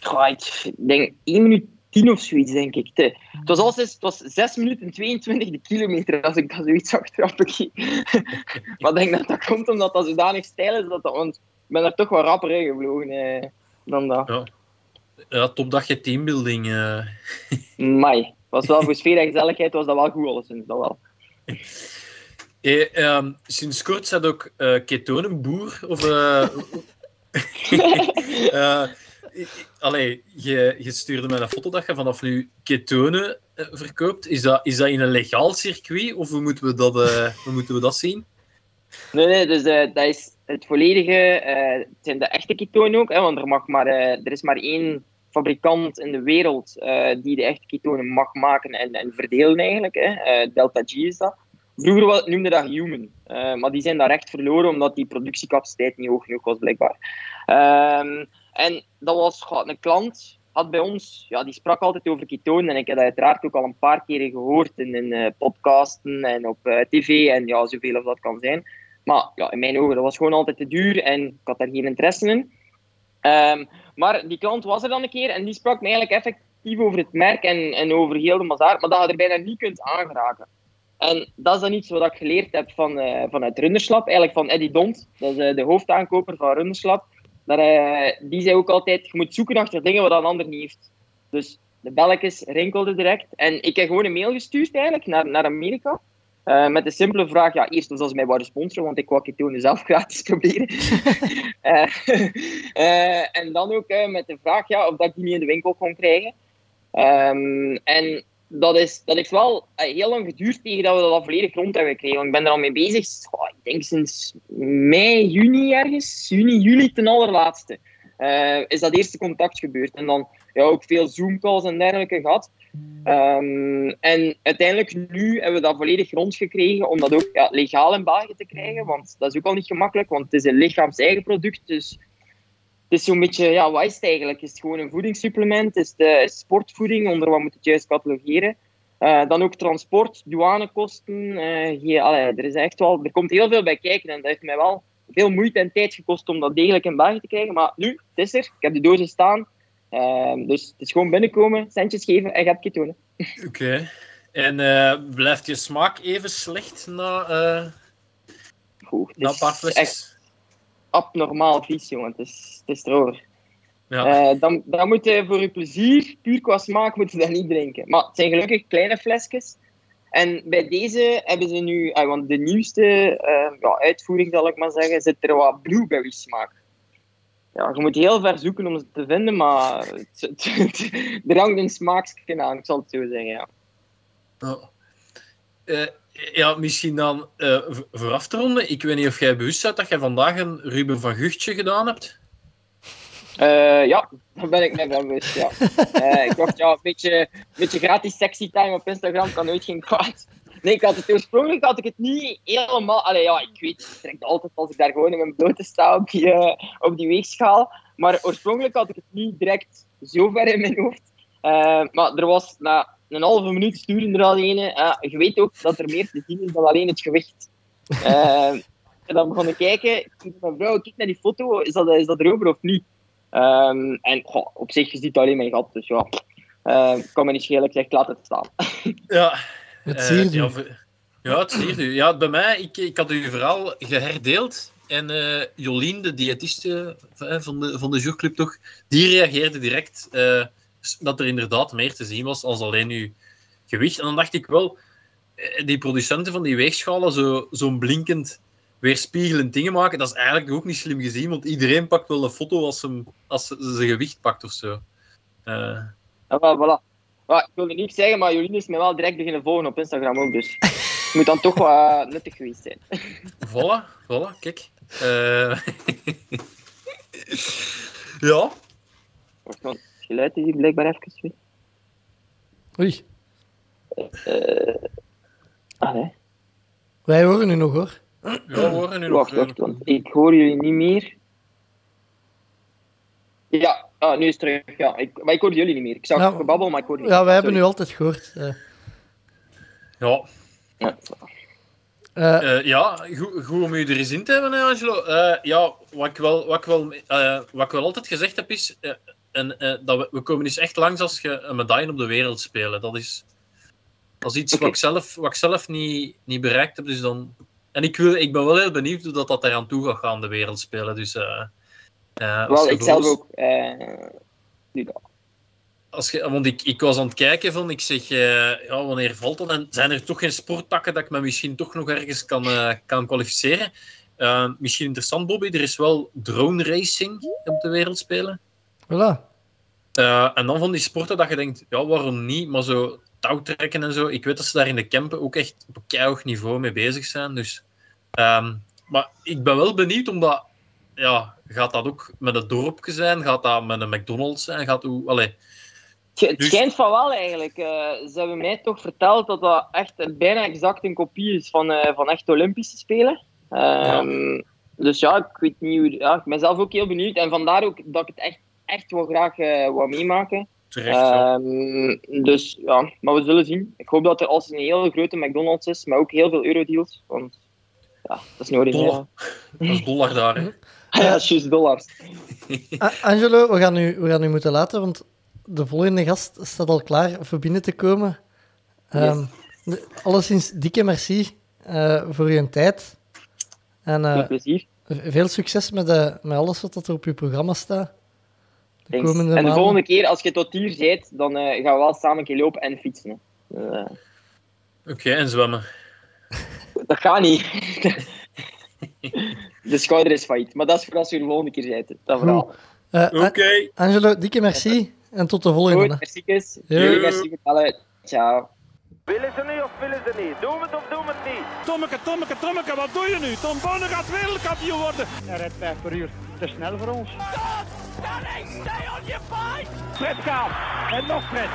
S12: Goh, ik denk 1 minuut 10 of zoiets, denk ik. Het, was al zes, het was 6 minuten en 22 de kilometer als ik dat zoiets achteraf bekijk. maar ik denk dat dat komt omdat dat zodanig stijl is, dat dat, want ik ben er toch wel rapper in gevlogen eh, dan dat.
S7: Ja. Ja, top dat je teambuilding. eh.
S12: Mai. Was wel voor sfeer en gezelligheid was dat wel goed alleszins, dat wel.
S7: Eh, ehm, sinds kort zit ook eh ketonenboer. Of, eh allee, je, je stuurde mij een foto dat je vanaf nu ketonen verkoopt. Is dat, is dat in een legaal circuit of hoe moeten we dat, hoe moeten we dat zien?
S12: Nee, nee, dus dat is het volledige. het zijn de echte ketonen ook, hè, want er, mag maar, er is maar één fabrikant in de wereld eh, die de echte ketonen mag maken en, en verdelen eigenlijk. Hè. Eh, Delta G is dat. Vroeger noemde dat Human, eh, maar die zijn daar echt verloren omdat die productiecapaciteit niet hoog genoeg was, blijkbaar. Ehm, en dat was een klant, had bij ons, ja, die sprak altijd over ketonen en ik heb dat uiteraard ook al een paar keren gehoord in, in podcasten en op tv en ja, zoveel of dat kan zijn. Maar ja, in mijn ogen, dat was gewoon altijd te duur en ik had daar geen interesse in. Ehm, maar die klant was er dan een keer en die sprak me eigenlijk effectief over het merk en, en over heel de bazaar, maar dat je er bijna niet kunt aangeraken. En dat is dan iets wat ik geleerd heb van, eh, vanuit Runderslap, eigenlijk van Eddie Dont, dat is eh, de hoofdaankoper van Runderslap. Dat, eh, die zei ook altijd, je moet zoeken achter dingen wat een ander niet heeft. Dus de belletjes rinkelden direct. En ik heb gewoon een mail gestuurd eigenlijk naar, naar Amerika. Eh, met de simpele vraag, ja, eerst dat ze mij wouden sponsoren, want ik wou ketonen zelf gratis proberen. Eh, eh, en dan ook met de vraag ja, of dat ik die niet in de winkel kon krijgen. Ehm, en dat, is, dat heeft wel heel lang geduurd tegen dat we dat al volledig rond hebben gekregen. Want ik ben er al mee bezig, ik denk sinds mei, juni ergens, juni, juli ten allerlaatste, is dat eerste contact gebeurd. En dan ja, ook veel Zoom-calls en dergelijke gehad. Ehm, en uiteindelijk nu hebben we dat volledig rondgekregen om dat ook ja, legaal in België te krijgen. Want dat is ook al niet gemakkelijk, want het is een lichaams-eigen product. Dus het is zo'n beetje, ja, wat eigenlijk? Is het gewoon een voedingssupplement? Is het eh, sportvoeding? Onder wat moet het juist catalogeren? Eh, dan ook transport, douanekosten. allee, er, is echt wel, er komt heel veel bij kijken en dat heeft mij wel veel moeite en tijd gekost om dat degelijk in België te krijgen. Maar nu, het is er. Ik heb de dozen staan. Ehm, dus het is gewoon binnenkomen, centjes geven en je hebt ketonen.
S7: Oké. En eh, blijft je smaak even slecht na, eh
S12: Goed,
S7: na een paar flesjes?
S12: echt abnormaal vies, jongen. Het is, het is erover.
S7: Ja.
S12: Eh, dan, dan moet je voor je plezier, puur qua smaak, moet je dat niet drinken. Maar het zijn gelukkig kleine flesjes. En bij deze hebben ze nu, want de nieuwste ja, uitvoering, zal ik maar zeggen, zit er wat blueberry smaak. Ja, je moet heel ver zoeken om ze te vinden, maar het, het, het- er hangt een smaakje aan, ik zal het zo zeggen. Ja.
S7: Ja. Eh, ja, misschien dan v- vooraf te ronden. Ik weet niet of jij bewust bent dat jij vandaag een Ruben van Guchtje gedaan hebt.
S12: Eh, ja, daar ben ik mij van bewust, ja. Ik dacht, ja, een beetje, een beetje gratis sexy time op Instagram kan nooit geen kwaad. Nee, ik had het oorspronkelijk had ik het niet helemaal. Allee, ja, ik weet, ik trek altijd als ik daar gewoon in mijn blote sta op die, eh, op die weegschaal. Maar oorspronkelijk had ik het niet direct zo ver in mijn hoofd. Eh, maar er was na een halve minuut sturen er al een. eh, je weet ook dat er meer te zien is dan alleen het gewicht. Eh, en dan begon ik kijken. Ik mijn vrouw, kijk naar die foto. Is dat, is dat erover of niet? Ehm, en op zich, je ziet alleen mijn gat. Dus ja, eh, kan me niet schelen. Ik zeg, laat het staan.
S7: Ja.
S6: Het
S7: Eh,
S6: u.
S7: ja, het siert u. Ja, bij mij, ik, ik had u vooral geherdeeld. En eh, Jolien, de diëtiste eh, van de, van de Jourclub toch, die reageerde direct eh, dat er inderdaad meer te zien was als alleen uw gewicht. En dan dacht ik wel, die producenten van die weegschalen zo, zo'n blinkend weerspiegelend dingen maken, dat is eigenlijk ook niet slim gezien, want iedereen pakt wel een foto als, hem, als ze zijn gewicht pakt of zo. Eh,
S12: Ja, wel, voilà. Maar, ik wilde niet zeggen, maar Jolien is mij wel direct beginnen volgen op Instagram ook. Dus het moet dan toch wat eh, nuttig geweest zijn.
S7: Voilà, voilà, kijk. Eh, ja,
S12: Wacht, want Het geluid is hier blijkbaar even weg.
S6: Oei,
S12: Eh allee.
S6: wij horen u nog hoor.
S7: we horen nu nog.
S12: Wacht, wacht, want ik hoor jullie niet meer. Ja, ah, nu is het terug. Ja, ik, maar ik hoor jullie niet meer. Ik zag
S6: Ja.
S12: gebabbel, maar ik hoor jullie
S6: Ja, wij hebben
S12: Sorry.
S6: u altijd gehoord. eh.
S7: Ja,
S12: Ja.
S6: Eh,
S7: eh, ja goed, goed om u er eens in te hebben, hè, Angelo. Eh, ja, wat ik, wel, wat, ik wel, eh, wat ik wel altijd gezegd heb is, eh, en, eh, dat we, we komen dus echt langs als je een medaille op de wereld spelen. Dat is, dat is iets wat ik zelf, wat ik zelf niet, niet bereikt heb. Dus dan, en ik, wil, ik ben wel heel benieuwd hoe dat, dat eraan toe gaat gaan, de wereld spelen. Dus, als
S12: Wel, ik zelf ook. eh, dat.
S7: Als je, want ik, ik was aan het kijken van, ik zeg, eh, ja, wanneer valt dat? En zijn er toch geen sporttakken dat ik me misschien toch nog ergens kan, kan kwalificeren? Misschien interessant, Bobby, er is wel drone racing op de wereld spelen.
S6: voilà.
S7: En dan van die sporten dat je denkt, ja, waarom niet? Maar zo touwtrekken en zo, ik weet dat ze daar in de campen ook echt op een keihard niveau mee bezig zijn. Dus, ehm, maar ik ben wel benieuwd, omdat, ja, gaat dat ook met het dorpje zijn? Gaat dat met een McDonald's zijn? Gaat hoe, allee,
S12: Het
S7: Dus-
S12: schijnt van wel eigenlijk. Eh, ze hebben mij toch verteld dat dat echt een- bijna exact een kopie is van, eh, van echt Olympische Spelen. Ehm, Dus ja, ik weet niet hoe. Ja, ik ben zelf ook heel benieuwd. En vandaar ook dat ik het echt, echt wel graag eh wou meemaken.
S7: terecht.
S12: Ehm, dus ja, maar we zullen zien. Ik hoop dat er als een hele grote McDonald's is, maar ook heel veel eurodeals. Want ja, dat is nodig.
S7: Dollar. Dat is dollar daar, hè.
S12: ja dat is juist dollars.
S6: Angelo, we gaan, u, we gaan u moeten laten, want de volgende gast staat al klaar voor binnen te komen. Ehm, de- alleszins dikke merci eh, voor uw tijd. En eh,
S12: Veel plezier.
S6: v- veel succes met, eh, met alles wat er op uw programma staat. De
S12: En de
S6: maanden.
S12: volgende keer, als je tot hier bent, dan eh, gaan we wel samen een keer lopen en fietsen. hè. Eh,
S7: Oké, en zwemmen.
S12: dat gaat niet. de schouder is failliet. Maar dat is voor als je de volgende keer bent. Dat verhaal.
S6: Eh,
S7: Oké.
S6: Angelo, dikke merci en tot de volgende.
S12: Goed, merci. Jullie, merci voor het. Ciao.
S2: Willen ze nu of willen ze niet? Doen we het of doen we het niet? Tommeke, Tommeke, Tommeke, wat doe je nu? Tom Bonne gaat wereldkampioen worden. Hij rijdt 5 per uur. Te snel voor ons. Fred gaat. En nog Fred.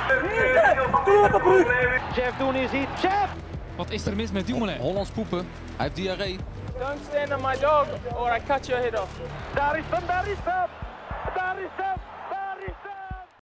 S2: Jeff doen is iets. Jeff!
S4: Wat is er mis met Dumoulin? Hollands poepen. Hij heeft diarree.
S1: Don't stand on my dog or I cut your head off.
S2: Daar is hem, daar is hem.